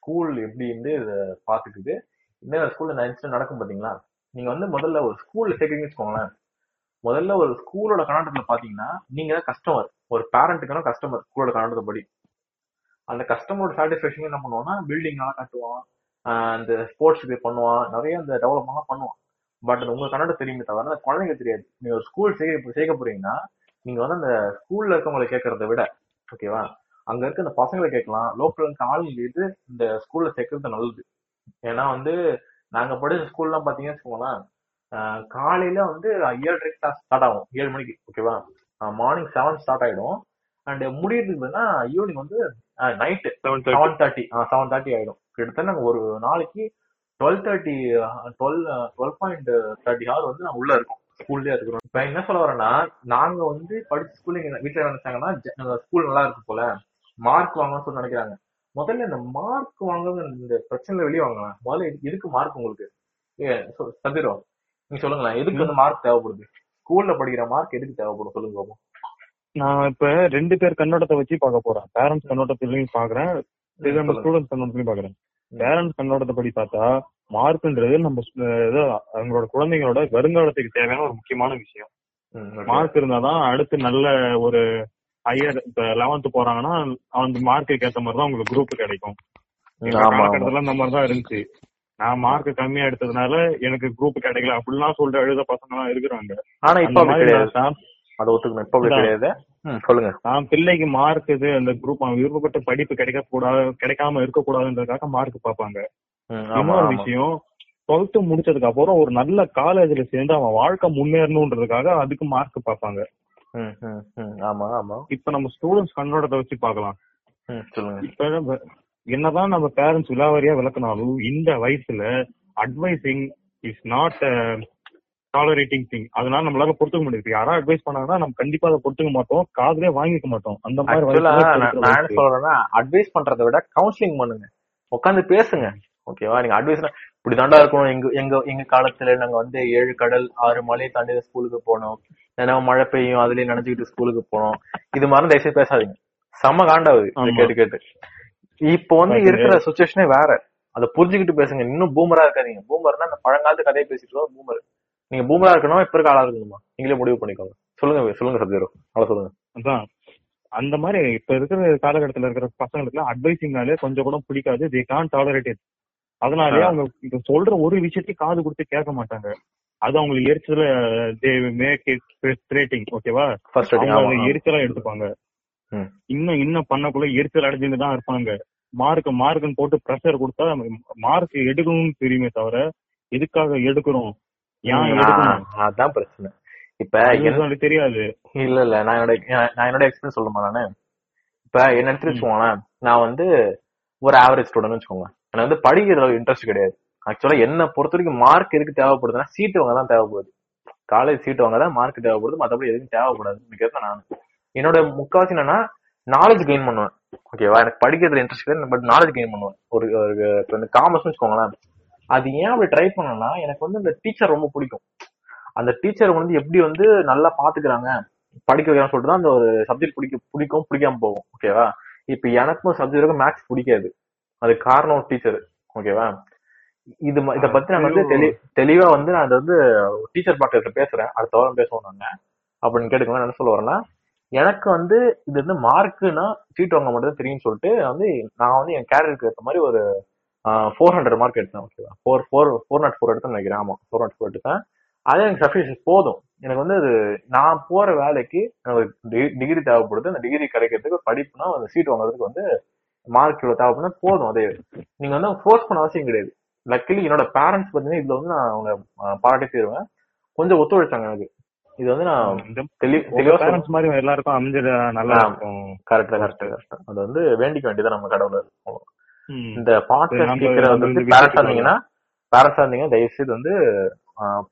ஸ்கூல் எப்படின்னு இதை பாத்துக்குது இன்னும் ஸ்கூல்ல இந்த இன்சிடென்ட் நடக்கும் பாத்தீங்களா? நீங்க வந்து முதல்ல ஒரு ஸ்கூல்ல சேர்க்கறீங்கன்னு வச்சுக்கோங்களேன். முதல்ல ஒரு ஸ்கூலோட கண்ணாட்டத்துல பாத்தீங்கன்னா நீங்க தான் கஸ்டமர் ஒரு பேரண்ட்டுக்கான கஸ்டமர் ஸ்கூலோட கண்ணாட்டத்தை படி அந்த கஸ்டமரோட சாட்டிஸ்பேக்ஷன் என்ன பண்ணுவோம்னா பில்டிங் எல்லாம் கட்டுவான். அந்த ஸ்போர்ட்ஸுக்கு பண்ணுவான். நிறைய அந்த டெவலப்மெண்ட்லாம் பண்ணுவான். பட் அது உங்க கண்ணோட தெரியுமே தவிர அந்த குழந்தைங்க தெரியாது. நீங்க ஒரு ஸ்கூல் சேர்க்க சேர்க்க போறீங்கன்னா நீங்க வந்து அந்த ஸ்கூல்ல இருக்கவங்களை கேட்கறத விட ஓகேவா அங்க இருக்க அந்த பசங்களை கேட்கலாம். லோக்கல் இருக்க ஆளுங்க கேட்டு இந்த ஸ்கூல்ல சேர்க்கறது நல்லது. ஏன்னா வந்து நாங்க படிச்ச ஸ்கூல்லாம் பாத்தீங்கன்னு வச்சுக்கோங்களேன் காலையில வந்து ஏழரை கிளாஸ் ஸ்டார்ட் ஆகும். ஏழு மணிக்கு ஓகேவா மார்னிங் செவன் ஸ்டார்ட் ஆயிடும். அண்ட் முடியறதுக்கு பார்த்தீங்கன்னா ஈவினிங் வந்து night seven seven thirty seven thirty ஆயிடும். கிட்டத்தட்ட நாங்க ஒரு நாளைக்கு twelve thirty twelve twelve point thirty hour வந்து நாங்க உள்ள இருக்கோம். ஸ்கூல்லே இருக்கிறோம். இப்ப என்ன சொல்ல வரேன்னா நாங்க வந்து படிச்ச ஸ்கூல்ல எங்க வீட்டுல நினைச்சாங்கன்னா ஸ்கூல் நல்லா இருக்கு போல. மார்க் வாங்கணும்னு சொல்லி நினைக்கிறாங்க. முதல்ல இந்த மார்க் வாங்குறது இந்த பிரச்சனைல வெளியே வாங்கலாம். முதல்ல எது- எதுக்கு மார்க் உங்களுக்கு. சந்திரோ நீங்க சொல்லுங்களேன். எதுக்கு வந்து மார்க் தேவைப்படுது? ஸ்கூல்ல படிக்கிற மார்க் எதுக்கு தேவைப்படும்? சொல்லுங்க பாப்போம். நான் இப்ப ரெண்டு பேர் கண்ணோட்டத்தை வச்சு பார்க்க போறேன். பேரண்ட்ஸ் கண்ணோட்டத்திலையும் பாக்குறேன் நம்ம. ஸ்டூடெண்ட்ஸ் கண்ணோட்டத்திலையும் பாக்குறேன். பேரண்ட்ஸ் கண்ணோட்டத்தை படி பார்த்தா மார்க்ன்றது நம்ம அவங்களோட குழந்தைங்களோட வருங்காலத்துக்கு தேவையான ஒரு முக்கியமான விஷயம். மார்க் இருந்தாதான் அடுத்து நல்ல ஒரு ஹையர் இப்ப லெவன்த் போறாங்கன்னா அந்த மார்க்குக்கு ஏத்த மாதிரி தான் உங்களுக்கு குரூப் கிடைக்கும். ம், எங்க ஆமா ஆமா. காலகட்டத்துல இந்த மாதிரி தான் இருந்துச்சு. நான் மார்க் கம்மியா எடுத்ததுனால எனக்கு குரூப் கிடைக்கல. அப்படிலாம் சொல்லிட்டு எழுத பசங்க எல்லாம் இருக்கிறாங்க. ஆனா இப்ப அந்த நான் அதை ஒத்துக்கணும். இப்ப அப்படி அதான். கிடையாது. ம், சொல்லுங்க. நான் பிள்ளைக்கு மார்க் இது அந்த குரூப் அவன் விருப்பப்பட்ட படிப்பு கிடைக்க கூடாது கிடைக்காம இருக்க கூடாதுன்றதுக்காக மார்க் ஆமா இன்னொரு விஷயம் டுவெல்த் முடிச்சதுக்கு அப்புறம் ஒரு நல்ல காலேஜ்ல சேர்ந்து அவன் வாழ்க்கை முன்னேறணுன்றதுக்காக அதுக்கு மார்க் ம், ஆமா ஆமா. இப்ப நம்ம ஸ்டூடெண்ட்ஸ் கண்ணோட்டத்தை வச்சு பார்க்கலாம். இப்ப நம்ம என்னதான் நம்ம பேரண்ட்ஸ் விலாவரியா விளக்குனாலும் இந்த வயசுல advising is not tolerating thing அதனால நம்மளால பொறுத்துக்க முடியாது. யாராவது அட்வைஸ் பண்ணாங்கன்னா நம்ம கண்டிப்பா அதை பொறுத்துக்க மாட்டோம். காதுலயே வாங்கிக்க மாட்டோம். அந்த மாதிரி நான் என்ன. சொல்றேன்னா அட்வைஸ் பண்றதை விட கவுன்சிலிங் பண்ணுங்க. உட்காந்து பேசுங்க. ஓகேவா? நீங்க அட்வைஸ் இப்படி தாண்டா இருக்கணும். எங்க எங்க எங்க காலத்துல நாங்க வந்து ஏழு கடல் ஆறு மலையை தாண்டி ஸ்கூலுக்கு போனோம். ஏன்னா மழை பெய்யும் அதுலயே நினைச்சுக்கிட்டு ஸ்கூலுக்கு போனோம். இது மாதிரி தயவுசெய்து பேசாதீங்க. செம்ம காண்டாவுது. கேட்டு கேட்டு. இப்போ வந்து இருக்கிற சுச்சுவேஷனே வேற. அதை புரிஞ்சுக்கிட்டு பேசுங்க. இன்னும் பூமரா இருக்காதீங்க. பூமர்னா அந்த பழங்காலத்து கதையை பேசிட்டு பூமர் நீங்க பூமரா இருக்கணும்? இப்ப இருக்க ஆளா இருக்கணுமா? நீங்களே முடிவு பண்ணிக்கோங்க. சொல்லுங்க சொல்லுங்க சத்யரோ. அவ்வளவு சொல்லுங்க. அதான். அந்த மாதிரி இப்ப இருக்கிற காலகட்டத்துல இருக்கிற பசங்களுக்கு அட்வைசிங்னாலே கொஞ்சம் கூட பிடிக்காது. They can't tolerate ah. அவங்க சொல்ற ஒரு விஷயத்தையும் காது கொடுத்து கேட்க மாட்டாங்க. அது அவங்களுக்கு எரிச்சல தே மேக் இட் ஓகேவா அவங்க எரிச்சலா எடுத்துப்பாங்க. இன்னும் இன்னும் பண்ணக்குள்ள எரிச்சல் அடைஞ்சுட்டு தான் இருப்பாங்க. மார்க் மார்க்னு போட்டு ப்ரெஷர் கொடுத்தா மார்க் எடுக்கணும்னு தெரியுமே தவிர எதுக்காக எடுக்கிறோம்? ஏன் எடுக்கணும்? அதான் பிரச்சனை. இப்ப அதுதான் தெரியாது. இல்ல இல்ல நான் என்னோட நான் நான் என்னோட எக்ஸ்பீரியன்ஸ் சொல்லுமா நானு? இப்ப என்ன எடுத்து வச்சுக்கோங்களேன். நான் வந்து ஒரு ஆவரேஜ் ஸ்டூடெண்ட் வச்சுக்கோங்க. எனக்கு வந்து படிக்கிறதுல இன்ட்ரெஸ்ட் கிடையாது. ஆக்சுவலா என்ன பொறுத்த வரைக்கும் மார்க் எதுக்கு தேவைப்படுதுன்னா சீட்டு வாங்க தான் தேவைப்படுது. காலேஜ் சீட் வாங்க தான் மார்க் தேவைப்படுது. மற்றபடி எதுவும் தேவைப்படாது. நினைக்கிறது நான் என்னோட முக்காவாசி என்னன்னா நாலேஜ் கெயின் பண்ணுவேன். ஓகேவா எனக்கு படிக்கிறதுல இன்ட்ரெஸ்ட் கிடையாது பட் நாலேஜ் கெயின் பண்ணுவேன். ஒரு ஒரு இப்ப காமர்ஸ் வச்சுக்கோங்களேன். அது ஏன் அப்படி ட்ரை பண்ணனா எனக்கு வந்து இந்த டீச்சர் ரொம்ப பிடிக்கும். அந்த டீச்சர் வந்து எப்படி வந்து நல்லா பாத்துக்கிறாங்க படிக்க வைக்கிறான்னு சொல்லிட்டு தான் அந்த ஒரு சப்ஜெக்ட் பிடிக்க பிடிக்கும் பிடிக்காம போகும். ஓகேவா இப்ப எனக்கும் சப்ஜெக்ட் மேக்ஸ் பிடிக்காது. அது காரணம் டீச்சர் ஓகேவா இது இத பத்தி நான் வந்து தெளி தெளிவா வந்து நான் அதை வந்து டீச்சர் பாக்டர்கிட்ட பேசுறேன். அடுத்த வாரம் பேசுவோம் நாங்க அப்படின்னு கேட்டுக்கோங்க நான் என்ன சொல்ல வரேன்னா எனக்கு வந்து இது வந்து மார்க்குன்னா சீட் வாங்க மட்டும் தெரியும்னு சொல்லிட்டு வந்து நான் வந்து என் கேரியருக்கு ஏற்ற மாதிரி ஒரு ஃபோர் ஹண்ட்ரட் மார்க் எடுத்தேன் ஓகேவா four four four not four எடுத்தேன்னு நினைக்கிறேன். ஆமா ஃபோர் நாட் ஃபோர் எடுத்தேன். அது எனக்கு சஃபிஷியன்ட் போதும். எனக்கு வந்து அது நான் போற வேலைக்கு எனக்கு டிகிரி தேவைப்படுது. அந்த டிகிரி கிடைக்கிறதுக்கு படிப்புனா அந்த சீட் வாங்குறதுக்கு வந்து மார்க் இவ்வளவு தேவைப்படுனா போதும். அது நீங்க வந்து ஃபோர்ஸ் பண்ண அவசியம் கிடையாது. லக்கிலி என்னோட பேரண்ட்ஸ் பாத்தீங்கன்னா இதுல வந்து நான் அவங்க பாராட்டி தருவேன் கொஞ்சம் ஒத்துழைச்சாங்க எனக்கு. இது வந்து நான் தெளிவா பேரண்ட்ஸ் மாதிரி எல்லாருக்கும் அமைஞ்சது நல்லா. இருக்கும். கரெக்ட் கரெக்ட் கரெக்ட் அது வந்து வேண்டிக்க வேண்டியது நம்ம கடவுள். இந்த பாட்காஸ்ட் நம்ம வந்து பேரண்ட்ஸா இருந்தீங்கன்னா பேரண்ட்ஸா இருந்தீங்கன்னா தயவு செய்து வந்து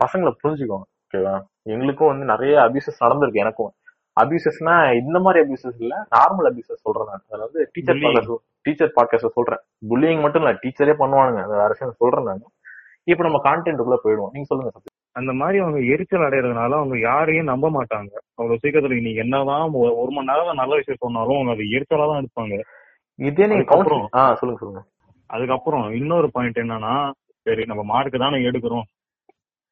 பசங்களை புரிஞ்சுக்கோங்க. ஓகேவா? எங்களுக்கும் வந்து நிறைய அபியூசஸ் நடந்திருக்கு எனக்கும். அபியூசஸ்னா இந்த மாதிரி அபியூசஸ் இல்ல. நார்மல் அபியூசஸ் சொல்றேன் நான். அதுல வந்து டீச்சர் டீச்சர் பாட்காஸ்ட் சொல்றேன். புல்லிங் மட்டும் இல்ல டீச்சரே பண்ணுவானுங்க. வேற விஷயம் சொல்றேன் நான். இப்ப நம்ம கான்டென்ட்டுக்குள்ள போயிடுவோம். நீங்க சொல்லுங்க. அந்த மாதிரி அவங்க எரிச்சல் அடையறதுனால அவங்க யாரையும் நம்ப மாட்டாங்க. அவ்வளவு சீக்கிரத்துல நீ என்னதான் ஒரு மணி நேரம் நல்ல விஷயம் சொன்னாலும் அவங்க அது எரிச்சலா தான் எடுப்பாங்க. இதே நீங்க சொல்லுங்க சொல்லுங்க. அதுக்கப்புறம் இன்னொரு பாயிண்ட் என்னன்னா சரி நம்ம மார்க் தானே எடுக்கிறோம்.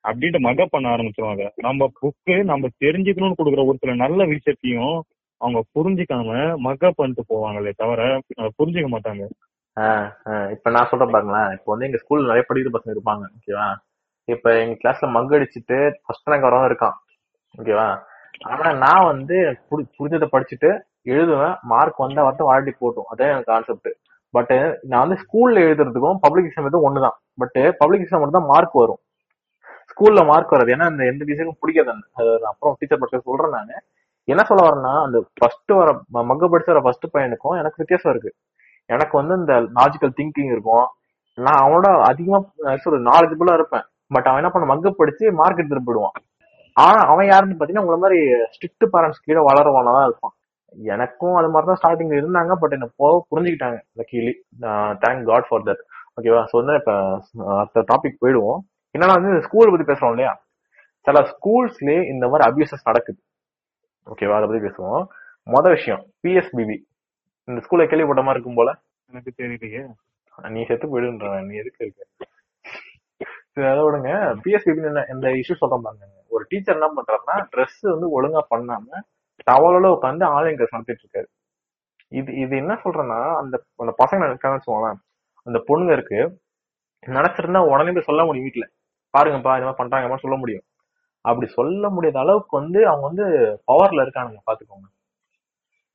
அப்படின்ட்டு மக பண்ண ஆரம்பிச்சிருவாங்க. நம்ம புக்கு நம்ம தெரிஞ்சுக்கணும்னு கொடுக்குற ஒரு சில நல்ல விஷயத்தையும் அவங்க புரிஞ்சுக்காம மக பண்ணிட்டு போவாங்களே தவிர புரிஞ்சுக்க மாட்டாங்க. இப்ப நான் சொல்றேன் பாருங்களேன். இப்ப வந்து எங்க ஸ்கூல்ல நிறைய படிக்கிற பசங்க இருப்பாங்க ஓகேவா இப்ப எங்க கிளாஸ்ல மக் அடிச்சுட்டு ஃபர்ஸ்ட் ரேங்க் வரவன் இருக்கான் ஓகேவா ஆனா நான் வந்து புரிஞ்சதை படிச்சுட்டு எழுதுவேன் மார்க் வந்தா வரட்டும் வாட்டி போட்டும். அதே எனக்கு கான்செப்ட் பட் நான் வந்து ஸ்கூல்ல எழுதுறதுக்கும் பப்ளிக் எக்ஸாம் எதுவும் ஒண்ணுதான். பட் பப்ளிக் எக்ஸாம் மட்டும் தான் மார்க் வரும். ஸ்கூல்ல மார்க் வராது. ஏன்னா அந்த எந்த டீச்சருக்கும் பிடிக்காது அந்த- அது அப்புறம் டீச்சர் படிச்ச சொல்றேன் நான். என்ன சொல்ல வரேன்னா அந்த ஃபர்ஸ்ட் வர ம- மக்க படிச்ச வர ஃபர்ஸ்ட் பையனுக்கும் எனக்கு வித்தியாசம் இருக்கு. எனக்கு வந்து இந்த லாஜிக்கல் திங்கிங் இருக்கும். நான் அவனோட அதிகமா சொல்ற நாலேஜபிளா இருப்பேன். பட் அவன் என்ன பண்ண மக்க படிச்சு மார்க் எடுத்துட்டு போயிடுவான். ஆனா அவன் யாருன்னு பாத்தீங்கன்னா உங்களை மாதிரி ஸ்ட்ரிக்ட் பேரண்ட்ஸ் கீழே வளரவானா தான் இருப்பான். எனக்கும் அது மாதிரி தான் ஸ்டார்டிங்ல இருந்தாங்க பட் என்ன போக புரிஞ்சுக்கிட்டாங்க. Luckily thank God for that ஓகேவா ஸோ வந்து இப்ப அடுத்த டாபிக் போயிடுவோம். என்னன்னா வந்து ஸ்கூல் பத்தி பேசுறோம் இல்லையா? சில ஸ்கூல்ஸ்லயே இந்த மாதிரி அபியூசஸ் நடக்குது. ஓகேவா அதை பத்தி பேசுவோம். மொதல் விஷயம் பிஎஸ்பிபி இந்த ஸ்கூல்ல கேள்விப்பட்ட மாதிரி இருக்கும் போல? எனக்கு தெரியலையே. நீ செத்து போயிடுன்ற நீ எதுக்கு இருக்க? அதை விடுங்க. பிஎஸ்பிபி இந்த இஷ்யூ சொல்றேன் பாருங்க. ஒரு டீச்சர் என்ன பண்றாருன்னா ட்ரெஸ் வந்து ஒழுங்கா பண்ணாம டவலோட உட்காந்து ஆன்லைன் கிளாஸ் நடத்திட்டு இருக்காரு. இது இது என்ன சொல்றேன்னா அந்த அந்த பசங்க நினைக்கான்னு வச்சுக்கோங்களேன். அந்த பொண்ணுங்க இருக்கு. நினைச்சிருந்தா உடனே போய் சொல்ல முடியும் வீட்டுல பாருங்கப்பா இந்த மாதிரி பண்றாங்கம்மா சொல்ல முடியும். அப்படி சொல்ல முடியாத அளவுக்கு வந்து அவங்க வந்து பவர்ல இருக்கானுங்க பாத்துக்கோங்க.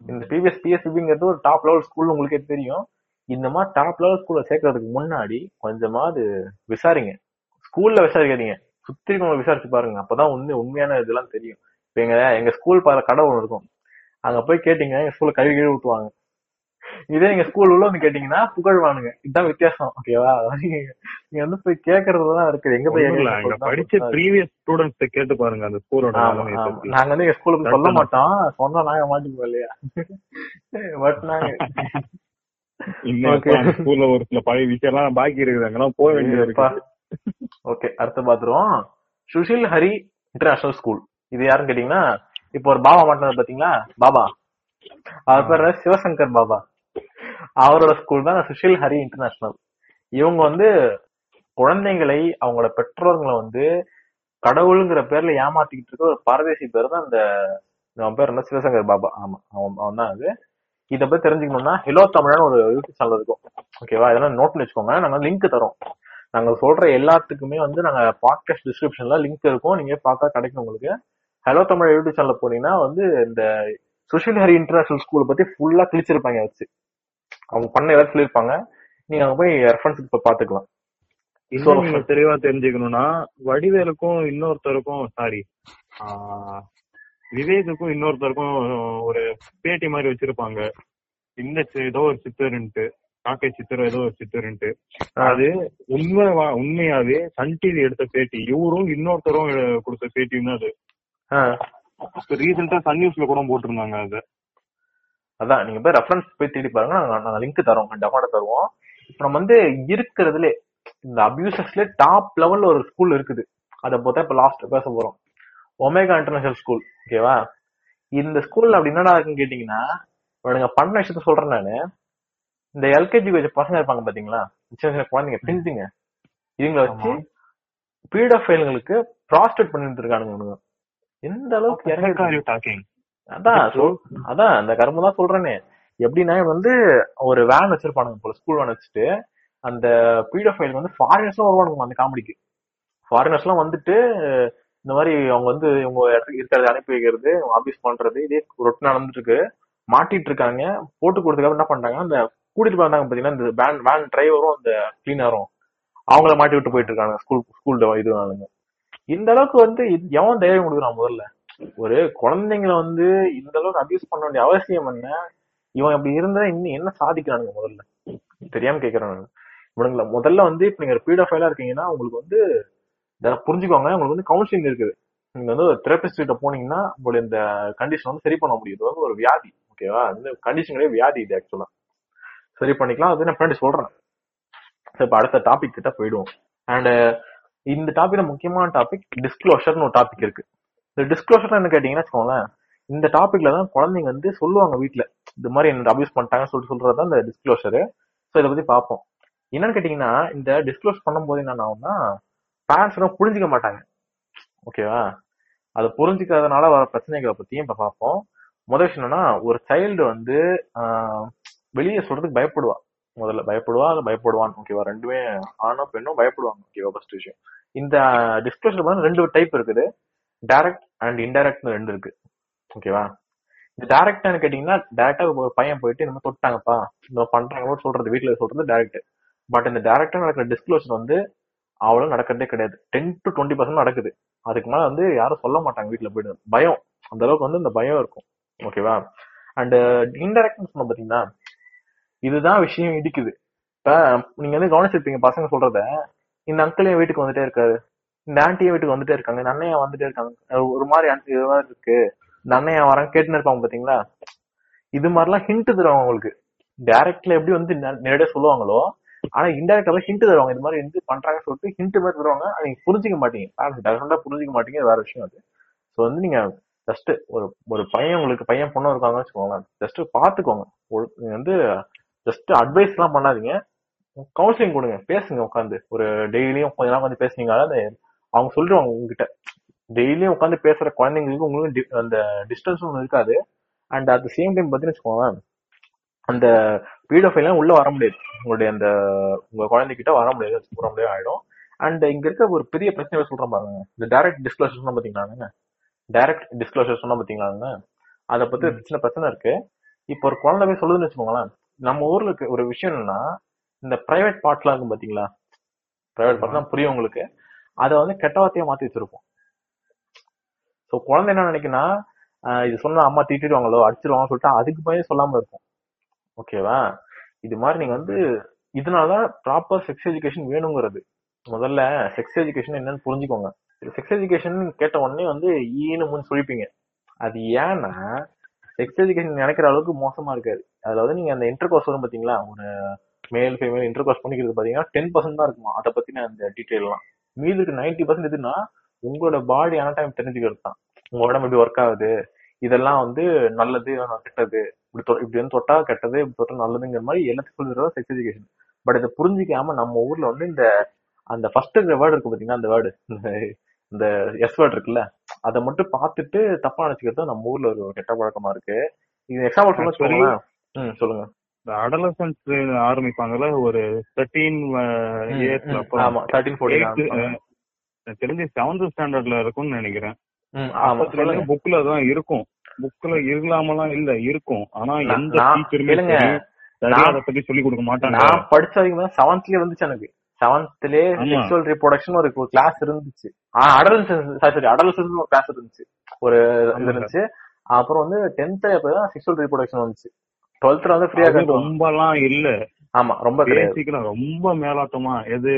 இந்த பிபிஎஸ் பிஎஸ்சிபிங்கிறது ஒரு டாப் லெவல் ஸ்கூல் உங்களுக்கே தெரியும். இந்த மாதிரி டாப் லெவல் ஸ்கூல்ல சேர்க்கறதுக்கு முன்னாடி கொஞ்சமாவது விசாரிங்க. ஸ்கூல்ல விசாரிக்காதீங்க. சுத்தி இருக்கவங்க விசாரிச்சு பாருங்க. அப்பதான் உண்மை உண்மையான இதெல்லாம் தெரியும். இப்ப எங்க எங்க ஸ்கூல் பாரு கடை ஒன்று இருக்கும். அங்க போய் கேட்டீங்கன்னா எங்க ஸ்கூல்ல கழுவி கழுவி ஊற்றுவாங்க இதே எங்க ஸ்கூல் உள்ள வந்து கேட்டீங்கன்னா புகழ்வானுங்க. இதுதான் வித்தியாசம். ஓகேவா நீங்க வந்து போய் கேக்குறதுதான் இருக்குது. எங்க போய் படிச்ச ப்ரீவியஸ் ஸ்டூடெண்ட்ஸ் கேட்டு பாருங்க அந்த ஸ்கூலோட. நாங்க வந்து எங்க ஸ்கூலுக்கு சொல்ல மாட்டோம். சொன்னா நாங்க மாட்டிப்போம் இல்லையா? பட் நாங்க ஸ்கூல்ல ஒரு சில பழைய விஷயம் எல்லாம் பாக்கி இருக்குது. அங்கெல்லாம் போக வேண்டியது இருக்கு. ஓகே அடுத்து பாத்துருவோம் சுஷில் ஹரி இன்டர்நேஷனல் ஸ்கூல் இது யாருன்னு கேட்டீங்கன்னா இப்போ ஒரு பாபா மாட்டினது பாத்தீங்களா? பாபா. அவர் பேர் சிவசங்கர் பாபா. அவரோட ஸ்கூல் தான் சுஷில் ஹரி இன்டர்நேஷனல் இவங்க வந்து குழந்தைங்களை அவங்களோட பெற்றோர்களை வந்து கடவுளுங்கிற பேர்ல ஏமாத்திக்கிட்டு இருக்க ஒரு பாரதேசி பேர் தான் இந்த அவன் பேர் என்ன? சிவசங்கர் பாபா. ஆமா அவன் அவன் தான் அது. இதை பத்தி தெரிஞ்சுக்கணும்னா ஹெலோ தமிழான்னு ஒரு யூடியூப் சேனல் இருக்கும். ஓகேவா இதெல்லாம் நோட் பண்ணி வச்சுக்கோங்க. நாங்க லிங்க் தரோம். நாங்க சொல்ற எல்லாத்துக்குமே வந்து நாங்க பாட்காஸ்ட் டிஸ்கிரிப்ஷன்ல லிங்க் இருக்கும். நீங்க பார்த்தா கிடைக்கும் உங்களுக்கு. ஹலோ தமிழ் யூடியூப் சேனல்ல போனீங்கன்னா வந்து இந்த சுஷில் ஹரி இன்டர்நேஷனல் ஸ்கூல் பத்தி ஃபுல்லா கிழிச்சிருப்பாங்க வச்சு. அவங்க பண்ண ஏதாவது சொல்லியிருப்பாங்க. நீங்க அங்க போய் ரெஃபரன்ஸ் போய் பாத்துக்கலாம் இன்னும் நீங்க தெளிவா தெரிஞ்சுக்கணும்னா வடிவேலுக்கும் இன்னொருத்தருக்கும் சாரி விவேக்குக்கும் இன்னொருத்தருக்கும் ஒரு பேட்டி மாதிரி வச்சிருப்பாங்க. இந்த ஏதோ ஒரு சித்தருன்ட்டு காக்கை சித்தர் ஏதோ ஒரு சித்தருன்ட்டு. அது உண்மை உண்மையாவே சன் டிவி எடுத்த பேட்டி. இவரும் இன்னொருத்தரும் கொடுத்த பேட்டியும் தான் அது ரீசெண்டா சன் நியூஸ்ல கூட போட்டிருந்தாங்க அது. அதான் நீங்க போய் ரெஃபரன்ஸ் போய் தேடி பாருங்க நாங்க நாங்க லிங்க் தரோம் டெஃபான தருவோம். இப்ப நம்ம வந்து இருக்கிறதுல இந்த அபியூசஸ்ல டாப் லெவல்ல ஒரு ஸ்கூல் இருக்குது. அதை பார்த்தா இப்ப லாஸ்ட் பேச போறோம். ஒமேகா இன்டர்நேஷனல் ஸ்கூல் ஓகேவா இந்த ஸ்கூல்ல அப்படி என்னடா இருக்குன்னு கேட்டீங்கன்னா இவனுங்க பண்ண விஷயத்த சொல்றேன் நானு. இந்த எல்கேஜி வச்ச பசங்க இருப்பாங்க பாத்தீங்களா? சின்ன சின்ன குழந்தைங்க பிஞ்சுங்க இவங்களை வச்சு பீடோஃபைல்களுக்கு ப்ராஸ்டேட் பண்ணிட்டு இருக்கானுங்க எந்த அளவுக்கு அதான் அதான் அந்த கரும்பு தான் சொல்றேனே. எப்படின்னா வந்து ஒரு வேன் வச்சிருப்பானுங்க போல ஸ்கூல் வேன் வச்சுட்டு அந்த பீடோஃபைல் வந்து ஃபாரினர்ஸ் வருவானுங்க அந்த காமெடிக்கு ஃபாரினர்ஸ் எல்லாம் வந்துட்டு இந்த மாதிரி அவங்க வந்து இவங்க இருக்கிறத அனுப்பி வைக்கிறது ஆபீஸ் பண்றது இதே ரொட்டு நடந்துட்டு இருக்கு மாட்டிட்டு இருக்காங்க போட்டு கொடுத்ததுக்கு என்ன பண்றாங்க அந்த கூட்டிட்டு வந்தாங்க பாத்தீங்கன்னா இந்த வேன் வேன் டிரைவரும் அந்த கிளீனரும் அவங்கள மாட்டி விட்டு போயிட்டு இருக்காங்க ஸ்கூல் ஸ்கூல் இது இந்த அளவுக்கு வந்து எவன் தைரியம் கொடுக்குறான் முதல்ல? ஒரு குழந்தைங்களை வந்து இந்த அளவுக்கு அபியூஸ் பண்ண வேண்டிய அவசியம் என்ன? இவன் அப்படி இருந்தா இன்னும் என்ன சாதிக்கிறானுங்க முதல்ல? தெரியாம கேக்குறேன் இவனுங்களை இவனுங்கள முதல்ல வந்து இப்ப நீங்க பீடோஃபைலா இருக்கீங்கன்னா உங்களுக்கு வந்து இத புரிஞ்சுக்கோங்க. உங்களுக்கு வந்து கவுன்சிலிங் இருக்குது. நீங்க வந்து ஒரு தெரபிஸ்ட் கிட்ட போனீங்கன்னா உங்களுடைய இந்த கண்டிஷன் வந்து சரி பண்ண முடியும். இது வந்து ஒரு வியாதி ஓகேவா இந்த கண்டிஷன் கிடையாது வியாதி இது ஆக்சுவலா சரி பண்ணிக்கலாம். அது நான் பின்னாடி சொல்றேன். இப்போ இப்ப அடுத்த டாபிக் கிட்ட போயிடுவோம். அண்ட் இந்த டாபிக்ல முக்கியமான டாபிக் டிஸ்க்ளோஷர்னு ஒரு டாபிக் இருக்கு. இந்த டிஸ்க்ளோஷர் என்ன கேட்டீங்கன்னா வச்சுக்கோங்களேன் இந்த டாபிக்ல தான் குழந்தைங்க வந்து சொல்லுவாங்க வீட்டில் இந்த மாதிரி என்ன அபியூஸ் பண்ணிட்டாங்கன்னு சொல்லிட்டு சொல்றது தான் இந்த டிஸ்க்ளோஷரு ஸோ இதை பத்தி பார்ப்போம். என்னன்னு கேட்டீங்கன்னா இந்த டிஸ்க்ளோஸ் பண்ணும்போது என்ன ஆகும்னா பேரண்ட்ஸ் புரிஞ்சிக்க மாட்டாங்க. ஓகேவா அதை புரிஞ்சுக்கிறதுனால வர பிரச்சனைகளை பத்தியும் இப்ப பார்ப்போம். முதல் விஷயம் என்னன்னா ஒரு சைல்டு வந்து வெளியே சொல்றதுக்கு பயப்படுவா. முதல்ல பயப்படுவா அது பயப்படுவான் ஓகேவா ரெண்டுமே ஆணும் பெண்ணும் பயப்படுவாங்க. ஓகேவா ஃபர்ஸ்ட் விஷயம். இந்த டிஸ்க்ளோஷர் வந்து ரெண்டு டைப் இருக்குது. டைரக்ட் அண்ட் இன்டைரக்ட்னு ரெண்டு இருக்கு. ஓகேவா இந்த டைரக்ட்னு கேட்டீங்கன்னா டேரக்டா ஒரு பையன் போயிட்டு இந்த மாதிரி தொட்டாங்கப்பா. இந்த மாதிரி சொல்றது வீட்டுல சொல்றது டைரக்ட் பட் இந்த டைரக்டா நடக்கிற டிஸ்க்ளோசர் வந்து அவ்வளவு நடக்கிறதே கிடையாது. டென் டு டுவெண்ட்டி பர்சன்ட் நடக்குது. அதுக்கு மேல வந்து யாரும் சொல்ல மாட்டாங்க வீட்டுல போயிட்டு. பயம். அந்த அளவுக்கு வந்து இந்த பயம் இருக்கும். ஓகேவா அண்ட் இன்டெரக்ட்னு சொன்ன பாத்தீங்கன்னா இதுதான் விஷயம் இடிக்குது. இப்ப நீங்க வந்து கவனிச்சிருப்பீங்க பசங்க சொல்றத. இந்த அங்கிள் என் வீட்டுக்கு வந்துட்டே இருக்காரு? இந்த ஆண்டிய வீட்டுக்கு வந்துட்டே இருக்காங்க. இந்த அண்ணையா வந்துட்டே இருக்காங்க. அஹ் ஒரு மாதிரி ஆன்டி இது மாதிரி இருக்கு. இந்த அண்ணையா வரேன் கேட்டுன்னு இருப்பாங்க பாத்தீங்களா? இது மாதிரிலாம் ஹிண்ட் தருவாங்க உங்களுக்கு. டைரக்ட்ல எப்படி வந்து நேரடியா சொல்லுவாங்களோ ஆனா இன்டெரக்டாவே ஹிண்ட் தருவாங்க. இது மாதிரி வந்து பண்றாங்கன்னு சொல்லிட்டு ஹிண்ட் மாதிரி தருவாங்க. அதை நீங்க புரிஞ்சுக்க மாட்டீங்க. டெஃபினட்டா புரிஞ்சுக்க மாட்டீங்க. வேற விஷயம் அது. ஸோ வந்து நீங்க ஜஸ்ட் ஒரு ஒரு பையன் உங்களுக்கு பையன் பொண்ணு இருக்காங்கன்னு வச்சுக்கோங்களேன். ஜஸ்ட் பாத்துக்கோங்க. ஒரு- நீங்க வந்து ஜஸ்ட் அட்வைஸ் எல்லாம் பண்ணாதீங்க. கவுன்சிலிங் கொடுங்க. பேசுங்க உட்காந்து ஒரு டெய்லியும் கொஞ்ச நாள் வந்து பேசுனீங்கன்னா அந்த அவங்க சொல்லிடுவாங்க உங்ககிட்ட. டெய்லியும் உட்காந்து பேசுற குழந்தைங்களுக்கு உங்களுக்கு அந்த டிஸ்டன்ஸ் ஒன்று இருக்காது. And at the same time பார்த்தீங்கன்னு வச்சுக்கோங்களேன் அந்த பீடோஃபைலாம் உள்ள வர முடியாது. உங்களுடைய அந்த உங்க குழந்தைகிட்ட வர முடியாது. வர முடியாது ஆயிடும். அண்ட் இங்க இருக்க ஒரு பெரிய பிரச்சனை சொல்றேன் பாருங்க. இந்த டைரக்ட் டிஸ்க்ளோசர் சொன்னா பாத்தீங்களாங்க டைரக்ட் டிஸ்க்ளோசர் சொன்னா பாத்தீங்களாங்க அதை பத்தி சின்ன பிரச்சனை இருக்கு. இப்போ ஒரு குழந்தை போய் சொல்லுதுன்னு வச்சுக்கோங்களேன் நம்ம ஊர்ல இருக்க ஒரு விஷயம் என்னன்னா இந்த பிரைவேட் பார்ட்லாம் இருக்கும் பாத்தீங்களா? பிரைவேட் பார்ட்லாம் புரியும் உங்களுக்கு. அதை வந்து கெட்ட வார்த்தையை மாத்தி வச்சிருப்போம். ஸோ குழந்தை என்ன நினைக்குன்னா இது சொன்னா அம்மா திட்டிடுவாங்களோ அடிச்சிருவாங்கன்னு சொல்லிட்டு அதுக்கு பயந்து சொல்லாம இருக்கும் ஓகேவா இது மாதிரி நீங்க வந்து இதனாலதான் ப்ராப்பர் செக்ஸ் எஜுகேஷன் வேணுங்கிறது. முதல்ல செக்ஸ் எஜுகேஷன் என்னன்னு புரிஞ்சுக்கோங்க. செக்ஸ் எஜுகேஷன் கேட்ட உடனே வந்து ஈனு முன் சொல்லிப்பீங்க. அது ஏன்னா செக்ஸ் எஜுகேஷன் நினைக்கிற அளவுக்கு மோசமா இருக்காது. அதுல வந்து நீங்க அந்த இன்டர் கோர்ஸ் வரும் பாத்தீங்களா? ஒரு மேல் ஃபீமேல் இன்டர் கோர்ஸ் பண்ணிக்கிறது பாத்தீங்கன்னா டென் பர்சன்ட் தான் இருக்குமா? அதை பத்தின அந்த டீட்டெயில்லாம் மீதி இருக்கு நைன்டி பர்சன்ட் எதுன்னா உங்களோட பாடி டைம் தெரிஞ்சுக்கிறது தான். உங்க உடம்பு எப்படி ஒர்க் ஆகுது இதெல்லாம் வந்து நல்லது கெட்டது. இப்படி இப்படி வந்து தொட்டா கெட்டது இப்படி தொட்டா நல்லதுங்கிற மாதிரி எல்லாத்துக்கும் சொல்லிடுறது செக்ஸ் எஜுகேஷன் பட் இதை புரிஞ்சிக்காம நம்ம ஊர்ல வந்து இந்த அந்த ஃபர்ஸ்ட் வேர்டு இருக்கு பாத்தீங்கன்னா அந்த வேர்டு இந்த எஸ் வேர்டு இருக்குல்ல அதை மட்டும் பார்த்துட்டு தப்பா நினைச்சுக்கிறது நம்ம ஊர்ல ஒரு கெட்ட பழக்கமா இருக்கு. இது எக்ஸாம்பிள் சொல்ல Actually- சொல்லுங்க ம் சொல்லுங்க. இந்த அடலசன்ஸ் ஆரம்பிப்பாங்கல்ல ஒரு தேர்ட்டீன் இயர்ஸ்ல ம், ஆமா தேர்ட்டீன் ஃபோர்டீன் எனக்கு தெரிஞ்சு செவன்த் ஸ்டாண்டர்ட்ல இருக்கும்னு நினைக்கிறேன். புக்ல தான் இருக்கும். புக்ல இல்லாமலாம் இல்ல இருக்கும். ஆனா எந்த டீச்சருமே அதை பத்தி சொல்லி கொடுக்க மாட்டாங்க. நான் படிச்ச வரைக்கும் செவன்த்லயே வந்துச்சு எனக்கு. செவன்த்லயே. செக்ஷுவல் ரிப்ரொடக்ஷன் ஒரு கிளாஸ் இருந்துச்சு. அடல்சன்ஸ் சாரி அடல்சன்ஸ் ஒரு கிளாஸ் இருந்துச்சு. ஒரு இது இருந்துச்சு. அப்புறம் வந்து டென்த்ல எப்பதான் செக்ஷுவல் ரிப்ரொடக்ஷன் வந்துச்சு. டுவெல்த்ல வந்து ஃப்ரீயா ரொம்பலாம் இல்ல. ஆமா ரொம்ப பேசிக்கல ரொம்ப மேலாட்டமா எது?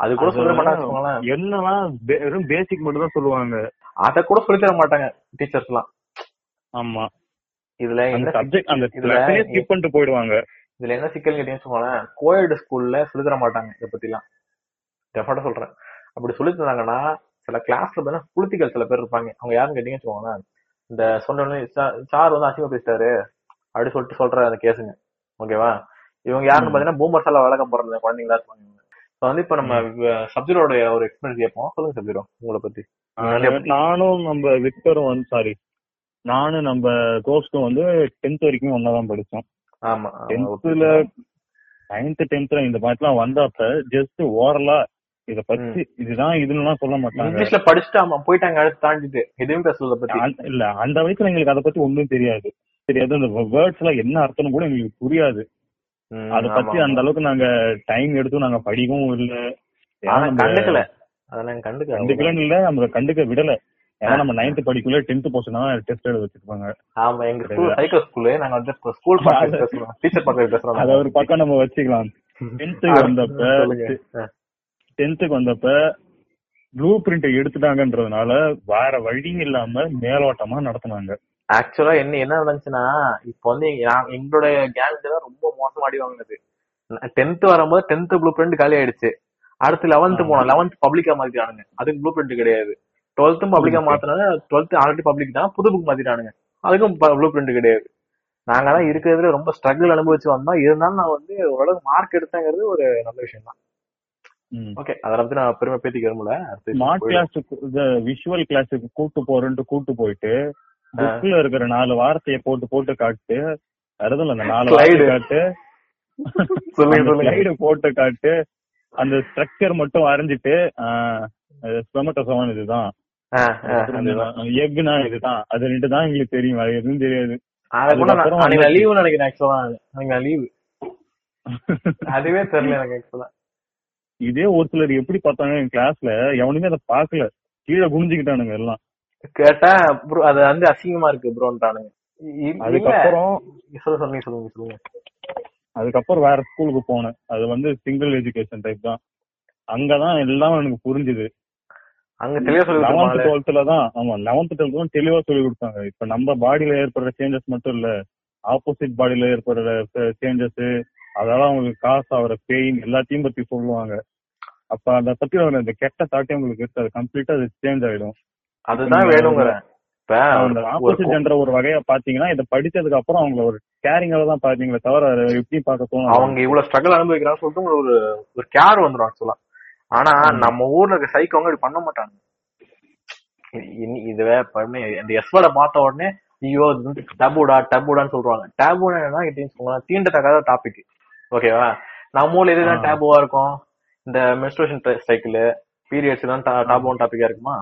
அது கூட சொல்ல மாட்டாங்க. என்னலாம் வெறும் பேசிக் மட்டும் தான் சொல்லுவாங்க. அத கூட சொல்லி தர மாட்டாங்க டீச்சர்ஸ் எல்லாம் ஆமா. இதுல என்ன சப்ஜெக்ட் அந்த இதுல ஸ்கிப் பண்ணிட்டு போயிடுவாங்க. இதுல என்ன சிக்கல் கேட்டீங்கன்னு வச்சுக்கோங்களேன் கோயட் ஸ்கூல்ல சொல்லி தர மாட்டாங்க இத பத்தி எல்லாம் டெஃபர்ட்டா சொல்றேன். அப்படி சொல்லி தந்தாங்கன்னா சில கிளாஸ்ல பார்த்தீங்கன்னா புளுத்திகள் சில பேர் இருப்பாங்க. அவங்க யாருன்னு கேட்டீங்கன்னு வச்சுக்கோங்களேன். இந்த சொன்ன சார் வந்து அசிங்க பேசிட்டாரு. அப்படி சொல்லிட்டு சொல்ற அந்த கேஸுங்க ஓகேவா இவங்க யாருன்னு. பாத்தீங்கன்னா பூமர்ஸ் எல்லாம் வழக்கம் போறது குழந்தைங்களா இருப்பாங்க. இப்ப வந்து இப்ப நம்ம சப்ஜெக்டோட ஒரு எக்ஸ்பீரியன்ஸ் கேட்போம். சொல்லுங்க சப்ஜெக்டோ உங்களை பத்தி. நானும் நம்ம விக்டரும் வந்து சாரி நானும் நம்ம கோஸ்டும் வந்து டென்த் வரைக்கும் ஒன்னாதான் படிச்சோம். ஆமா ஆமா, டென்த்ல நைன்த் டென்த்ல இந்த மாதிரிலாம் வந்தப்ப ஜஸ்ட் ஓரலா இத பத்தி இதுதான் இதுலாம் சொல்ல மாட்டாங்க. இங்கிலீஷ்ல படிச்சுட்டு அவன் போயிட்டாங்க அடுத்து தாண்டிட்டு. எதுவும் பேசுறத பத்தி. இல்ல அந்த வயசுல எங்களுக்கு அதை பத்தி ஒண்ணும் தெரியாது. தெரியாது. அந்த வேர்ட்ஸ் எல்லாம் என்ன அர்த்தம்னு கூட எங்களுக்கு புரியாது. அத பத்தி. அந்த அளவுக்கு நாங்க டைம் எடுத்து நாங்க படிக்கவும் இல்ல. கண்டுக்கல. அதெல்லாம் கண்டுக்கல கண்டுக்கலன்னு இல்ல நம்ம கண்டுக்க விடல. ஏன்னா நம்ம நைன்த் படிக்கல டென்த் போர்ஷன் டெஸ்ட் எழுத வச்சிருப்பாங்க. ஆமா எங்க ஸ்கூல் சைக்கோ ஸ்கூலு நாங்க வந்து ஸ்கூல் பக்கத்துல பேசுறோம். டீச்சர் பக்கத்துல பேசுறோம். அத ஒரு பக்கம் நம்ம வச்சுக்கலாம். டென்த்துக்கு வந்தப்ப. டென்த்துக்கு வந்தப்ப ப்ளூ பிரிண்ட் எடுத்துட்டாங்கன்றதுனால வேற வழி இல்லாம மேலோட்டமா நடத்துனாங்க. ஆக்சுவலா என்ன என்ன நடந்துச்சுன்னா இப்போ வந்து எங்க- நான் எங்களுடைய கேங் தான் ரொம்ப மோசமா அடி வாங்கினது. டென்த் வரும்போது டென்த் ப்ளூ பிரிண்ட் காலி ஆயிடுச்சு. அடுத்து லெவன்த் போனோம். லெவன்த் பப்ளிக்கா மாத்திட்டானுங்க. அதுக்கு ப்ளூ பிரிண்ட் கிடையாது. டுவெல்த்தும் பப்ளிக்கா. மாத்தினாங்க டுவெல்த் ஆல்ரெடி பப்ளிக் தான். புது புக் மாத்திட்டானுங்க. அதுக்கும் ப்ளூ பிரிண்ட் கிடையாது. நாங்க தான் இருக்கிறதுல ரொம்ப ஸ்ட்ரகிள் அனுபவிச்சு வந்தோம். இருந்தாலும் நான் வந்து ஓரளவுக்கு மார்க் எடுத்தேங்கிறது ஒரு நல்ல விஷயம் தான் ஓகே அதை பத்தி நான் பெருமை பேத்திக்க விரும்பல. ஸ்மார்ட் போயிடலாம். கிளாஸ் விஷுவல் கிளாஸுக்கு கூட்டு போறேன்ட்டு கூட்டு போயிட்டு புக்ல இருக்கிற நாலு வார்த்தையை போட்டு போட்டு காட்டு. அதுல அந்த நாலு. வார்த்தை காட்டு. ஸ்லைடு போட்டு காட்டு. அந்த ஸ்ட்ரக்சர் மட்டும் வரைஞ்சிட்டு ஸ்பெமட்டோசோன் இதுதான். எக்னா இதுதான். அது ரெண்டு தான் எங்களுக்கு தெரியும் அது எதுவும் தெரியாது. லீவு நினைக்கிறேன் ஆக்சுவலா லீவு அதுவே தெரியல எனக்கு ஆக்சுவலா இதே ஒரு சிலர் எப்படி பார்த்தாங்க என் கிளாஸ்ல எவனுமே அதை பார்க்கல. கீழே குனிஞ்சுக்கிட்டானுங்க எல்லாம். கேட்டா ப்ரோ அது வந்து அசிங்கமா இருக்கு ப்ரோன்றானுங்க அதுக்கப்புறம் சொல்ல சொல்லுங்க சொல்லுங்க சொல்லுங்க அதுக்கப்புறம் வேற ஸ்கூலுக்கு போனேன். அது வந்து சிங்கிள் எஜுகேஷன் டைப் தான். அங்கதான் எல்லாம் எனக்கு புரிஞ்சுது. அங்க தெளிவா சொல்லி லெவன்த். டுவெல்த்ல தான் ஆமா லெவன்த் டுவெல்த் தான் தெளிவா சொல்லி கொடுத்தாங்க. இப்ப நம்ம பாடியில ஏற்படுற சேஞ்சஸ் மட்டும் இல்ல. ஆப்போசிட் பாடியில ஏற்படுற சேஞ்சஸ் அதெல்லாம் அவங்களுக்கு காசு ஆகிற பெயின் எல்லாத்தையும் பத்தி சொல்லுவாங்க. அப்ப அத பத்தி இந்த கெட்ட தாட்டே உங்களுக்கு இருக்காது கம்ப்ளீட்டா அது சேஞ்ச் ஆயிடும். அதுதான் வேணுங்கிறேன் அந்த ஆப்போசிட் என்ற ஒரு வகைய பாத்தீங்கன்னா இதை படிச்சதுக்கு அப்புறம் அவங்கள ஒரு கேரிங்கால தான் பாத்தீங்களே தவிர எப்படி பார்க்க தோணும்? அவங்க இவ்வளவு ஸ்ட்ரகிள் அனுபவிக்கிறான்னு சொல்லிட்டு ஒரு ஒரு கேர் வந்துடும் ஆக்சுவலா ஆனா நம்ம ஊர்ல இருக்க சைக்கோங்க இப்படி பண்ண மாட்டாங்க. இதுவே பண்ணி இந்த எஸ் வேர்டை பார்த்த உடனே ஐயோ இது வந்து டபுடா டபுடான்னு சொல்றாங்க டேபுனா என்ன கேட்டீங்கன்னா தீண்டத்தக்காத டாபிக் ஓகேவா நம்ம ஊர்ல இதுதான். டேபுவா இருக்கும்? இந்த மென்ஸ்ட்ரேஷன் சைக்கிள் பீரியட்ஸ் தான் டாபுவான டாபிக்கா இருக்குமா?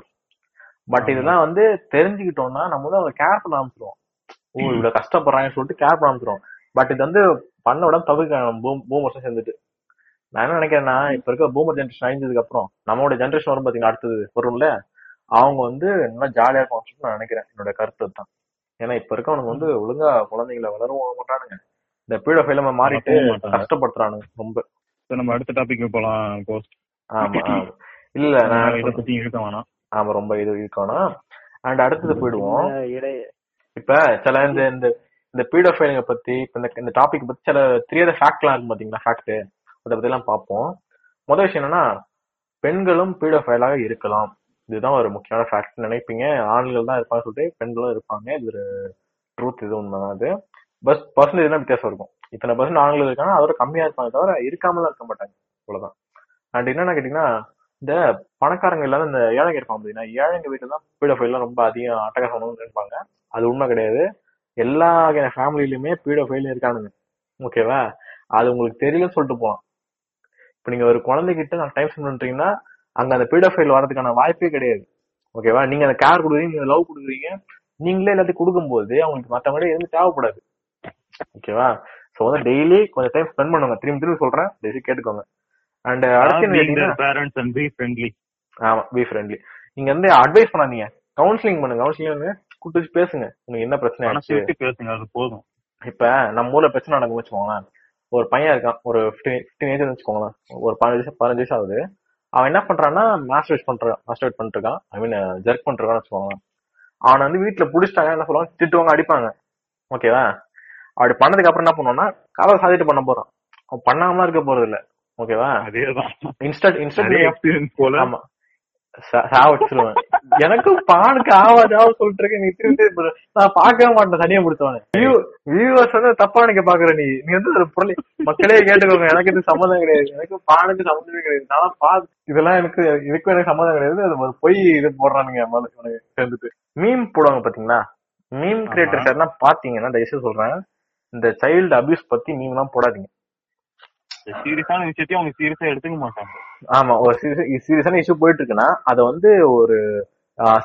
பட். இதெல்லாம் வந்து தெரிஞ்சுக்கிட்டோம்னா நம்ம வந்து அவங்க கேர் பண்ண ஆரம்பிச்சிருவோம். ஓ இவ்வளவு கஷ்டப்படுறாங்கன்னு சொல்லிட்டு கேர் பண்ண ஆரம்பிச்சிருவோம். பட் இது வந்து பண்ண விட தவிர்க்க பூம் பூமர்ஸும் சேர்ந்துட்டு. நான் என்ன நினைக்கிறேன்னா இப்ப இருக்க பூமர் ஜென்ரேஷன் அழிஞ்சதுக்கு அப்புறம் நம்மளோட ஜென்ரேஷன் வரும் பாத்தீங்கன்னா அடுத்தது வரும்ல அவங்க வந்து நல்லா ஜாலியா சொல்லிட்டு நான் நினைக்கிறேன். என்னோட கருத்து தான் ஏன்னா இப்ப இருக்கவனுக்கு வந்து ஒழுங்கா குழந்தைங்களை வளரவும் மாட்டானுங்க. இந்த பீட ஃபைல மாறிட்டு. கஷ்டப்படுத்துறானுங்க ரொம்ப. நம்ம அடுத்த டாபிக் போலாம் போஸ்ட் ஆமா ஆமா. இல்ல நான் இத பத்தி இருக்க வேணாம். ஆமா ரொம்ப இது இருக்கணும் அண்ட் அடுத்தது போயிடுவோம். இப்ப சில இந்த இந்த இந்த பீடோஃபைலுங்க பத்தி இப்ப இந்த இந்த டாபிக் பத்தி சில தெரியாத ஃபேக்ட்லாம் இருக்கும் பாத்தீங்களா? ஃபேக்ட் அதை பத்தி எல்லாம் பார்ப்போம். முதல் விஷயம் என்னன்னா பெண்களும் பீடோஃபைலாக இருக்கலாம். இதுதான் ஒரு முக்கியமான ஃபேக்ட் நினைப்பீங்க. ஆண்கள் தான் இருப்பாங்க சொல்லிட்டு பெண்களும் இருப்பாங்க. இது ஒரு ட்ரூத் இது உண்மைதான் அது. பஸ் பர்சன்டேஜ் தான் வித்தியாசம் இருக்கும். இத்தனை பர்சன்ட் ஆண்கள் இருக்காங்க அதோட கம்மியா இருப்பாங்க தவிர இருக்காமலாம் இருக்க மாட்டாங்க. அவ்வளவுதான். அண்ட் என்னன்னா கேட்டீங்கன்னா இந்த பணக்காரங்க இல்லாத இந்த ஏழைங்க இருப்பாங்க அப்படின்னா ஏழைங்க வீட்டுல தான் பீடோஃபைல்லாம் ரொம்ப அதிகம் அட்டகாசம் இருப்பாங்க அது உண்மை கிடையாது. எல்லா வகையான ஃபேமிலிலுமே பீடோஃபைலும் இருக்கானுங்க. ஓகேவா அது உங்களுக்கு தெரியலன்னு சொல்லிட்டு போகலாம் இப்போ நீங்க ஒரு குழந்தைகிட்ட நான் டைம் ஸ்பெண்ட் பண்றீங்கன்னா அங்க அந்த பீடோஃபைல் வரதுக்கான வாய்ப்பே கிடையாது. ஓகேவா நீங்க அந்த கேர் கொடுக்குறீங்க நீங்க லவ் கொடுக்குறீங்க நீங்களே எல்லாத்தையும் கொடுக்கும்போது அவங்களுக்கு மற்றவங்களே எதுவும் தேவைப்படாது. ஓகேவா ஸோ வந்து டெய்லி கொஞ்சம் டைம் ஸ்பெண்ட் பண்ணுங்க. திரும்பி திரும்பி சொல்றேன். டெய்லி கேட்டுக்கோங்க. அண்ட் அடுத்து என்ன கேட்டீங்கன்னா பேரண்ட்ஸ் அண்ட் பி ஃப்ரெண்ட்லி ஆமா பி ஃப்ரெண்ட்லி நீங்க வந்து அட்வைஸ் பண்ணாதீங்க. கவுன்சிலிங் பண்ணுங்க. கவுன்சிலிங் கூட்டு வச்சு பேசுங்க. உங்களுக்கு என்ன பிரச்சனை ஆச்சு விட்டு பேசுங்க அது போதும். இப்ப நம்ம ஊர்ல பிரச்சனை நடக்கும் வச்சுக்கோங்களேன். ஒரு பையன் இருக்கான். ஒரு ஃபிஃப்டீன் ஏஜ் வச்சுக்கோங்களேன். ஒரு பதினஞ்சு வயசு பதினஞ்சு வயசு ஆகுது. அவன் என்ன பண்றான்னா மாஸ்டர்வேட் பண்றான் மாஸ்டர்வேட் பண்ணிட்டு இருக்கான் ஐ மீன் ஜெர்க் பண்ணிருக்கான்னு வச்சுக்கோங்களேன். அவனை வந்து வீட்டுல புடிச்சிட்டாங்க என்ன சொல்லுவாங்க? திட்டுவாங்க அடிப்பாங்க. ஓகேவா அப்படி பண்ணதுக்கு அப்புறம் என்ன பண்ணுவான்னா காலை சாதிட்டு பண்ண போறான். அவன் பண்ணாமலாம் இருக்க போறது இல்ல ஓகேவா? அதேதான். இன்ஸ்டன்ட் இன்ஸ்டன்ட் போல. ஆமா. சா- சாவடிச்சிருவேன் எனக்கும் பானுக்கு ஆவாது ஆகும் சொல்லிட்டு இருக்கேன் நீ திரும்பி. நான் பார்க்கவே மாட்டேன் தனியா முடிச்சவன வியூவர்ஸ் வந்து தப்பா நினைக்க பாக்குற நீ. நீ வந்து ஒரு பொருளை மக்களே கேட்டுக்கோங்க எனக்கு இது சம்மந்தம் கிடையாது. எனக்கு பானுக்கு சம்மந்தமே கிடையாது. நான் பா இதெல்லாம் எனக்கு இதுக்கும் எனக்கு சம்மந்தம் கிடையாது. அது பொய் இது போடுறானுங்க சேர்ந்துட்டு. மீம் போடுவாங்க பாத்தீங்களா மீம் கிரியேட்டர்ஸ் யாருன்னா பாத்தீங்கன்னா தயவுசெய்து சொல்றேன் இந்த சைல்டு அபியூஸ் பத்தி மீம் எல்லாம் போடாதீங்க. சீரியஸான விஷயத்தையும் அவங்க சீரியஸா எடுத்துக்க மாட்டாங்க. ஆமா ஒரு சீரியஸான இஷ்யூ போயிட்டு இருக்குன்னா அதை வந்து ஒரு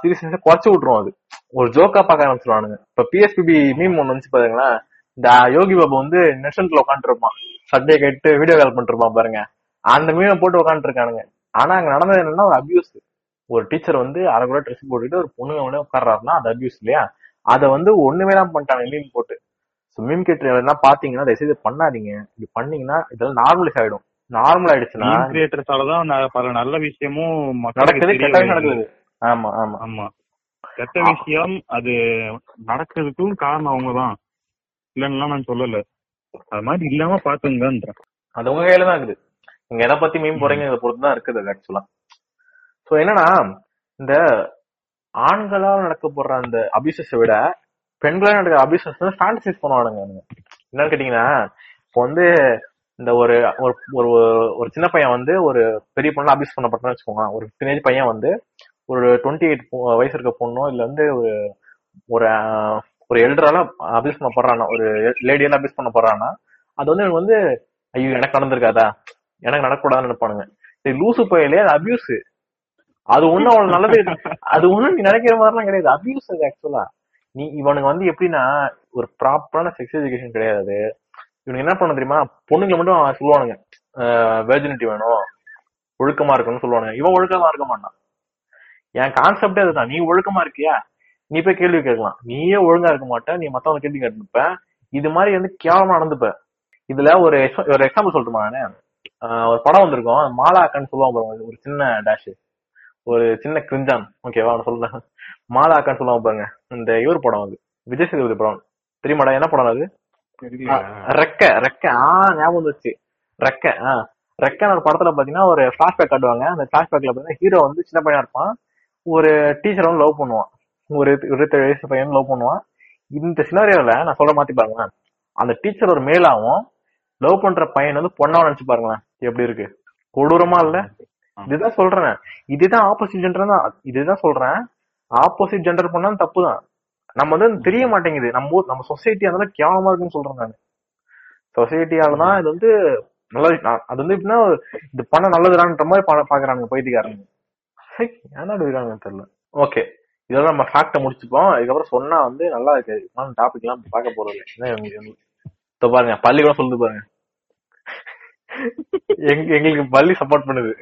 சீரியஸ்னஸ் குறைச்சு விட்டுரும் அது. ஒரு ஜோக்கா பார்க்க ஆரம்பிச்சிருவானுங்க. இப்ப பிஎஸ்பிபி மீம் ஒண்ணு வந்துச்சு பாருங்களேன். இந்த யோகி பாபு வந்து நெஷன்ல உட்காந்துருப்பான் சட்டையை கேட்டு வீடியோ கால் பண்ணிருப்பான் பாருங்க. அந்த மீனை போட்டு உட்காந்துருக்கானுங்க ஆனா அங்க நடந்தது என்னன்னா ஒரு அபியூஸ் ஒரு டீச்சர் வந்து அரை கூட ட்ரெஸ் போட்டுட்டு ஒரு பொண்ணுங்க உடனே உட்காடுறாருன்னா அது அபியூஸ் இல்லையா? அதை வந்து ஒண்ணுமே தான் பண்ணிட்டாங்க மீன் போட்டு. ஸோ மீம் என்ன பாத்தீங்கன்னா தயவுசெய்து பண்ணாதீங்க. இப்படி பண்ணீங்கன்னா இதெல்லாம் நார்மலைஸ் ஆயிடும். நார்மல் ஆயிடுச்சுன்னா கிரியேட்டர்ஸால தான் பல நல்ல விஷயமும் நடக்குது கெட்ட. நடக்குது. ஆமா ஆமா. ஆமா. கெட்ட விஷயம் அது நடக்கிறதுக்கும் காரணம் அவங்கதான். இல்லைன்னா நான் சொல்லல. அது மாதிரி இல்லாம பாத்துங்கன்றேன் அது உங்க கையில தான் இருக்குது. நீங்க எதை பத்தி மீன் போறீங்க இதை பொறுத்து தான் இருக்குது ஆக்சுவலா சோ என்னன்னா இந்த ஆண்களால் நடக்கப்படுற அந்த அபியூசஸை விட பெண்களால் நடக்கிற அபியூசஸ் வந்து ஃபேண்டசைஸ் பண்ணுவானுங்க. என்னன்னு கேட்டீங்கன்னா இப்போ வந்து இந்த ஒரு ஒரு ஒரு ஒரு சின்ன பையன் வந்து ஒரு பெரிய பொண்ணு அபியூஸ் பண்ணப்பட்டான்னு வச்சுக்கோங்க ஒரு டீனேஜ் பையன் வந்து ஒரு டுவெண்ட்டி எயிட் வயசு இருக்க பொண்ணோ இல்ல வந்து ஒரு ஒரு ஒரு எல்டரால அபியூஸ் பண்ணப்படுறானா ஒரு லேடியால அபியூஸ் பண்ணப்படுறானா அது வந்து இவனுக்கு வந்து ஐயோ எனக்கு நடந்திருக்காதா? எனக்கு நடக்கூடாதுன்னு நினைப்பானுங்க. சரி லூசு பையலே அது அபியூஸ் அது ஒண்ணும் அவ்வளவு நல்லது அது ஒண்ணும் நீ நினைக்கிற மாதிரிலாம் கிடையாது. அபியூஸ் அது ஆக்சுவலா நீ இவனுக்கு வந்து எப்படின்னா ஒரு ப்ராப்பரான செக்ஸ் எஜுகேஷன் கிடையாது. இவனுக்கு என்ன பண்ண தெரியுமா? பொண்ணுங்களை மட்டும் சொல்லுவானுங்க. வெர்ஜினிட்டி வேணும். ஒழுக்கமா இருக்கணும்னு சொல்லுவானுங்க. இவன் ஒழுக்கமா இருக்க மாட்டான். என் கான்செப்டே அதுதான். நீ ஒழுக்கமா இருக்கியா? நீ போய் கேள்வி கேட்கலாம். நீயே ஒழுங்கா இருக்க மாட்டேன் நீ மத்தவங்க கேள்வி கேட்டுப்ப. இது மாதிரி வந்து கேவலமா நடந்துப்ப. இதுல ஒரு ஒரு எக்ஸாம்பிள் சொல்லட்டுமா நானே? ஒரு படம் வந்திருக்கும். மாலா அக்கான்னு சொல்லுவாங்க ஒரு சின்ன டேஷ் ஒரு சின்ன கிரிஞ்சான் ஓகேவா அவன் சொல்றேன் மாலா அக்கான்னு சொல்லுவாங்க பாருங்க. இந்த இவர் படம் அது. விஜய் சேதுபதி படம். தெரியுமாடா என்ன படம் அது? ரெக்க ரெக்க. ஆ ஞாபகம் வந்துச்சு ரெக்க ஆ. ரெக்க ஒரு படத்துல பாத்தீங்கன்னா ஒரு பிளாஷ்பேக் காட்டுவாங்க. அந்த பிளாஷ்பேக்ல பாத்தீங்கன்னா ஹீரோ வந்து சின்ன பையனா இருப்பான். ஒரு டீச்சர் வந்து லவ் பண்ணுவான். ஒரு இருபத்தேழு வயசு பையன் லவ் பண்ணுவான். இந்த சினாரியோல நான் சொல்ற மாத்தி பாருங்களேன். அந்த டீச்சர் ஒரு மேலாவும் லவ் பண்ற பையன் வந்து பொண்ணாவும் நினைச்சு பாருங்களேன். எப்படி இருக்கு? கொடூரமா இல்ல? இதுதான் சொல்றேன். இதுதான் ஆப்போசிட் ஜெண்டர் தான். இதுதான் சொல்றேன். ஆப்போசிட் ஜெண்டர் பண்ணா தப்பு தான் நம்ம வந்து தெரிய மாட்டேங்குது. நம்ம ஊர் நம்ம சொசைட்டி அதனால கேவலமா இருக்குன்னு சொல்றேன் நான். சொசைட்டியால தான் இது வந்து நல்லது அது வந்து எப்படின்னா இது பண்ண நல்லதுடான்ற மாதிரி பாக்குறாங்க பைத்தியக்காரங்க. இப்படி இருக்காங்கன்னு தெரியல. ஓகே இதோட நம்ம ஃபேக்ட முடிச்சுப்போம். இதுக்கப்புறம் சொன்னா வந்து நல்லா இருக்கு. டாபிக் எல்லாம் பார்க்க போறது இல்லை. பாருங்க பள்ளி கூட சொல்லுது பாருங்க. எங்க எங்களுக்கு பள்ளி சப்போர்ட் பண்ணுது.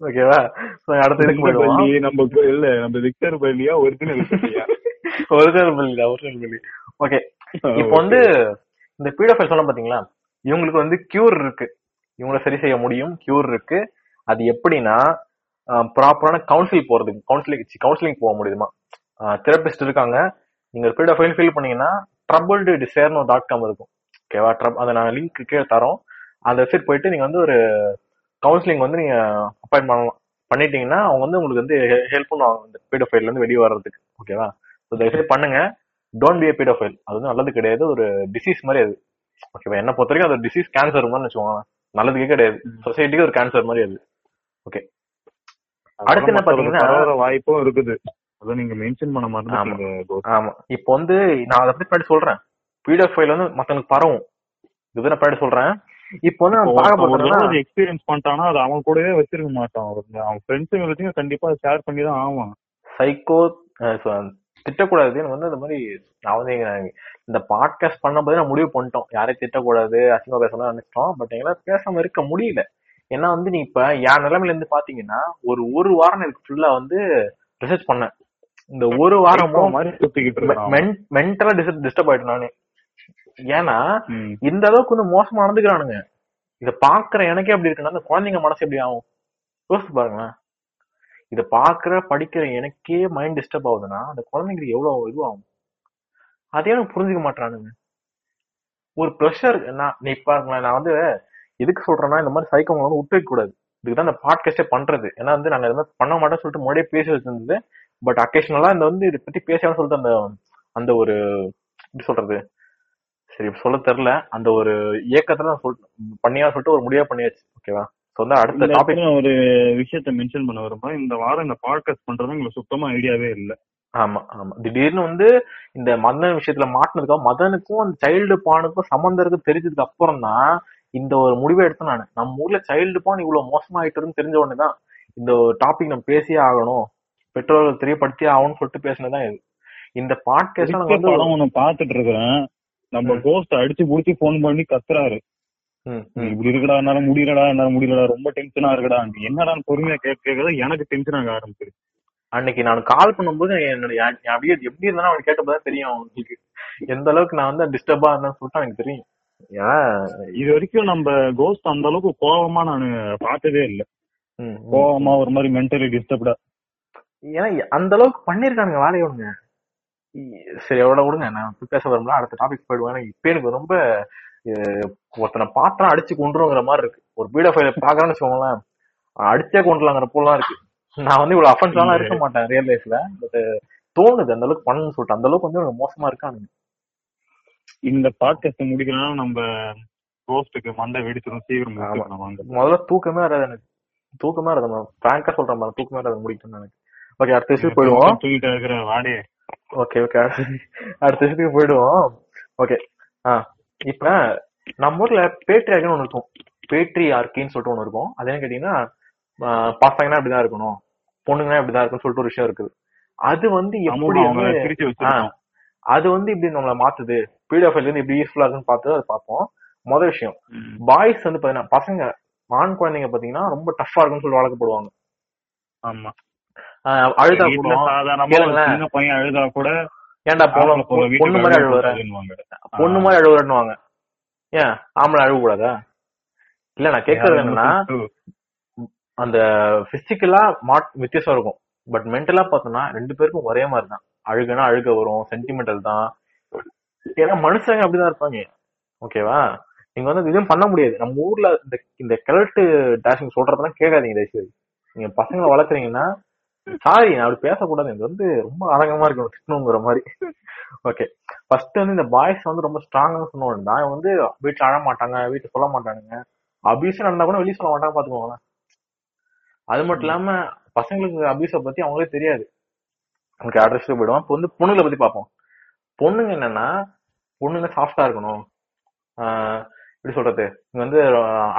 ஓகேவா அடுத்த இதுக்கு போயிடுவோம்? நம்ம இல்ல நம்ம விக்டர் பள்ளியா ஒரிஜினல் ஒரிஜினல் பள்ளி தான் ஒரிஜினல் பள்ளி ஓகே இப்போ வந்து இந்த பீடோஃபைல் சொன்ன பாத்தீங்களா? இவங்களுக்கு வந்து கியூர் இருக்கு. இவங்கள சரி செய்ய முடியும் கியூர் இருக்கு. அது எப்படின்னா ப்ராப்பரான கவுன்சில் போறதுக்கு கவுன்சிலிங் கவுன்சிலிங் போக முடியுமா? தெரபிஸ்ட் இருக்காங்க. நீங்க ஒரு பீடோஃபைல் ஃபீல் பண்ணீங்கன்னா ட்ரபிள்டு டிசைர்னு ஒரு டாட் காம் இருக்கும் ஓகேவா ட்ரப் அதை நான் லிங்க் கீழே தரோம். அந்த வெப்சைட் போயிட்டு நீங்க வந்து ஒரு கவுன்சிலிங் வந்து நீங்க அப்பாயின் பண்ணலாம் பண்ணிட்டீங்கன்னா அவங்க வந்து உங்களுக்கு வந்து ஹெல்ப் பண்ணுவாங்க இந்த பீடோஃபைல்ல இருந்து வெளியே வர்றதுக்கு ஓகேவா ஸோ தயவுசெய்து பண்ணுங்க. டோன்ட் பி பீடோஃபைல் அது வந்து நல்லது கிடையாது. ஒரு டிசீஸ் மாதிரி அது. ஓகேவா என்ன பொறுத்த வரைக்கும் அது டிசீஸ் கேன்சர் மாதிரி வச்சுக்கோங்க நல்லதுக்கே கிடையாது. சொசைட்டிக்கு ஒரு கேன்சர் மாதிரி அது. ஓகே அடுத்து என்ன பாத்தீங்கன்னா- வாய்ப்பும் இருக்குது. அத நீங்க மென்ஷன் பண்ண. மாட்டீங்க ஆமா. இப்போ வந்து நான் அதை பத்தி பின்னாடி சொல்றேன். பீடோஃபைல் வந்து மத்தவங்களுக்கு பரவும். இது நான் சொல்றேன். இப்போ வந்து நான் பார்க்க போறேன்னா எக்ஸ்பீரியன்ஸ் பண்ணிட்டானா அது அவன் கூடவே வச்சிருக்க மாட்டான். அவன் அவன் ஃப்ரெண்ட்ஸுங்க வச்சுங்க கண்டிப்பா ஷேர் பண்ணி தான் ஆவான். சைக்கோ திட்டக்கூடாது. எனக்கு வந்து இந்த மாதிரி நான் வந்து இந்த பாட்காஸ்ட் பண்ணும்போது நான் முடிவு பண்ணிட்டோம். யாரையும் திட்டக்கூடாது அசிங்கமா பேசணும் நினைச்சிட்டோம். பட் எங்களால பேசாம இருக்க முடியல. ஏன்னா வந்து நீ இப்ப என் நிலைமையில இருந்து பாத்தீங்கன்னா ஒரு ஒரு வாரம் எனக்கு ஃபுல்லா வந்து ரிசர்ச் பண்ணேன். இந்த ஒரு வாரமும் மாதிரி சுத்திக்கிட்டு இருக்கான் மென்டலா டிஸ்டர்ப் ஆயிட்டேன் நானு. ஏன்னா. இந்த அளவுக்கு வந்து மோசமா நடந்துக்கிறானுங்க. இத பாக்குற எனக்கே அப்படி இருக்குன்னா அந்த குழந்தைங்க மனசு எப்படி ஆகும்? யோசிச்சு பாருங்களேன். இத பாக்குற படிக்கிற எனக்கே மைண்ட் டிஸ்டர்ப் ஆகுதுன்னா அந்த குழந்தைங்களுக்கு எவ்வளவு இதுவாகும்? அதே எனக்கு புரிஞ்சுக்க மாட்டானுங்க ஒரு ப்ரெஷர் நான் நீ பாருங்களேன் நான் வந்து எதுக்கு சொல்றேன்னா இந்த மாதிரி சைக்கவங்க வந்து விட்டு கூடாது. இதுக்கு தான் இந்த பாட்காஸ்டே பண்றது. ஏன்னா வந்து நாங்க இது மாதிரி பண்ண மாட்டோம்னு சொல்லிட்டு முன்னாடியே பேசி வச்சிருந்தது. பட் அக்கேஷனலா இந்த வந்து இதை பத்தி பேசணும்னு சொல்லிட்டு அந்த அந்த ஒரு எப்படி சொல்றது? சரி சொல்ல தெரியல. அந்த ஒரு இயக்கத்துல நான் சொல் பண்ணியா சொல்லிட்டு ஒரு முடிவா பண்ணியாச்சு. ஓகேவா? வந்து அடுத்த டாபிக் ஒரு விஷயத்த மென்ஷன் பண்ண விரும்புறேன் இந்த வாரம் இந்த பாட்காஸ்ட் பண்றது உங்களுக்கு சுத்தமா ஐடியாவே இல்ல. ஆமா ஆமா. திடீர்னு வந்து இந்த மதன் விஷயத்துல மாட்டினதுக்கு மதனுக்கும் அந்த சைல்டு பானுக்கும் சம்மந்தம் இருக்கு தெரிஞ்சதுக்கு அப்புறம் தான் இந்த ஒரு முடிவை எடுத்தேன் நான். நம்ம ஊர்ல சைல்டு பான் இவ்வளவு மோசமாயிட்டுன்னு தெரிஞ்ச உடனே தான் இந்த டாபிக் நம்ம பேசியே ஆகணும். பெற்றோர்கள் தெரியப்படுத்தியே ஆகணும்னு சொல்லிட்டு பேசினதுதான் இது. இந்த பாட்காஸ்ட் பிடிச்ச வந்து பாத்துட்டு இருக்கிறேன் நம்ம. கோஸ்ட் அடிச்சு புடிச்சு போன் பண்ணி கத்துறாரு. இப்படி இருக்கடா என்னால முடியலடா என்னால முடியலடா ரொம்ப டென்ஷனா இருக்கடா. என்னடான்னு பொறுமையா கேட்க கேட்கறது எனக்கு டென்ஷன் ஆக ஆரம்பிச்சிருச்சு அன்னைக்கு நான் கால் பண்ணும்போது என்னுடைய என் என் அப்படியே எப்படி இருந்தாலும் அவனுக்கு கேட்டப்பதான் தெரியும் அவனுக்கு எந்த அளவுக்கு நான் வந்து டிஸ்டர்பா இருந்தேன்னு சொல்லிட்டு எனக்கு தெரியும். இது வரைக்கும் நம்ம கோஸ்ட் அந்த அளவுக்கு கோவமா நான் பார்த்ததே இல்ல. ம், ம். கோவமா ஒரு மாதிரி மென்டலி டிஸ்டர்ப்டா ஏன்னா அந்த அளவுக்கு பண்ணிருக்கானுங்க வேலையோடுங்க சரி எவ்வளவு விடுங்க. நான் பேச வரும்ல அடுத்த டாபிக் போயிடுவேன் இப்ப எனக்கு ரொம்ப ஒருத்தனை பார்த்தா அடிச்சு கொண்டுருங்கிற மாதிரி இருக்கு. ஒரு பீடோ ஃபைல பாக்குறேன்னு வச்சுக்கோங்களேன். அடிச்சே கொண்டுலாங்கிற போலாம் இருக்கு. நான் வந்து இவ்வளவு அஃபென்ஸ்லாம் இருக்க மாட்டேன் ரியல் லைஃப்ல பட் தோணுது. அந்த அளவுக்கு பண்ணணும்னு சொல்லிட்டு அந்த அளவுக்கு வந்து மோசமா இருக்கானுங்க இந்த பாட்காஸ்ட் முடிக்கலாம் நம்ம கோஸ்டுக்கு மண்டை வெடிச்சிடும் சீக்கிரம் முதல்ல தூக்கமே வராது எனக்கு. தூக்கமே வராது. பிராங்கா சொல்றேன் பாரு, தூக்கமே வராது முடிக்கணும்னு எனக்கு. ஓகே அடுத்த விஷயம் போயிடுவோம். தூக்கிட்டு இருக்கிற வாடே ஓகே ஓகே அடுத்த விஷயத்துக்கு போயிடுவோம். ஓகே ஆ இப்ப நம்ம ஊர்ல பேட்ரியார்க்குன்னு ஒண்ணு இருக்கும். பேட்ரி ஆர்கின்னு சொல்லிட்டு ஒண்ணு இருக்கும். அது என்ன கேட்டீங்கன்னா பசங்கன்னா இப்படிதான் இருக்கணும். பொண்ணுங்கன்னா இப்படிதான் இருக்கும்னு சொல்லிட்டு ஒரு விஷயம் இருக்குது. அது வந்து எப்படி வந்து அது வந்து இப்படி நம்மள மாத்துது? பிடிஎஃப்ல இருந்து இப்படி யூஸ்ஃபுல்லா இருக்குன்னு பார்த்து அதை பார்ப்போம். முதல் விஷயம். பாய்ஸ் வந்து பாத்தீங்கன்னா பசங்க ஆண் குழந்தைங்க பாத்தீங்கன்னா ரொம்ப டஃப்பா இருக்குன்னு சொல்லி வளர்க்கப்படுவாங்க. ஆமா. ஆஹ் அழுதா கூட. சாதாரணமா பையன் அழுதா கூட ஏன்டா போன பொண்ணு மாதிரி அழுவுற. பொண்ணு மாதிரி அழுவுறன்னுவாங்க. ஏன்? ஆம்பளை அழுவ கூடாதா இல்ல நான் கேக்குறது என்னன்னா அந்த பிசிக்கலா மாட் வித்தியாசம் இருக்கும். பட் மென்டலா பார்த்தோம்னா ரெண்டு பேருக்கும் ஒரே மாதிரி தான் அழுகுனா அழுக வரும் சென்டிமெண்டல் தான். ஏன்னா மனுஷங்க அப்படிதான் இருப்பாங்க. ஓகேவா நீங்க வந்து இதுவும் பண்ண முடியாது. நம்ம ஊர்ல இந்த இந்த கிழட்டு டேஷிங் சொல்றதெல்லாம் கேட்காதீங்க தயவுசெய்து. நீங்க பசங்களை வளர்க்குறீங்கன்னா சாரி நான் அப்படி பேசக்கூடாது. இது வந்து ரொம்ப அரங்கமா இருக்கணும் திட்டணுங்கிற மாதிரி. ஓகே ஃபர்ஸ்ட் வந்து இந்த பாய்ஸ் வந்து ரொம்ப ஸ்ட்ராங்கா சொன்னோம் தான் வந்து வீட்டுல அழ மாட்டாங்க வீட்டுல சொல்ல மாட்டானுங்க. அபியூஸ் நடந்தா கூட வெளியே சொல்ல மாட்டாங்க பாத்துக்கோங்களேன். அது மட்டும் இல்லாம பசங்களுக்கு அபியூஸ பத்தி அவங்களே தெரியாது. அவங்களுக்கு அட்ரஸ் போயிடுவோம் இப்போ வந்து பொண்ணுங்களை பத்தி பார்ப்போம். பொண்ணுங்க என்னன்னா பொண்ணுங்க சாஃப்டா இருக்கணும். எப்படி சொல்றது? இங்க வந்து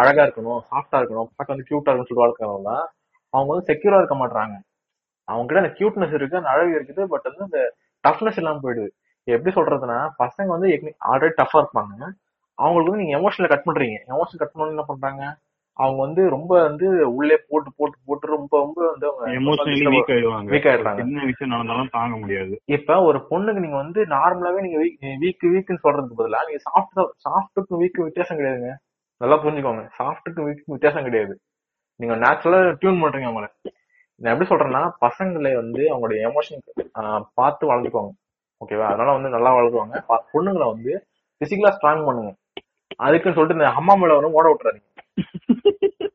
அழகா இருக்கணும் சாஃப்டா இருக்கணும். பார்க்க வந்து கியூட்டா இருக்கணும்னு சொல்லி வளர்க்கறவங்க அவங்க வந்து செக்யூரா இருக்க மாட்டாங்க அவங்க கிட்ட அந்த கியூட்னஸ் இருக்கு அந்த அழகு இருக்குது பட் வந்து அந்த டஃப்னஸ் இல்லாம போயிடுது. எப்படி சொல்றதுன்னா பசங்க வந்து ஆல்ரெடி டஃபா இருப்பாங்க. அவங்களுக்கு வந்து நீங்க எமோஷனல் கட் பண்றீங்க. எமோஷன் கட் பண்ணணும் என்ன பண்றாங்க? அவங்க வந்து ரொம்ப வந்து உள்ளே போட்டு போட்டு போட்டு ரொம்ப ரொம்ப வந்து எமோஷனலி வீக் ஆயிடுவாங்க. வீக் ஆயிடுறாங்க. சின்ன விஷயம் நடந்தாலும் தாங்க முடியாது. இப்ப ஒரு பொண்ணுக்கு நீங்க வந்து நார்மலாவே நீங்க வீக் வீக்னு சொல்றதுக்கு பதிலா நீங்க சாஃப்ட் சாஃப்ட்டுக்கும் வீக்கு வித்தியாசம் கிடையாதுங்க. நல்லா புரிஞ்சுக்கோங்க. சாஃப்ட்டுக்கும் வீக்கு வித்தியாசம் கிடையாது. நீங்க நேச்சுரலா டியூன் பண்றீங்க அவங்கள. நான் எப்படி சொல்றேன்னா பசங்களை வந்து அவங்களுடைய எமோஷன் பார்த்து வளர்ந்துக்குவாங்க. ஓகேவா அதனால வந்து நல்லா வளர்க்குவாங்க ப- பொண்ணுங்களை வந்து பிசிக்கலா ஸ்ட்ராங் பண்ணுங்க. அதுக்குன்னு சொல்லிட்டு இந்த அம்மா மேல வரும் ஓட விட்டுறாதீங்க.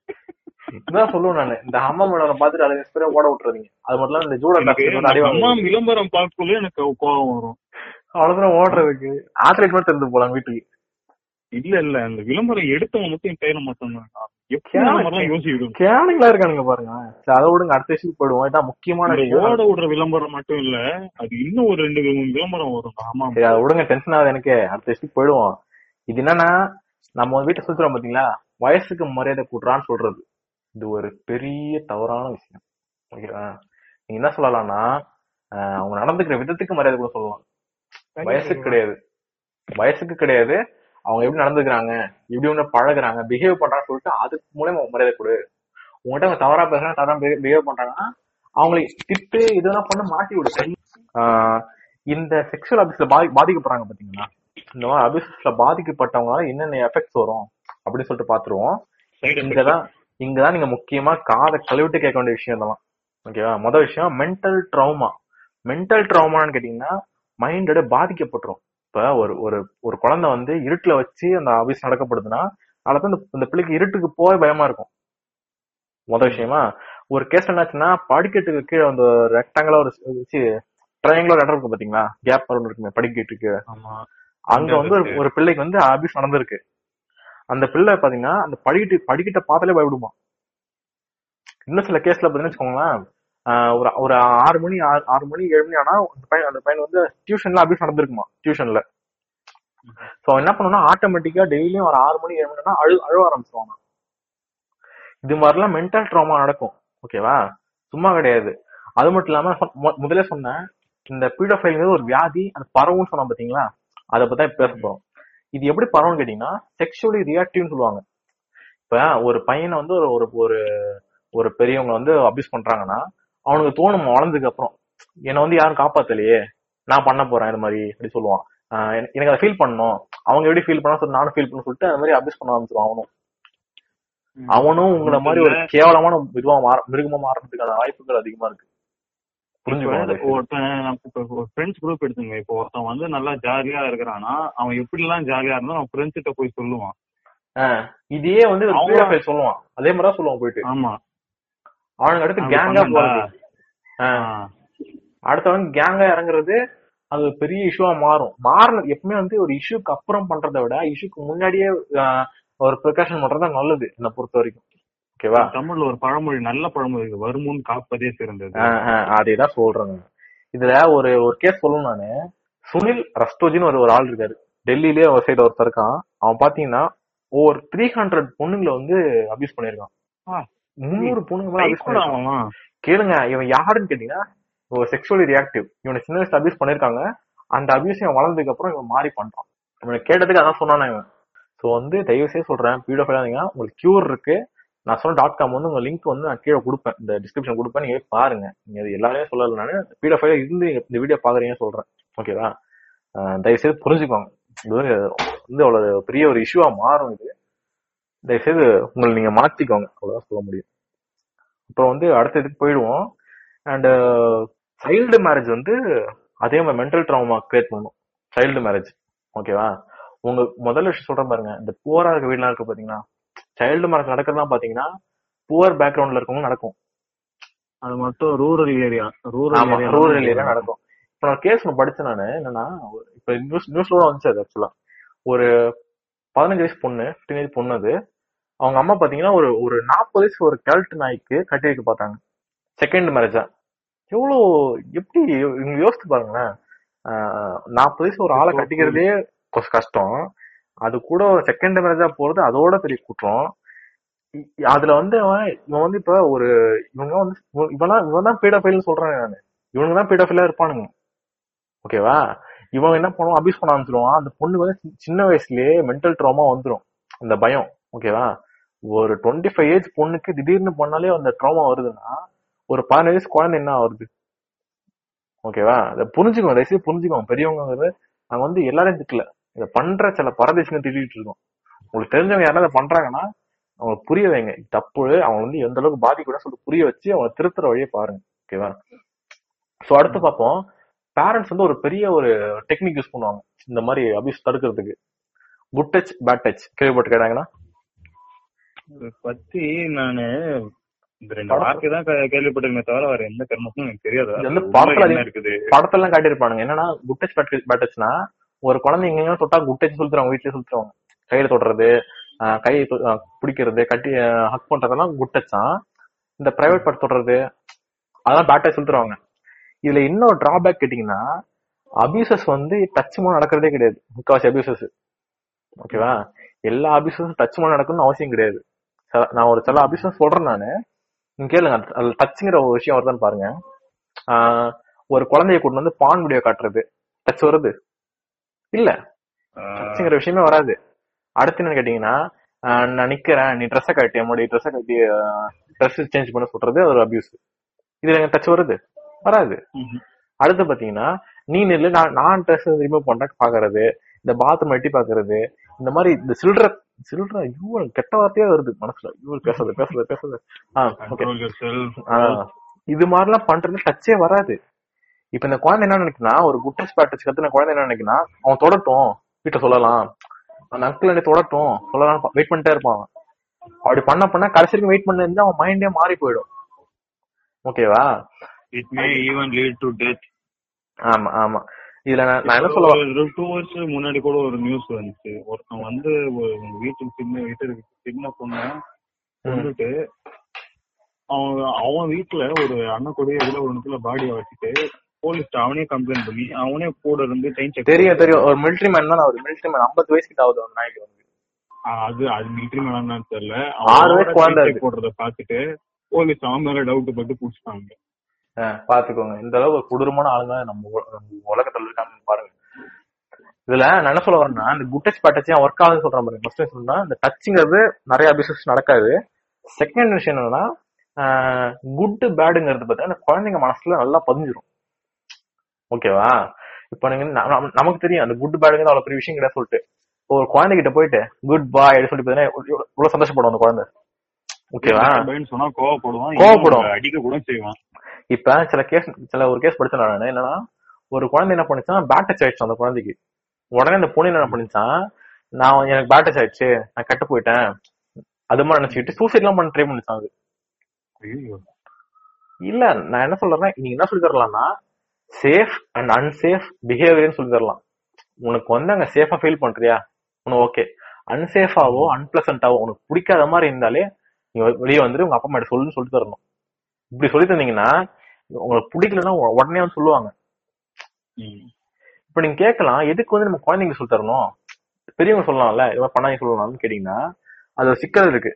இதான் சொல்லுவேன் நானு. இந்த அம்மா மேல பார்த்துட்டு அதை inspire ஓட விட்டுறாதீங்க. அது மட்டும் இந்த ஜூடா இந்த அம்மா விளம்பரம் பார்க்கக்குள்ள எனக்கு கோவம் வரும். அவ்வளவு தூரம் ஓடுறதுக்கு. ஆத்லைட் மட்டும் இருந்து போலாம் வீட்டுக்கு. இல்ல இல்ல. அந்த விளம்பரம் எடுத்தவங்க மட்டும் என் கையில மட்டும் தான். கேனுங்களா இருக்கானுங்க பாருங்க. அதை விடுங்க அடுத்த விஷயத்துக்கு போயிடுவோம் இதான் முக்கியமான விஷயம். ஓட விடுற விளம்பரம் மட்டும் இல்ல அது இன்னும் ஒரு ரெண்டு விளம்பரம் வரும். ஆமா அதை விடுங்க டென்ஷன் ஆகுது எனக்கு. அடுத்த விஷயத்துக்கு போயிடுவோம். இது என்னன்னா நம்ம வீட்டை சுத்துறோம் பாத்தீங்களா? வயசுக்கு மரியாதை கூட்டுறான்னு சொல்றது. இது ஒரு பெரிய தவறான விஷயம். ஓகேவா? நீங்க என்ன சொல்லலாம்னா அவங்க நடந்துக்கிற விதத்துக்கு மரியாதை கூட சொல்லலாம் வயசுக்கு கிடையாது. வயசுக்கு கிடையாது. அவங்க எப்படி நடந்துக்கிறாங்க எப்படி ஒண்ணு பழகுறாங்க பிஹேவ் பண்றான்னு சொல்லிட்டு அதுக்கு மூலமா மரியாதை கொடு. உங்ககிட்ட அவங்க தவறா பேசுறாங்க தவறா பிஹேவ் பண்றாங்கன்னா அவங்களை திட்டு இதெல்லாம் பண்ண மாட்டி விடு இந்த செக்ஷுவல் அபியூஸ்ல பாதி பாதிக்கப்படுறாங்க பாத்தீங்களா? இந்த மாதிரி அபியூஸ்ல பாதிக்கப்பட்டவங்களால என்னென்ன எஃபெக்ட்ஸ் வரும் அப்படின்னு சொல்லிட்டு பாத்துருவோம். இங்கதான் இங்கதான் நீங்க முக்கியமா காதை கழுவிட்டு கேட்க வேண்டிய விஷயம் இதெல்லாம். ஓகேவா முதல் விஷயம் மென்டல் ட்ரௌமா மென்டல் ட்ரௌமான்னு கேட்டீங்கன்னா மைண்டோட பாதிக்கப்பட்டுரும். இப்ப ஒரு ஒரு ஒரு குழந்தை வந்து இருட்டுல வச்சு அந்த அபியூஸ் நடக்கப்படுதுன்னா அதுல இந்த இந்த பிள்ளைக்கு இருட்டுக்கு போக பயமா இருக்கும். முதல் விஷயமா ஒரு கேஸ் என்னாச்சுன்னா படிக்கட்டுக்கு கீழே அந்த ரெக்டாங்கிளா ஒரு ட்ரையாங்குலர் இடம் இருக்கு பாத்தீங்களா? கேப் வரும் இருக்குமே படிக்கட்டுக்கு. ஆமா. அங்க வந்து ஒரு- ஒரு பிள்ளைக்கு வந்து அபியூஸ் நடந்திருக்கு. அந்த பிள்ளை பாத்தீங்கன்னா அந்த படிக்கட்டு படிக்கட்ட பார்த்தாலே பயப்படுமா? இன்னும் சில கேஸ்ல பாத்தீங்கன்னா வச்சுக்கோங்களேன் ஒரு ஒரு ஆறு மணி ஆறு ஆறு மணி ஏழு மணி ஆனா அந்த பையன் அந்த பையன் வந்து டியூஷன்ல அப்படியே நடந்திருக்குமா? டியூஷன்ல. சோ என்ன பண்ணணும்னா ஆட்டோமேட்டிக்கா டெய்லியும் ஒரு ஆறு மணி ஏழு மணினா அழு அழுவ ஆரம்பிச்சிருவாங்க இது மாதிரிலாம் மென்டல் ட்ராமா நடக்கும் ஓகேவா சும்மா கிடையாது. அது மட்டும் இல்லாம முதல்ல சொன்னேன் இந்த பீடோஃபைல்ங்கிறது ஒரு வியாதி அது பரவும்னு சொன்னா பாத்தீங்களா? அதை பத்தி தான் பேச போறோம். இது எப்படி பரவும்னு கேட்டீங்கன்னா செக்ஷுவலி ரியாக்டிவ்னு சொல்லுவாங்க. இப்ப ஒரு பையனை வந்து ஒரு ஒரு ஒரு ஒரு பெரியவங்க வந்து அபியூஸ் பண்றாங்கன்னா அவனுக்கு தோணும் வளர்ந்ததுக்கு அப்புறம். என்னை வந்து யாரும் காப்பாத்தலையே. நான் பண்ண போறேன் இது மாதிரி அப்படி சொல்லுவான். எனக்கு அதை ஃபீல் பண்ணணும். அவங்க எப்படி ஃபீல் பண்ணா சொல்லி நானும் ஃபீல் பண்ண சொல்லிட்டு அது மாதிரி அபியூஸ் பண்ண ஆரம்பிச்சிருவான் அவனும். அவனும் உங்களை மாதிரி ஒரு கேவலமான இதுவா மாற மிருகமா மாறதுக்கான வாய்ப்புகள் அதிகமா இருக்கு. ஃப்ரெண்ட்ஸ் குரூப் எடுத்துங்க இப்போ ஒருத்தன் வந்து நல்லா ஜாலியா இருக்கிறானா அவன் எப்படி எல்லாம் ஜாலியா இருந்தா அவன் ஃப்ரெண்ட்ஸ் கிட்ட போய் சொல்லுவான். இதே வந்து சொல்லுவான். அதே மாதிரி தான் சொல்லுவான் போயிட்டு. ஆமா. அவனுக்கு அடுத்து கேங்கா. போறது. அடுத்தவன் கேங்கா இறங்குறது அது ஒரு பெரிய இஷ்யூவா மாறும். மாறினது எப்பவுமே வந்து ஒரு இஷ்யூக்கு அப்புறம் பண்றதை விட இஷ்யூக்கு முன்னாடியே ஒரு ப்ரிகாஷன் பண்றது தான் நல்லது என்னை பொறுத்த வரைக்கும். ஓகேவா தமிழ்ல ஒரு பழமொழி நல்ல பழமொழி. வருமுன் காப்பதே சிறந்தது. அதே தான் சொல்றேன் இதுல ஒரு ஒரு கேஸ் சொல்லணும் நானு. சுனில் ரஸ்தோஜின்னு ஒரு ஒரு ஆள் இருக்காரு. டெல்லியிலே ஒரு சைடு ஒருத்தர் இருக்கான். அவன் பாத்தீங்கன்னா ஒரு த்ரீ ஹண்ட்ரட் பொண்ணுங்களை வந்து அபியூஸ் பண்ணிருக்கான். முந்நூறு அவன்லாம். கேளுங்க இவன் யாருன்னு கேட்டீங்கன்னா ஒரு செக்ஷுவலி ரியாக்டிவ் இவனை சின்ன வயசுல அபியூஸ் பண்ணிருக்காங்க. அந்த அபியூஸ் இவன் வளர்ந்ததுக்கு அப்புறம் இவன் மாறி பண்றான். இவனை கேட்டதுக்கு அதான் சொன்னானே இவன். சோ வந்து தயவு செய்து சொல்றேன் பீடோ ஃபைலாதீங்க உங்களுக்கு கியூர் இருக்கு. நான் சொன்ன டாட் காம் வந்து உங்க லிங்க் வந்து நான் கீழே கொடுப்பேன். இந்த டிஸ்கிரிப்ஷன் கொடுப்பேன் நீங்க பாருங்க. நீங்க அது எல்லாரையும் சொல்லல நானு பீடோ ஃபைல இருந்து இந்த வீடியோ பாக்குறீங்கன்னு சொல்றேன். ஓகேவா அஹ் தயவு செய்து புரிஞ்சுக்கோங்க. இது வந்து வந்து அவ்வளவு பெரிய ஒரு இஷ்யூவா மாறும் இது. தயவு செய்து உங்களை நீங்க மாத்திக்கோங்க அவ்வளவுதான் சொல்ல முடியும். அப்புறம் வந்து அடுத்த இதுக்கு போயிடுவோம். அண்ட் சைல்டு மேரேஜ் வந்து அதே மாதிரி மென்டல் ட்ராமா கிரியேட் பண்ணும். சைல்டு மேரேஜ் ஓகேவா உங்க முதல்ல விஷயம் சொல்றேன் பாருங்க. இந்த புவரா இருக்க வீடுலாம் இருக்கு பாத்தீங்கன்னா சைல்டு மேரேஜ் நடக்கிறதா பாத்தீங்கன்னா புவர் பேக்ரவுண்ட்ல இருக்கவங்க நடக்கும். அது மட்டும் rural area rural area rural area நடக்கும். இப்ப நான் கேஸ் ஒன்று படிச்சேன் நானு. என்னன்னா இப்ப நியூஸ் நியூஸ்ல வந்துச்சு அது ஆக்சுவலா ஒரு பதினஞ்சு வயசு பொண்ணு டீனேஜ் பொண்ணு அது அவங்க அம்மா பாத்தீங்கன்னா ஒரு ஒரு நாற்பது வயசு ஒரு கல்ட் நாய்க்கு கட்டி வைக்க பார்த்தாங்க. செகண்ட் மேரேஜா எவ்வளோ எப்படி இவங்க யோசித்து பாருங்களேன். நாற்பது வயசு ஒரு ஆளை கட்டிக்கிறதே கொஞ்சம் கஷ்டம். அது கூட செகண்ட் மேரேஜா போறது அதோட பெரிய குற்றம். அதுல வந்து இவன் வந்து இப்ப ஒரு இவங்க வந்து இவன் இவன் தான் பீடோஃபைல்னு சொல்றேன் நான். இவனுங்க தான் பீடோஃபைலா இருப்பானுங்க. ஓகேவா இவன் என்ன பண்ணுவான்? அபியூஸ் பண்ண ஆரம்பிச்சிருவான். அந்த பொண்ணுக்கு வந்து சின்ன வயசுலயே மென்டல் ட்ராமா வந்துடும் அந்த பயம் ஓகேவா ஒரு டுவெண்ட்டி ஃபைவ் ஏஜ் பொண்ணுக்கு திடீர்னு பண்ணாலே அந்த ட்ராமா வருதுன்னா ஒரு பதினஞ்சு வயசு குழந்தை என்ன ஆகுது ஓகேவா அதை புரிஞ்சுக்கணும் தயவுசெய்து புரிஞ்சுக்கணும் பெரியவங்கிறது நாங்க வந்து எல்லாரையும் திட்டல. இதை பண்ற சில பரதேசங்கள் திட்டிட்டு இருக்கோம் உங்களுக்கு தெரிஞ்சவங்க யாராவது பண்றாங்கன்னா அவங்களுக்கு புரிய வைங்க. தப்பு. அவங்க வந்து எந்த அளவுக்கு பாதிக்கூட சொல்லிட்டு புரிய வச்சு அவங்க திருத்துற வழியை பாருங்க. ஓகேவா சோ அடுத்து பார்ப்போம். பேரண்ட்ஸ் வந்து ஒரு பெரிய ஒரு டெக்னிக் யூஸ் பண்ணுவாங்க. இந்த மாதிரி அபியூஸ் தடுக்கிறதுக்கு. குட் டச் பேட் டச் கேள்விப்பட்டு கேட்டாங்கன்னா பத்தி நானு இந்த ரெண்டு வார்த்தை தான் கே- கேள்விப்பட்டிருக்கேன் தவிர வேற எந்த கர்மத்தும் எனக்கு தெரியாது. இது அது வந்து உள்ள படத்துல என்ன அதிகம் இருக்குது? படத்துல எல்லாம் காட்டியிருப்பானுங்க. என்னன்னா குட் டச் பேட் பேட் டச்னா ஒரு குழந்தை எங்க தொட்டா குட் டச் சொல்லிடுவாங்க வீட்லயே சொல்லிடுவாங்க கையில தொடுறது ஆஹ் பிடிக்கிறது கட்டி ஹக் பண்றதெல்லாம் குட் டச் தான் இந்த பிரைவேட் பார்ட் தொடுறது அதெல்லாம் பேட் டச் சொல்லிடுவாங்க இதுல இன்னொரு டிராபேக் கேட்டீங்கன்னா அபியூசஸ் வந்து டச் மூலம் நடக்கிறதே கிடையாது. முக்காவாசி அபியூசஸ் ஓகேவா எல்லா அபியூசஸும் டச் மூலம் நடக்கணும்னு அவசியம் கிடையாது. நான் ஒரு சில அபியூசஸ் சொல்றேன் நானு. நீங்க கேளுங்க அது- அதுல டச்சுங்கிற ஒரு விஷயம் வருதான்னு பாருங்க. ஒரு குழந்தைய கூட்டு வந்து பான் வீடியோ காட்டுறது. டச் வருது. இல்ல. டச்சுங்கிற விஷயமே வராது. அடுத்து என்ன கேட்டீங்கன்னா நான் நிக்கிறேன். நீ ட்ரெஸ்ஸை கட்டி என்னுடைய ட்ரெஸ்ஸை கட்டி ட்ரெஸ் சேஞ்ச் பண்ண சொல்றது ஒரு அபியூஸ் இதுல டச் வருது? வராது. அடுத்து பாத்தீங்கன்னா நீ நில்லு நான் நான் ட்ரெஸ் ரிமூவ் பண்ண பாக்குறது இந்த பாத்ரூம் எட்டி பாக்குறது இந்த மாதிரி இந்த சில்ட்ர சில்ட்ர ஐயோ கெட்ட வார்த்தையே வருது மனசுல. ஐயோ பேசுறது பேசுறது பேசுறது ஆ ஓகே Control yourself. இது மாதிரிலாம் பண்றது டச்சே வராது. இப்ப இந்த குழந்தை என்ன நினைக்குன்னா ஒரு குட்டஸ் பேட்டஸ் கத்துன குழந்தை என்ன நினைக்குன்னா அவன் தொடட்டும். வீட்டை சொல்லலாம். அந்த அங்கிள் என்ன தொடட்டும். சொல்லலாம் வெயிட் பண்ணிட்டே இருப்பான். அப்படி பண்ண பண்ண கடைசி வரைக்கும் வெயிட் பண்ண இருந்தா அவன் மைண்டே மாறி போயிடும். ஓகேவா It may even lead to death. ஆமா ஆமா. இதுல நான் என்ன சொல்ல டூ வருஷம் முன்னாடி கூட ஒரு நியூஸ் வந்துச்சு. ஒருத்தன் வந்து வீட்டுக்கு சின்ன வீட்டுக்கு சின்ன பொண்ண கொண்டுட்டு அவன் அவன் வீட்டுல ஒரு அண்ணன் கூட இதுல ஒரு இடத்துல பாடியை வச்சுட்டு போலீஸ் அவனே கம்ப்ளைண்ட் பண்ணி அவனே கூட இருந்து செக் தெரியும் தெரியும். ஒரு மிலிட்டரி மேன் தான் ஒரு மிலிட்டரி மேன் ஐம்பது வயசு கிட்ட ஆகுது ஒரு நாய்க்கு வந்து. அது அது மிலிட்டரி மேனான்னு தெரியல. ஆறு வயசு குழந்தை. போடுறத பாத்துட்டு போலீஸ் அவன் மேல டவுட் பட்டு புடிச்சிட்டாங்க. பாத்துக்கோங்க. இந்த அளவு ஒரு கொடூரமான ஆளுங்க நம்ம உல- நம்ம உலகத்துல இருக்காங்கன்னு பாருங்க. இதுல நான் என்ன சொல்ல வரேன்னா இந்த good touch bad touch work ஆகுதுன்னு சொல்றேன் பாருங்க. ஃபர்ஸ்ட் சொன்னா இந்த டச்சுங்கிறது நிறைய அபியூசஸ் நடக்காது. செகண்ட் விஷயம் என்னன்னா குட் பேடுங்கிறது பார்த்தா அந்த குழந்தைங்க மனசுல நல்லா பதிஞ்சிரும். ஓகேவா? இப்போ நீங்க நமக்கு தெரியும் அந்த குட் பேடுங்கிறது அவ்வளவு பெரிய விஷயம் கிடையாது சொல்லிட்டு. ஒரு குழந்தைகிட்ட போயிட்டு குட் பாய் அப்படின்னு சொல்லி பார்த்தீங்கன்னா எவ்வளவு சந்தோஷப்படும் அந்த குழந்தை. ஓகேவா? கோவப்படும். இன்னும் அடிக்க கூட செய்வான். இப்ப சில கேஸ் சில ஒரு கேஸ் படிச்சேன் நான். என்னன்னா ஒரு குழந்தை என்ன பண்ணிச்சான் பேட் டச் ஆயிடுச்சு அந்த குழந்தைக்கு. உடனே அந்த பொண்ணு என்ன பண்ணிச்சான் நான் எனக்கு பேட் டச் ஆயிடுச்சு நான் கட்டு போயிட்டேன். அது மாதிரி நினைச்சுக்கிட்டு சூசைட் எல்லாம் பண்ண ட்ரை பண்ணிச்சான் அது. இல்ல நான் என்ன சொல்றேன்னா நீங்க என்ன சொல்லி தரலாம்னா சேஃப் அண்ட் அன்சேஃப் பிஹேவியர்னு சொல்லி தரலாம். உனக்கு வந்து அங்க சேஃபா ஃபீல் பண்றியா? உனக்கு ஓகே அன்சேஃபாவோ அன்பிளசன்டாவோ உனக்கு பிடிக்காத மாதிரி இருந்தாலே நீங்க வெளியே வந்துட்டு உங்க அப்பா அம்மா சொல்லுன்னு சொல்லி தரணும். இப்படி சொல்லி தந்தீங்கன்னா உங்களுக்கு பிடிக்கலன்னா உடனே வந்து சொல்லுவாங்க. இப்ப நீங்க கேட்கலாம் எதுக்கு வந்து நம்ம குழந்தைங்க சொல்லி தரணும்? பெரியவங்க சொல்லலாம்ல இது மாதிரி பண்ணாங்க சொல்லலாம்னு கேட்டீங்கன்னா அது ஒரு சிக்கல் இருக்கு.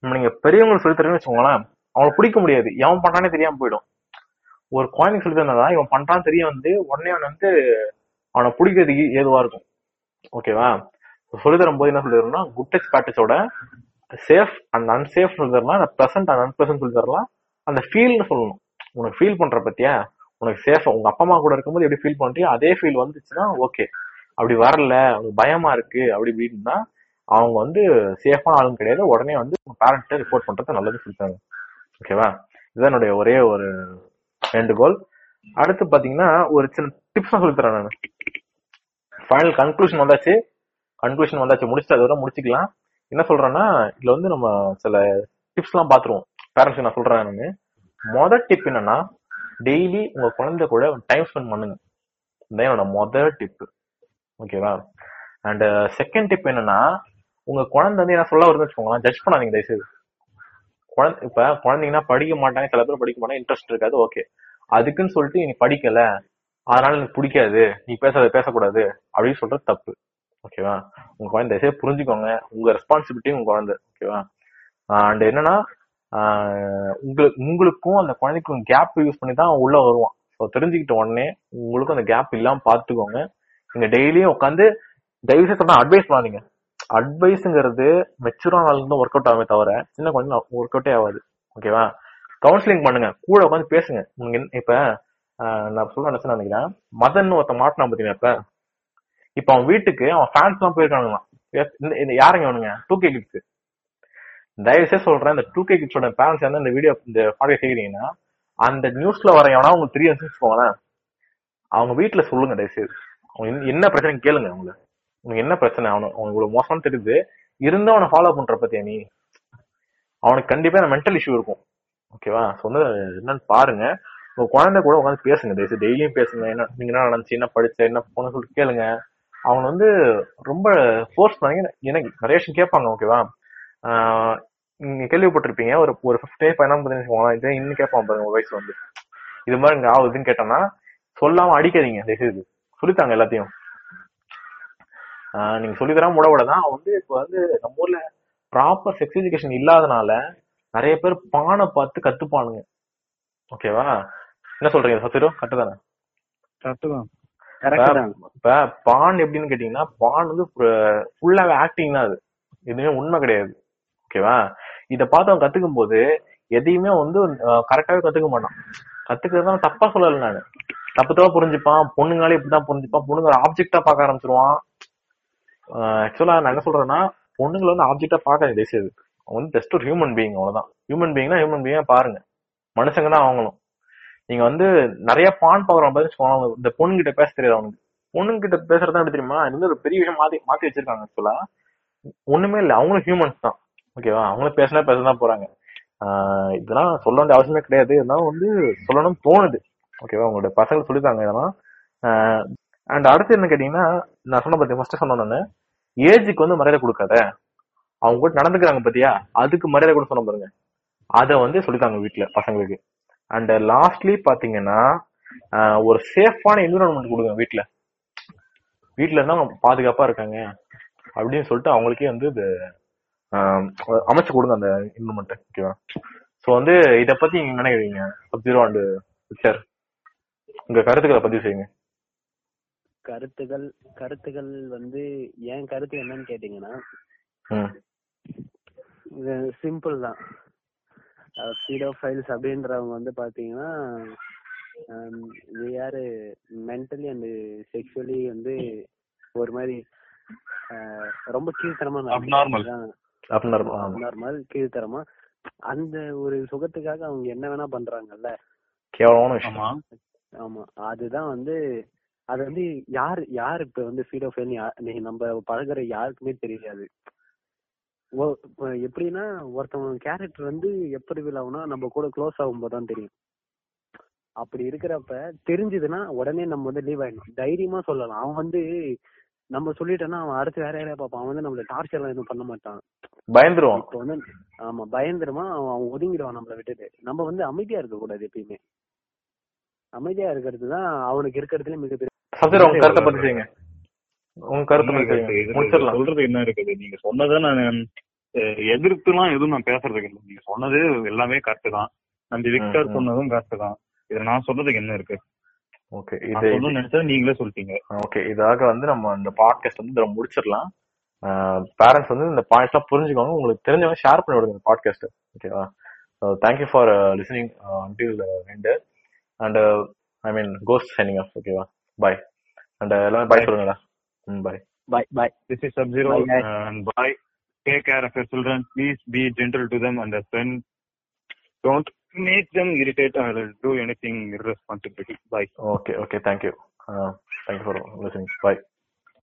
நம்ம நீங்க பெரியவங்களுக்கு சொல்லி தரேன்னு வச்சுக்கோங்களேன் அவங்களுக்கு பிடிக்க முடியாது. எவன் பண்ணானே தெரியாம போயிடும். ஒரு குழந்தைக்கு சொல்லி தந்தா இவன் பண்றான்னு தெரிய வந்து உடனே அவன் வந்து அவனை பிடிக்கிறதுக்கு ஏதுவா இருக்கும். ஓகேவா சொல்லி தரும் போது என்ன சொல்லி தரணும்னா குட் டச் பேட்டச்சோட சேஃப் அண்ட் அன்சேஃப் சொல்லி தரலாம் ப்ரெசன்ட் அண்ட் அன்பிளசன்ட் சொல்லி தரலாம் அந்த ஃபீல்னு சொல்லணும். உனக்கு ஃபீல் பண்ற பத்தியா? உனக்கு சேஃபா உங்க அப்பா அம்மா கூட இருக்கும்போது எப்படி ஃபீல் பண்றியோ அதே ஃபீல் வந்துச்சுன்னா ஓகே அப்படி வரல உனக்கு பயமா இருக்கு அப்படி இப்படின்னா அவங்க வந்து சேஃபான ஆளும் கிடையாது. உடனே வந்து உங்க பேரண்ட்டை ரிப்போர்ட் பண்றது நல்லது சொல்லிட்டாங்க. ஓகேவா இதுதான் என்னுடைய ஒரே ஒரு வேண்டுகோள். அடுத்து பாத்தீங்கன்னா ஒரு சின்ன டிப்ஸ் சொல்லி தரேன் நான். ஃபைனல் கன்க்ளூஷன் வந்தாச்சு. கன்க்ளூஷன் வந்தாச்சு. முடிச்சுட்டு அதோட முடிச்சுக்கலாம். என்ன சொல்றேன்னா இதுல வந்து நம்ம சில டிப்ஸ் எல்லாம் பாத்துருவோம். பேரண்ட்ஸ் நான் சொல்றேன் நான். மொதல் டிப் என்னன்னா டெய்லி உங்க குழந்தை கூட டைம் ஸ்பெண்ட் பண்ணுங்க. இதான் என்னோட மொதல் டிப் ஓகேவா அண்ட் செகண்ட் டிப் என்னன்னா உங்க குழந்தை வந்து என்ன சொல்ல வருதுன்னு வச்சுக்கோங்களேன் ஜட்ஜ் பண்ணாதீங்க தயவுசெய்து. குழந்தை இப்ப குழந்தைங்கன்னா படிக்க மாட்டாங்க சில பேர் படிக்க மாட்டாங்க இன்ட்ரெஸ்ட் இருக்காது ஓகே அதுக்குன்னு சொல்லிட்டு நீ படிக்கல அதனால எனக்கு பிடிக்காது நீ பேசுறத பேசக்கூடாது அப்படின்னு சொல்றது தப்பு. ஓகேவா உங்க குழந்தை தயவுசெய்து புரிஞ்சுக்கோங்க உங்க ரெஸ்பான்சிபிலிட்டி உங்க குழந்தை. ஓகேவா அண்ட் என்னன்னா உங்களுக்கு உங்களுக்கும் அந்த குழந்தைக்கும் கேப் யூஸ் பண்ணி தான் அவன் உள்ள வருவான். ஸோ தெரிஞ்சுக்கிட்ட உடனே உங்களுக்கும் அந்த கேப் இல்லாம பாத்துக்கோங்க. நீங்க டெய்லியும் உட்காந்து தயவு செய்ய சொன்னா அட்வைஸ் பண்ணாதீங்க. அட்வைஸுங்கிறது மெச்சூரான ஆளுங்க தான் ஒர்க் அவுட் ஆகுமே தவிர சின்ன குழந்தை ஒர்க் அவுட்டே ஆகாது. ஓகேவா கவுன்சிலிங் பண்ணுங்க. கூட உட்காந்து பேசுங்க. நீங்க இப்ப நான் சொல்ல நினைச்சு நினைக்கிறேன்? மதன் ஒருத்த மாட்டினா பாத்தீங்கன்னா இப்ப? இப்ப அவன் வீட்டுக்கு அவன் ஃபேன்ஸ் எல்லாம் போயிருக்கானுங்களாம். யாருங்க அவனுங்க டூ கே கிட்ஸ் தயவு செய்து சொல்றேன் இந்த டூ கே கிட்ஸோட பேரண்ட்ஸ் வந்து இந்த வீடியோ இந்த பாடியை செய்கிறீங்கன்னா அந்த நியூஸ்ல வரையவனா உங்களுக்கு தெரியும் வச்சுக்கோங்களேன். அவங்க வீட்டுல சொல்லுங்க தயவுசெய்து. அவங்க என்ன- என்ன பிரச்சனை கேளுங்க அவங்கள. உனக்கு என்ன பிரச்சனை அவனு அவனுக்கு இவ்வளவு மோசம்னு தெரியுது. இருந்தும் அவனை ஃபாலோ பண்ற பத்தியா நீ? அவனுக்கு கண்டிப்பா மென்டல் இஷ்யூ இருக்கும். ஓகேவா ஸோ வந்து என்னன்னு பாருங்க. உங்க குழந்தை கூட உட்காந்து பேசுங்க தயவுசு டெய்லியும் பேசுங்க. என்ன நீங்க என்ன நடந்துச்சு என்ன படிச்ச என்ன போன சொல்லிட்டு கேளுங்க. அவங்க வந்து ரொம்ப ஃபோர்ஸ் பண்ணி எனக்கு நிறைய விஷயம் கேட்பாங்க ஓகேவா நீங்க கேள்விப்பட்டிருப்பீங்க ஒரு ஒரு ஃபிஃப்டே பதினாம் பதினஞ்சு இது இன்னும் கேட்பான் பாருங்க உங்க வயசு வந்து. இது மாதிரி இங்க ஆகுதுன்னு கேட்டோம்னா சொல்லாம அடிக்காதீங்க தயவுசெய்து. சொல்லித்தாங்க எல்லாத்தையும். நீங்க சொல்லி தராம விட விட தான் அவன் வந்து இப்ப வந்து நம்ம ஊர்ல ப்ராப்பர் செக்ஸ் எஜுகேஷன் இல்லாதனால நிறைய பேர் பானை பார்த்து கத்துப்பானுங்க. ஓகேவா? என்ன சொல்றீங்க சத்துரு கரெக்டு தானே? கரெக்ட் தான் கரெக்ட் தான். இப்ப பான் எப்படின்னு கேட்டீங்கன்னா பான் வந்து ஃபுல்லாவே ஆக்டிங் தான் அது. எதுவுமே உண்மை கிடையாது. ஓகேவா இத பார்த்து அவன் கத்துக்கும் போது எதையுமே வந்து கரெக்டாவே கத்துக்க மாட்டான். கத்துக்கிறது தப்பா சொல்லல நானு. தப்பு தப்பா புரிஞ்சுப்பான். பொண்ணுங்களே இப்படிதான் புரிஞ்சுப்பான். பொண்ணுங்க ஒரு ஆப்ஜெக்டா பார்க்க ஆரம்பிச்சிருவான். ஆக்சுவலா நான் என்ன சொல்றேன்னா பொண்ணுங்களை வந்து ஆப்ஜெக்டா பார்க்க தயவுசெய்து. அவங்க வந்து ஜஸ்ட் ஒரு ஹியூமன் பீயிங் அவ்வளவுதான். ஹியூமன் பீயிங்னா ஹியூமன் பீயிங்கா பாருங்க. மனுஷங்க தான் அவங்களும். நீங்க வந்து நிறைய பான் பாக்குறோம் சொன்னாங்க இந்த பொண்ணு கிட்ட பேச தெரியாது அவனுக்கு. பொண்ணுங்க கிட்ட பேசுறது எப்படி தெரியுமா? இது வந்து ஒரு பெரிய விஷயம் மாத்தி மாத்தி வச்சிருக்காங்க ஆக்சுவலா ஒண்ணுமே இல்லை. அவங்களும் ஹியூமன்ஸ் தான். ஓகேவா அவங்களும் பேசினா பேசதான் போறாங்க. ஆஹ் இதெல்லாம் சொல்ல வேண்டிய அவசியமே கிடையாது. இதெல்லாம் வந்து சொல்லணும்னு தோணுது. ஓகேவா உங்களுடைய பசங்க சொல்லித்தாங்க இதெல்லாம். அண்ட் அடுத்து என்ன கேட்டீங்கன்னா நான் சொன்ன பத்தி ஃபர்ஸ்ட் சொன்ன ஏஜுக்கு வந்து மரியாதை கொடுக்காத. அவங்க கூட நடந்துக்கிறாங்க பத்தியா? அதுக்கு மரியாதை கூட சொன்ன பாருங்க. அதை வந்து சொல்லித்தாங்க வீட்டுல பசங்களுக்கு. அண்ட் லாஸ்ட்லி பாத்தீங்கன்னா ஒரு சேஃபான என்விரான்மெண்ட் கொடுங்க வீட்டுல வீட்டுல இருந்தா அவங்க பாதுகாப்பா இருக்காங்க. அப்படின்னு சொல்லிட்டு அவங்களுக்கே வந்து அமைச்சு கொடுங்க அந்த என்விரான்மெண்ட் ஓகேவா ஸோ வந்து இத பத்தி நீங்க நினைக்கிறீங்க? சப் ஜீரோ அண்ட் பிக்சர் உங்க கருத்துக்களை பதிவு செய்யுங்க. கருத்துகள் கருத்துகள் வந்து என் கருத்து என்னன்னு கேட்டீங்கன்னா சிம்பிள் தான். ஃபீடோ ஃபைல்ஸ் அப்படின்றவங்க வந்து பாத்தீங்கன்னா யாரு? மென்டலி அண்ட் செக்ஷுவலி வந்து ஒரு மாதிரி ரொம்ப கீழ்த்தரமா Abnormal. அப்படின்னு நார்மல் கீழ்த்தரமா அந்த ஒரு சுகத்துக்காக அவங்க என்ன வேணா பண்றாங்கல்ல. கேவலமான விஷயம். ஆமா. ஆமா. அதுதான் வந்து அது வந்து யார் யார் இப்ப வந்து ஃபீடோ ஃபைல் நீங்க நம்ம பழகுற யாருக்குமே தெரியாது. எப்படின்னா ஒருத்தவங்க கேரக்டர் வந்து எப்படி ஆகும்னா நம்ம கூட க்ளோஸ் ஆகும்போது தான் தெரியும். அப்படி இருக்கிறப்ப தெரிஞ்சதுன்னா உடனே நம்ம வந்து லீவ் ஆயிடணும். தைரியமா சொல்லலாம். அவன் வந்து நம்ம சொல்லிட்டோம்னா அவன் அடுத்து வேற யாரையா பார்ப்பான். அவன் வந்து நம்மள டார்ச்சர் எல்லாம் எதுவும் பண்ண மாட்டான். பயந்துருவோம் இப்போ வந்து ஆமா பயந்துருமா அவன் அவன் ஒதுங்கிடுவான் நம்மள விட்டுட்டு. நம்ம வந்து அமைதியா இருக்க கூடாது எப்பயுமே. அமைதியா இருக்கிறது தான் அவனுக்கு இருக்கிறதுல மிகப்பெரிய உங்க கருத்தை பதிவு செய்யுங்க உங்க கருத்தை சொல்றது என்ன இருக்குது? நீங்க சொன்னதை நான் எதிர்த்துலாம் எதுவும் நான் பேசுறதுக்கு இல்லை. நீங்க சொன்னது எல்லாமே கரெக்ட் தான். நம்ம விக்டர். சொன்னதும் கரெக்ட் தான். இதுல நான் சொல்றதுக்கு என்ன இருக்கு? ஓகே இது சொல்லணும்னு நினைச்சா நீங்களே சொல்லிட்டீங்க. ஓகே இதாக வந்து நம்ம இந்த பாட்காஸ்ட் வந்து இதில் முடிச்சிடலாம். பேரண்ட்ஸ் வந்து இந்த பாயிண்ட்ஸ்லாம் புரிஞ்சுக்கோங்க. உங்களுக்கு தெரிஞ்சவங்க ஷேர் பண்ணி விடுங்க இந்த பாட்காஸ்ட் ஓகேவா thank you for listening until ரெண்டு and I mean ghost signing off ஓகேவா பாய் அண்ட் எல்லாமே பாய் சொல்லுங்களா ம் bye bye bye This is Sub Zero Bye, guys. and bye. Take care of your children. Please be gentle to them and their friends. Don't make them irritate or do anything irresponsibly. Bye. Okay, okay. Thank you. Uh, thank you for listening. Bye.